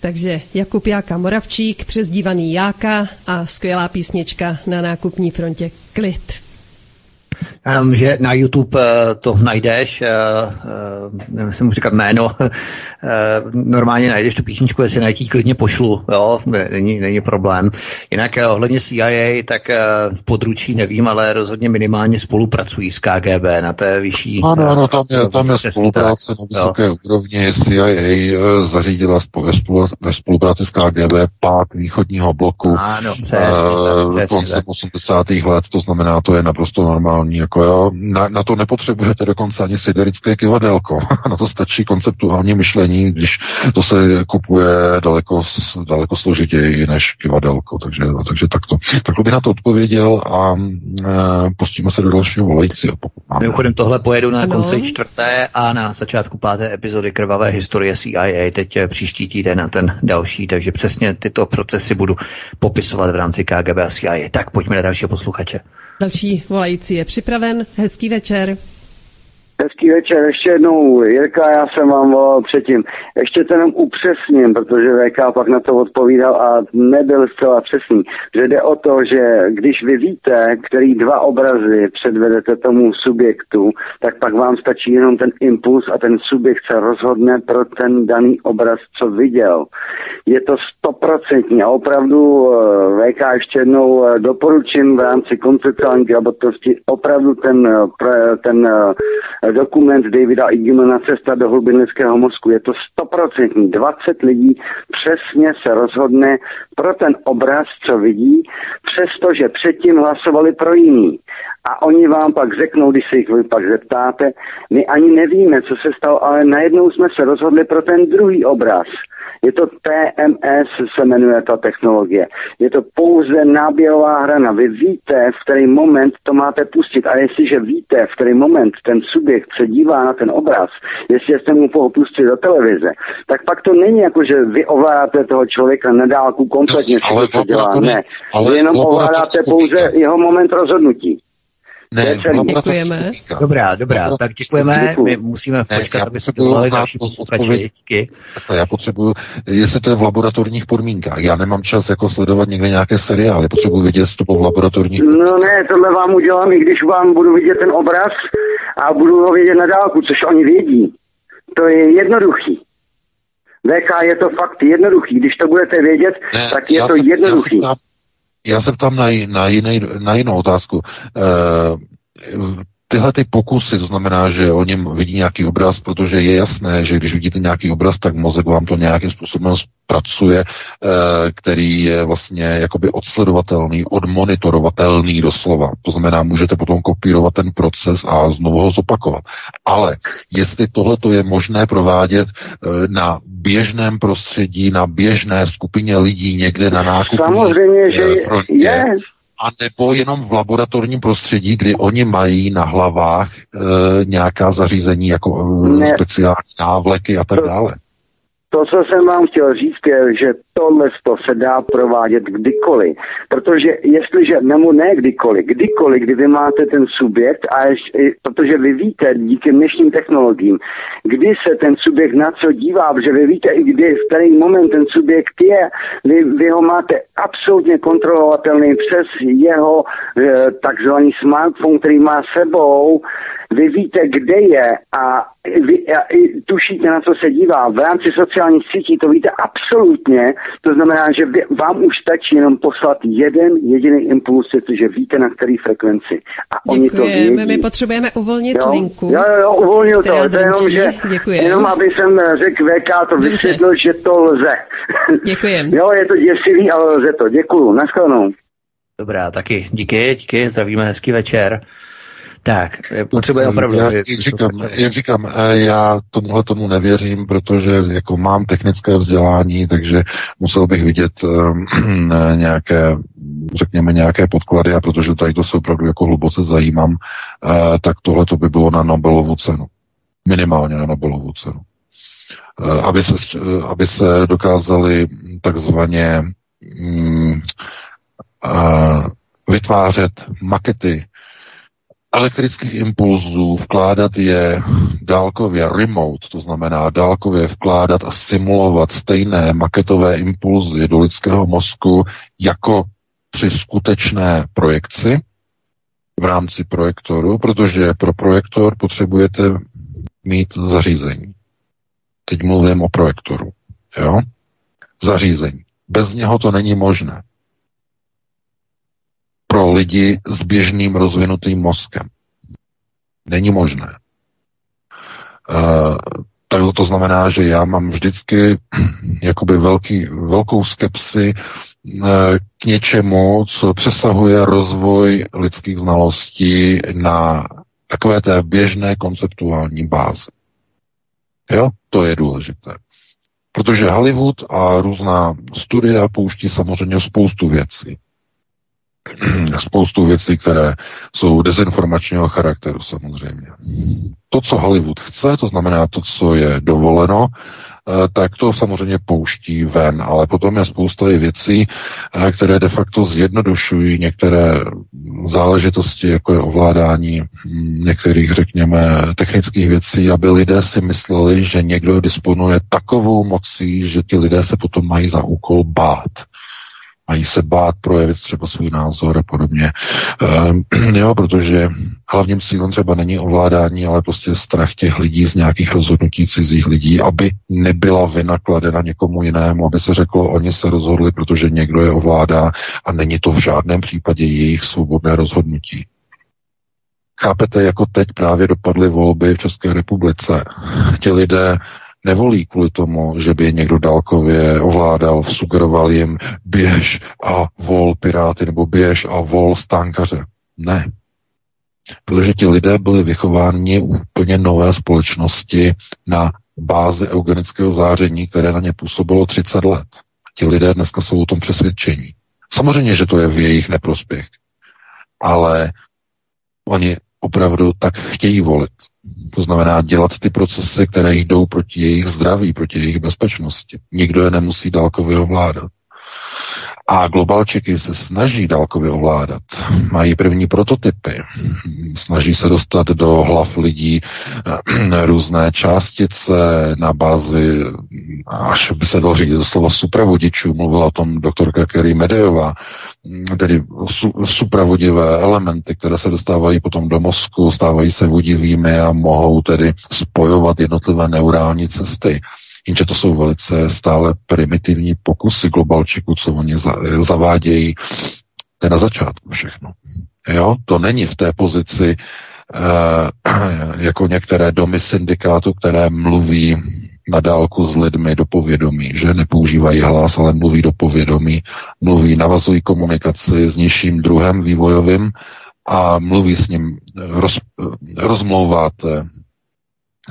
Takže Jakub Jáka Moravčík, přezdívaný Jáka a skvělá písnička na nákupní frontě Klid. Jenom, že na YouTube eh, to najdeš, nevím, si mu říkat jméno, normálně najdeš tu písničku, jestli najít klidně pošlu, jo, není, není problém. Jinak ohledně CIA, tak v područí nevím, ale rozhodně minimálně spolupracují s KGB na té vyšší... Ano, ano, tam je, tam je spolupráce tak. na vysoké jo. úrovni. CIA zařídila ve spolupráci s KGB pát východního bloku ano, přesně, uh, koncem 80. let, to znamená, to je naprosto normální. Jako jo. Na, na to nepotřebujete dokonce ani siderické kivadelko. na to stačí konceptuální myšlení, když to se kupuje daleko, daleko složitěji než kivadelko. Takže, takže takto. Takhle by na to odpověděl a e, pustíme se do dalšího volajícího. Mimochodem tohle pojedu na ano. konci čtvrté a na začátku páté epizody Krvavé historie CIA, teď příští týden na ten další, takže přesně tyto procesy budu popisovat v rámci KGB a CIA. Tak pojďme na dalšího posluchače. Další volající je připraven. Hezký večer. Hezký večer, ještě jednou, Jirka, já jsem vám volal předtím. Ještě to jenom upřesním, protože VK pak na to odpovídal a nebyl zcela přesný. Že jde o to, že když vy víte, který dva obrazy předvedete tomu subjektu, tak pak vám stačí jenom ten impuls a ten subjekt se rozhodne pro ten daný obraz, co viděl. Je to stoprocentní a opravdu eh, VK ještě jednou eh, doporučím v rámci konceptuální gramotnosti opravdu ten, eh, ten dokument Davida Igmana Cesta do hlubin lidského mozku. Je to stoprocentní. 20 lidí přesně se rozhodne pro ten obraz, co vidí, přestože předtím hlasovali pro jiný. A oni vám pak řeknou, když se jich vy pak zeptáte, my ani nevíme, co se stalo, ale najednou jsme se rozhodli pro ten druhý obraz. Je to TMS, se jmenuje ta technologie. Je to pouze náběhová hrana. Vy víte, v který moment to máte pustit. A jestliže víte, v který moment ten subjekt se dívá na ten obraz, jestli jste mu ho pustit do televize, tak pak to není jako, že vy ovládáte toho člověka na dálku kompletně, ale, co dělá. Ne, vy jenom ovládáte pouze jeho moment rozhodnutí. Ne, děkujeme. Dobrá, dobrá, tak děkujeme. My musíme počkat, aby se dovolali další posluchači. Díky. Já potřebuju, jestli to je v laboratorních podmínkách. Já nemám čas jako sledovat někde nějaké seriály, potřebuji vidět, jestli to v laboratorních No ne, tohle vám udělám, i když vám budu vidět ten obraz a budu ho vidět na dálku, což oni vědí. To je jednoduchý. VK je to fakt jednoduchý. Když to budete vědět, ne, tak je to jednoduchý. Já já se ptám na, na, jiný, na jinou otázku. Uh, tyhle ty pokusy, to znamená, že o něm vidí nějaký obraz, protože je jasné, že když vidíte nějaký obraz, tak mozek vám to nějakým způsobem pracuje, eh, který je vlastně jakoby odsledovatelný, odmonitorovatelný doslova. To znamená, můžete potom kopírovat ten proces a znovu ho zopakovat. Ale jestli tohle je možné provádět eh, na běžném prostředí, na běžné skupině lidí někde na nákupní Samozřejmě, že frontě, je a nebo jenom v laboratorním prostředí, kdy oni mají na hlavách e, nějaká zařízení jako e, speciální návleky a tak dále. To, co jsem vám chtěl říct, je, že tohle se dá provádět kdykoliv. Protože jestliže, nebo ne kdykoliv, kdykoliv, kdy vy máte ten subjekt, a ještě, protože vy víte díky dnešním technologiím, kdy se ten subjekt na co dívá, protože vy víte i kdy, v který moment ten subjekt je, vy, vy ho máte absolutně kontrolovatelný přes jeho e, takzvaný smartphone, který má sebou, vy víte, kde je a vy a, tušíte, na co se dívá. V rámci sociálních sítí to víte absolutně, to znamená, že vy, vám už stačí jenom poslat jeden jediný impuls, že víte, na který frekvenci. A oni to vědí. My potřebujeme uvolnit jo? linku. Jo, jo, jo uvolnil to. To jenom, že, jenom aby jsem řekl VK, to vysvětlil, že to lze. Děkujem. jo, je to děsivý, ale lze to. Děkuju. Naschledanou. Dobrá, taky díky, díky, zdravíme, hezký večer. Tak, potřebuje opravdu... Já, jak, říkám, jak říkám, eh, já tomuhle tomu nevěřím, protože jako mám technické vzdělání, takže musel bych vidět um, nějaké, řekněme, nějaké podklady a protože tady to se opravdu jako hluboce zajímám, uh, tak tohle to by bylo na Nobelovu cenu. Minimálně na Nobelovu cenu. Uh, aby, se, uh, aby se dokázali takzvaně um, vytvářet makety elektrických impulzů, vkládat je dálkově remote, to znamená dálkově vkládat a simulovat stejné maketové impulzy do lidského mozku jako při skutečné projekci v rámci projektoru, protože pro projektor potřebujete mít zařízení. Teď mluvím o projektoru. Jo? Zařízení. Bez něho to není možné. Pro lidi s běžným rozvinutým mozkem. Není možné. Uh, tak to znamená, že já mám vždycky jakoby velký, velkou skepsi uh, k něčemu, co přesahuje rozvoj lidských znalostí na takové té běžné konceptuální bázi. Jo, to je důležité. Protože Hollywood a různá studia pouští samozřejmě spoustu věcí. spoustu věcí, které jsou dezinformačního charakteru samozřejmě. To, co Hollywood chce, to znamená to, co je dovoleno, eh, tak to samozřejmě pouští ven, ale potom je spousta věcí, eh, které de facto zjednodušují některé záležitosti, jako je ovládání hm, některých, řekněme, technických věcí, aby lidé si mysleli, že někdo disponuje takovou mocí, že ti lidé se potom mají za úkol bát mají se bát projevit třeba svůj názor a podobně. E, jo, protože hlavním cílem třeba není ovládání, ale prostě strach těch lidí z nějakých rozhodnutí cizích lidí, aby nebyla vina kladena někomu jinému, aby se řeklo, oni se rozhodli, protože někdo je ovládá a není to v žádném případě jejich svobodné rozhodnutí. Chápete, jako teď právě dopadly volby v České republice. Ti lidé nevolí kvůli tomu, že by někdo dálkově ovládal, sugeroval jim běž a vol piráty nebo běž a vol stánkaře. Ne. Protože ti lidé byli vychováni v úplně nové společnosti na bázi eugenického záření, které na ně působilo 30 let. Ti lidé dneska jsou o tom přesvědčení. Samozřejmě, že to je v jejich neprospěch, ale oni opravdu tak chtějí volit. To znamená dělat ty procesy, které jdou proti jejich zdraví, proti jejich bezpečnosti. Nikdo je nemusí dálkově ovládat. A globalčeky se snaží dálkově ovládat. Mají první prototypy. Snaží se dostat do hlav lidí eh, různé částice na bázi, až by se dalo říct doslova supravodičů. Mluvila o tom doktorka Kerry Medejová. Tedy su, supravodivé elementy, které se dostávají potom do mozku, stávají se vodivými a mohou tedy spojovat jednotlivé neurální cesty. Jenže to jsou velice stále primitivní pokusy globalčiků, co oni za, zavádějí. To je na začátku všechno. Jo, to není v té pozici uh, jako některé domy syndikátu, které mluví na dálku s lidmi do povědomí, že nepoužívají hlas, ale mluví do povědomí, mluví, navazují komunikaci s nižším druhem vývojovým a mluví s ním, roz, rozmlouváte,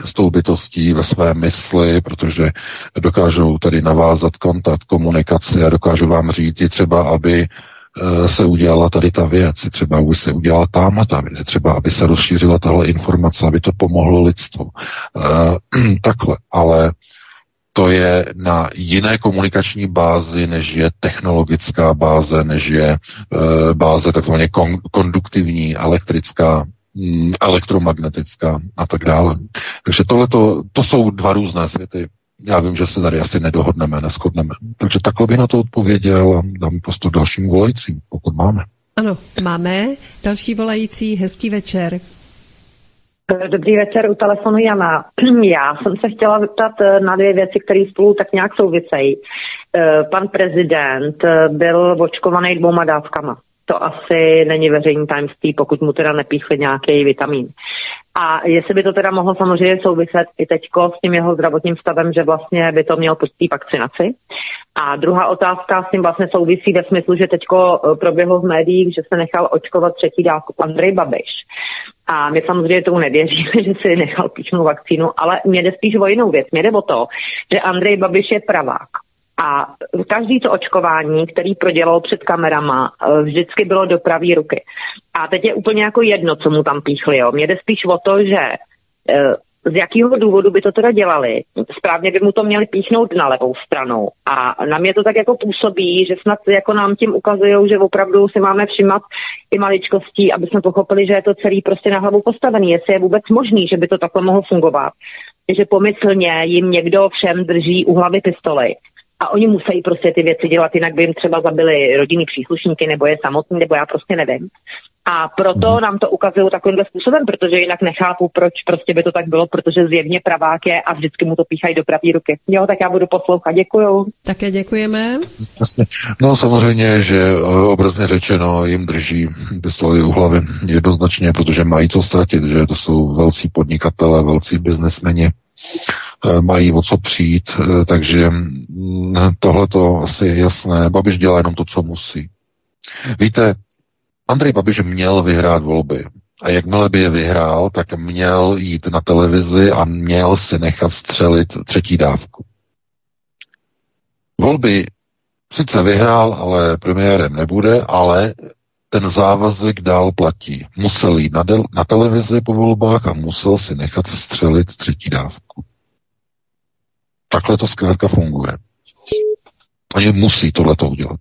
s tou bytostí ve své mysli, protože dokážou tady navázat kontakt, komunikaci a dokážou vám říct i třeba, aby eh, se udělala tady ta věc, třeba aby se udělala tamhle ta věc, třeba aby se rozšířila tahle informace, aby to pomohlo lidstvu. E, takhle, ale to je na jiné komunikační bázi, než je technologická báze, než je e, báze takzvaně kon, konduktivní, elektrická, elektromagnetická a tak dále. Takže tohle to jsou dva různé světy. Já vím, že se tady asi nedohodneme, neschodneme. Takže takhle bych na to odpověděl a dám prostor dalším volajícím, pokud máme. Ano, máme. Další volající, hezký večer. Dobrý večer, u telefonu Jana. Já jsem se chtěla zeptat eh, na dvě věci, které spolu tak nějak souvisejí. Eh, pan prezident eh, byl očkovaný dvouma dávkama to asi není veřejný tajemství, pokud mu teda nepíchli nějaký vitamin. A jestli by to teda mohlo samozřejmě souviset i teďko s tím jeho zdravotním stavem, že vlastně by to měl pustit vakcinaci. A druhá otázka s tím vlastně souvisí ve smyslu, že teďko eh, proběhlo v médiích, že se nechal očkovat třetí dávku Andrej Babiš. A my samozřejmě tomu nevěříme, že si nechal píchnout vakcínu, ale mě jde spíš o jinou věc. Mě jde o to, že Andrej Babiš je pravák. A každý to očkování, který prodělal před kamerama, eh, vždycky bylo do pravý ruky. A teď je úplně jako jedno, co mu tam píchli. Jo. Mně jde spíš o to, že eh, z jakého důvodu by to teda dělali. Správně by mu to měli píchnout na levou stranu. A na mě to tak jako působí, že snad jako nám tím ukazují, že opravdu si máme všimat i maličkostí, aby jsme pochopili, že je to celý prostě na hlavu postavený. Jestli je vůbec možný, že by to takhle mohlo fungovat. Že pomyslně jim někdo všem drží u hlavy pistoli a oni musí prostě ty věci dělat, jinak by jim třeba zabili rodinný příslušníky, nebo je samotný, nebo já prostě nevím. A proto nám to ukazují takovýmhle způsobem, protože jinak nechápu, proč prostě by to tak bylo, protože zjevně pravák je a vždycky mu to píchají do pravý ruky. Jo, tak já budu poslouchat, děkuju. Také děkujeme. Jasně. No samozřejmě, že eh, obrazně řečeno jim drží pistoli u hlavy jednoznačně, protože mají co ztratit, že to jsou velcí podnikatele, velcí biznesmeni, eh, mají o co přijít, eh, takže mm, tohle to asi je jasné. Babiš dělá jenom to, co musí. Víte, Andrej Babiš měl vyhrát volby. A jakmile by je vyhrál, tak měl jít na televizi a měl si nechat střelit třetí dávku. Volby sice vyhrál, ale premiérem nebude, ale ten závazek dál platí. Musel jít na, del- na televizi po volbách a musel si nechat střelit třetí dávku. Takhle to zkrátka funguje. Oni musí tohleto udělat.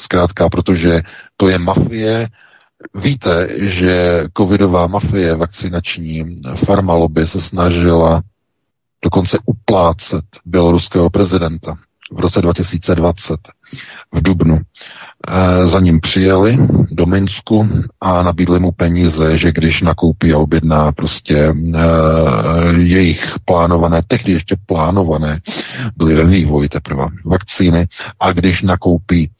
Zkrátka, protože to je mafie. Víte, že covidová mafie vakcinační farmalobby se snažila dokonce uplácet běloruského prezidenta v roce 2020 v Dubnu. E, za ním přijeli do Minsku a nabídli mu peníze, že když nakoupí a objedná prostě e, jejich plánované, tehdy ještě plánované, byly ve vývoji teprve vakcíny, a když nakoupí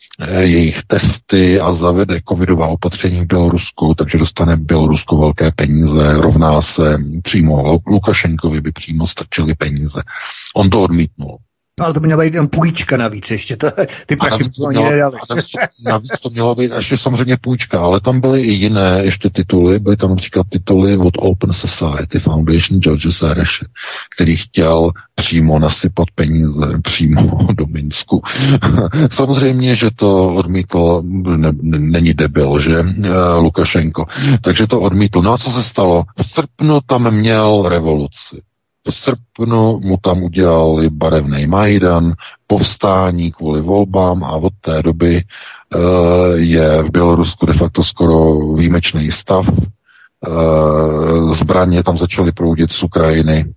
jejich testy a zavede covidová opatření v Bělorusku, takže dostane Bělorusko velké peníze, rovná se přímo Lukašenkovi by přímo strčili peníze. On to odmítnul. No, ale to by měla být jen půjčka navíc ještě. To, ty prachy navíc, by mělo, nedali. navíc, to mělo být ještě samozřejmě půjčka, ale tam byly i jiné ještě tituly, byly tam například tituly od Open Society Foundation George Soros, který chtěl přímo nasypat peníze přímo do Minsku. samozřejmě, že to odmítl, ne, ne, není debil, že eh, Lukašenko, takže to odmítl. No a co se stalo? V srpnu tam měl revoluci. V srpnu mu tam udělali barevný Majdan, povstání kvůli volbám a od té doby uh, je v Bělorusku de facto skoro výjimečný stav. Uh, zbraně tam začaly proudit z Ukrajiny.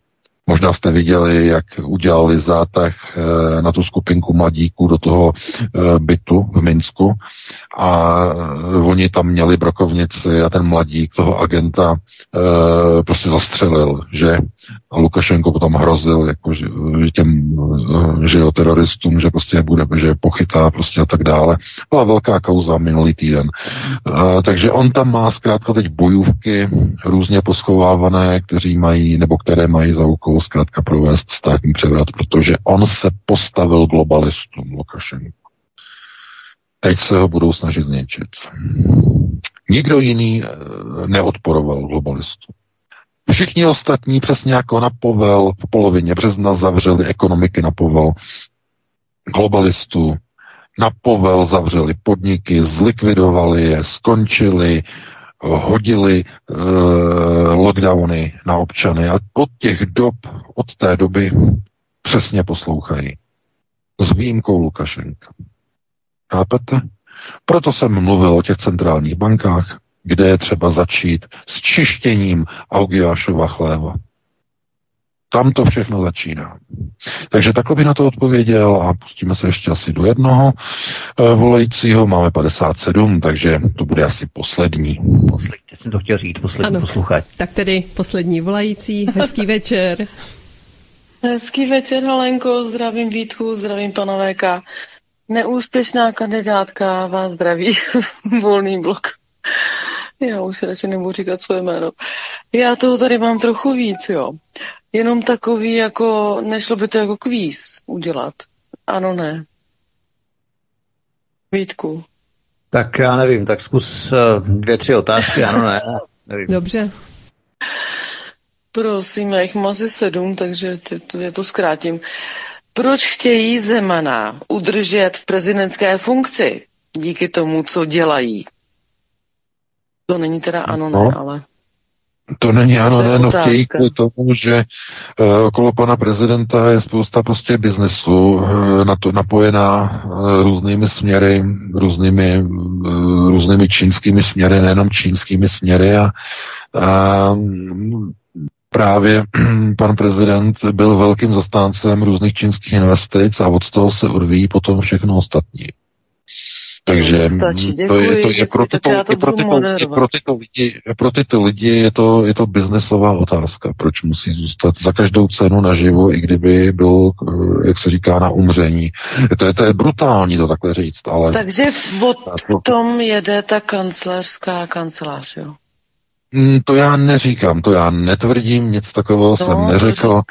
Možná jste viděli, jak udělali zátah uh, na tu skupinku mladíků do toho uh, bytu v Minsku a uh, oni tam měli brokovnici a ten mladík toho agenta prostě zastřelil, že a Lukašenko potom hrozil jako, že, těm že jo, teroristům, že prostě bude, že pochytá prostě a tak dále. Byla velká kauza minulý týden. Takže on tam má zkrátka teď bojůvky různě poschovávané, kteří mají, nebo které mají za úkol zkrátka provést státní převrat, protože on se postavil globalistům Lukašenko. Teď se ho budou snažit zničit. Nikdo jiný eh, neodporoval globalistům. Všichni ostatní, přesně jako na povel, v polovině března zavřeli ekonomiky na povel globalistů, na povel zavřeli podniky, zlikvidovali je, skončili, hodili e, lockdowny na občany a od těch dob, od té doby přesně poslouchají. S výjimkou Lukašenka. Chápete? Proto jsem mluvil o těch centrálních bankách, kde je třeba začít s čištěním Augiášova chléva. Tam to všechno začíná. Takže takhle bych na to odpověděl a pustíme se ještě asi do jednoho e, volajícího. Máme 57, takže to bude asi poslední. Poslední, jsem to chtěl říct, poslední Ano. posluchač. Tak tedy poslední volající. Hezký večer. Hezký večer, Helenko, zdravím Vítku, zdravím pana VK. Neúspěšná kandidátka vás zdraví, volný blok. Já už radši nebudu říkat svoje jméno. Já toho tady mám trochu víc, jo. Jenom takový, jako, nešlo by to jako kvíz udělat. Ano, ne. Vítku. Tak já nevím, tak zkus eh, dvě, tři otázky, ano, ne, nevím. Dobře. Prosím, já jich mám asi sedm, takže ty- to, já to zkrátím. Proč chtějí Zemana udržet v prezidentské funkci díky tomu, co dělají? To není teda ano, ne, No. ale... To není ano, ne, no chtějí kvůli tomu, že uh, okolo pana prezidenta je spousta prostě biznesu uh, na to napojená uh, různými směry, různými, uh, různými čínskými směry, nejenom čínskými směry a uh, právě pan prezident byl velkým zastáncem různých čínských investic a od toho se odvíjí potom všechno ostatní. Takže to je, to je pro tyto, i pro tyto, i pro tyto lidi, pro tyto lidi je to, je to biznesová otázka, proč musí zůstat za každou cenu naživo, i kdyby byl, eh, jak se říká, na umření. To je, to je brutální to takhle říct, ale... Takže v tom jede ta kancelářská kancelář, jo? Mm, to já neříkám, to já netvrdím, nic takového no, jsem neřekl.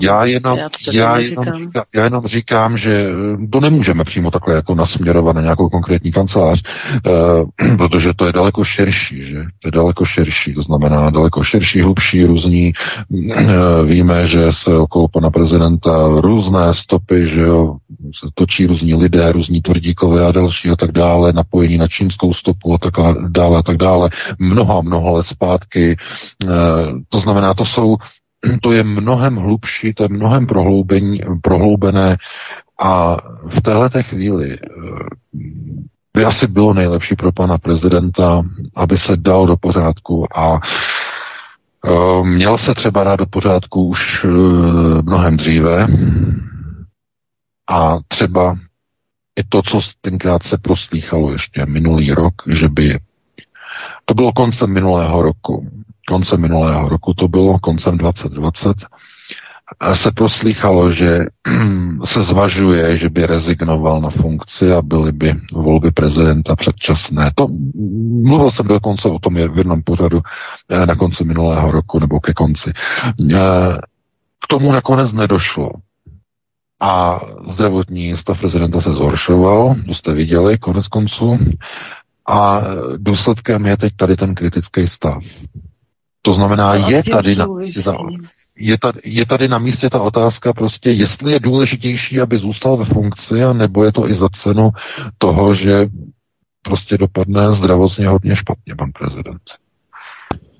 Já jenom, já, já, jenom říkám, já jenom říkám, že eh, to nemůžeme přímo takhle jako nasměrovat na nějakou konkrétní kancelář, uh, protože to je daleko širší, že? To je daleko širší, to znamená daleko širší, hlubší, různí. Uh, víme, že se okolo pana prezidenta různé stopy, že jo, se točí různí lidé, různí tvrdíkové a další a tak dále, napojení na čínskou stopu a tak dále a tak dále. Mnoho, mnoho let zpátky. Eh, to znamená, to jsou, to je mnohem hlubší, to je mnohem prohloubené a v této chvíli eh, by asi bylo nejlepší pro pana prezidenta, aby se dal do pořádku a eh, měl se třeba dát do pořádku už mnohem dříve a třeba i to, co tenkrát se proslýchalo ještě minulý rok, že by to bylo koncem minulého roku. Koncem minulého roku to bylo, koncem 2020, se proslýchalo, že se zvažuje, že by rezignoval na funkci a byly by volby prezidenta předčasné. To mluvil jsem dokonce o tom v jednom pořadu eh, na konci minulého roku nebo ke konci. Eh, k tomu nakonec nedošlo. A zdravotní stav prezidenta se zhoršoval, to jste viděli, konec konců. A důsledkem je teď tady ten kritický stav. To znamená, je tady, na, je, tady, je tady na místě ta otázka prostě, jestli je důležitější, aby zůstal ve funkci, nebo je to i za cenu toho, že prostě dopadne zdravotně hodně špatně pan prezident.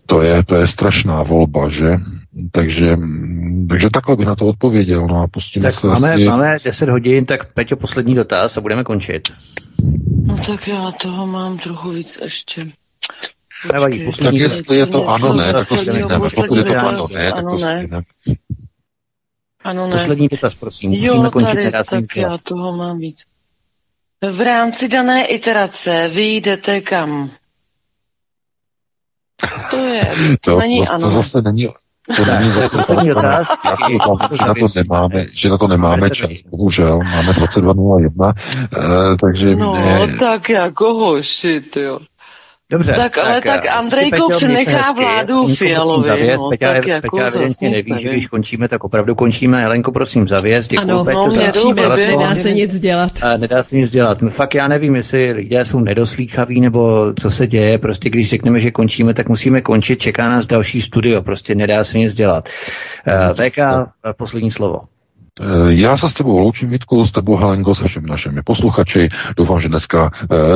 To je, to je strašná volba, že? Takže, takže takhle bych na to odpověděl. No a pustíme tak se máme, asi... máme 10 hodin, tak Peťo, poslední dotaz a budeme končit. No tak já toho mám trochu víc ještě. Nevadí, poslední tak jestli je to ano, ne, tak to stejné. Pokud je to ano, ne, tak to stejné. Ano, ne. Poslední dotaz, prosím. Musíme jo, končit, tady, tak já toho mám víc. V rámci dané iterace vy jdete kam? To je, to, to není to, ano. To zase není, to není zase poslední otázka. Že na to nemáme, že na to nemáme čas, bohužel, máme 22.01, eh, takže... No, ne... tak jako hoši, jo. Dobře. Tak, ale tak, tak Andrejko přenechá vládu Fialovi. Zavěst, no, Peťa, tak jako Peťa evidentně neví, nevím. že když končíme, tak opravdu končíme. Helenko, prosím, zavěst. Děkuji, ano, Peťo, no, mě nedá se nic dělat. A nedá se nic dělat. No, fakt já nevím, jestli lidé jsou nedoslýchaví, nebo co se děje. Prostě když řekneme, že končíme, tak musíme končit. Čeká nás další studio. Prostě nedá se nic dělat. Uh, VK, poslední slovo. Eh, já se s tebou loučím, Vítku, s tebou Helenko, se všemi našimi posluchači. Doufám, že dneska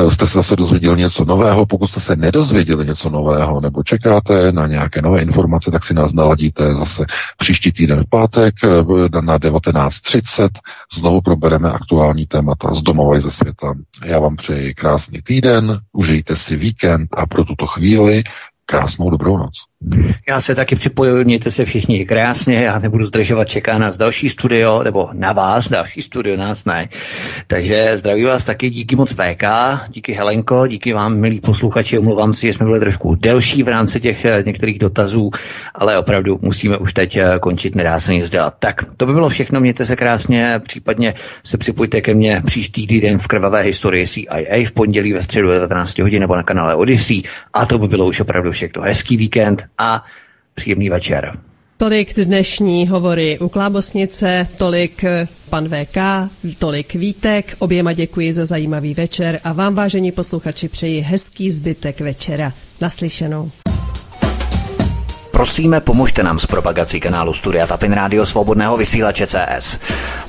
uh, jste se zase dozvěděli něco nového. Pokud jste se nedozvěděli něco nového nebo čekáte na nějaké nové informace, tak si nás naladíte zase příští týden v pátek uh, na 19.30. Znovu probereme aktuální témata z domova i ze světa. Já vám přeji krásný týden, užijte si víkend a pro tuto chvíli krásnou dobrou noc. Já se taky připojuji, mějte se všichni krásně, já nebudu zdržovat, čeká nás další studio, nebo na vás další studio, nás ne. Takže zdraví vás taky, díky moc VK, díky Helenko, díky vám, milí posluchači, omlouvám si, že jsme byli trošku delší v rámci těch eh, některých dotazů, ale opravdu musíme už teď eh, končit, nedá se nic dělat. Tak, to by bylo všechno, mějte se krásně, případně se připojte ke mně příští týden v krvavé historii CIA v pondělí ve středu 19 hodin nebo na kanále Odyssey a to by bylo už opravdu všechno. Hezký víkend a příjemný večer. Tolik dnešní hovory u Klábosnice, tolik pan VK, tolik Vítek. Oběma děkuji za zajímavý večer a vám, vážení posluchači, přeji hezký zbytek večera. Naslyšenou. Prosíme, pomožte nám s propagací kanálu Studia Tapin Rádio Svobodného vysílače CS.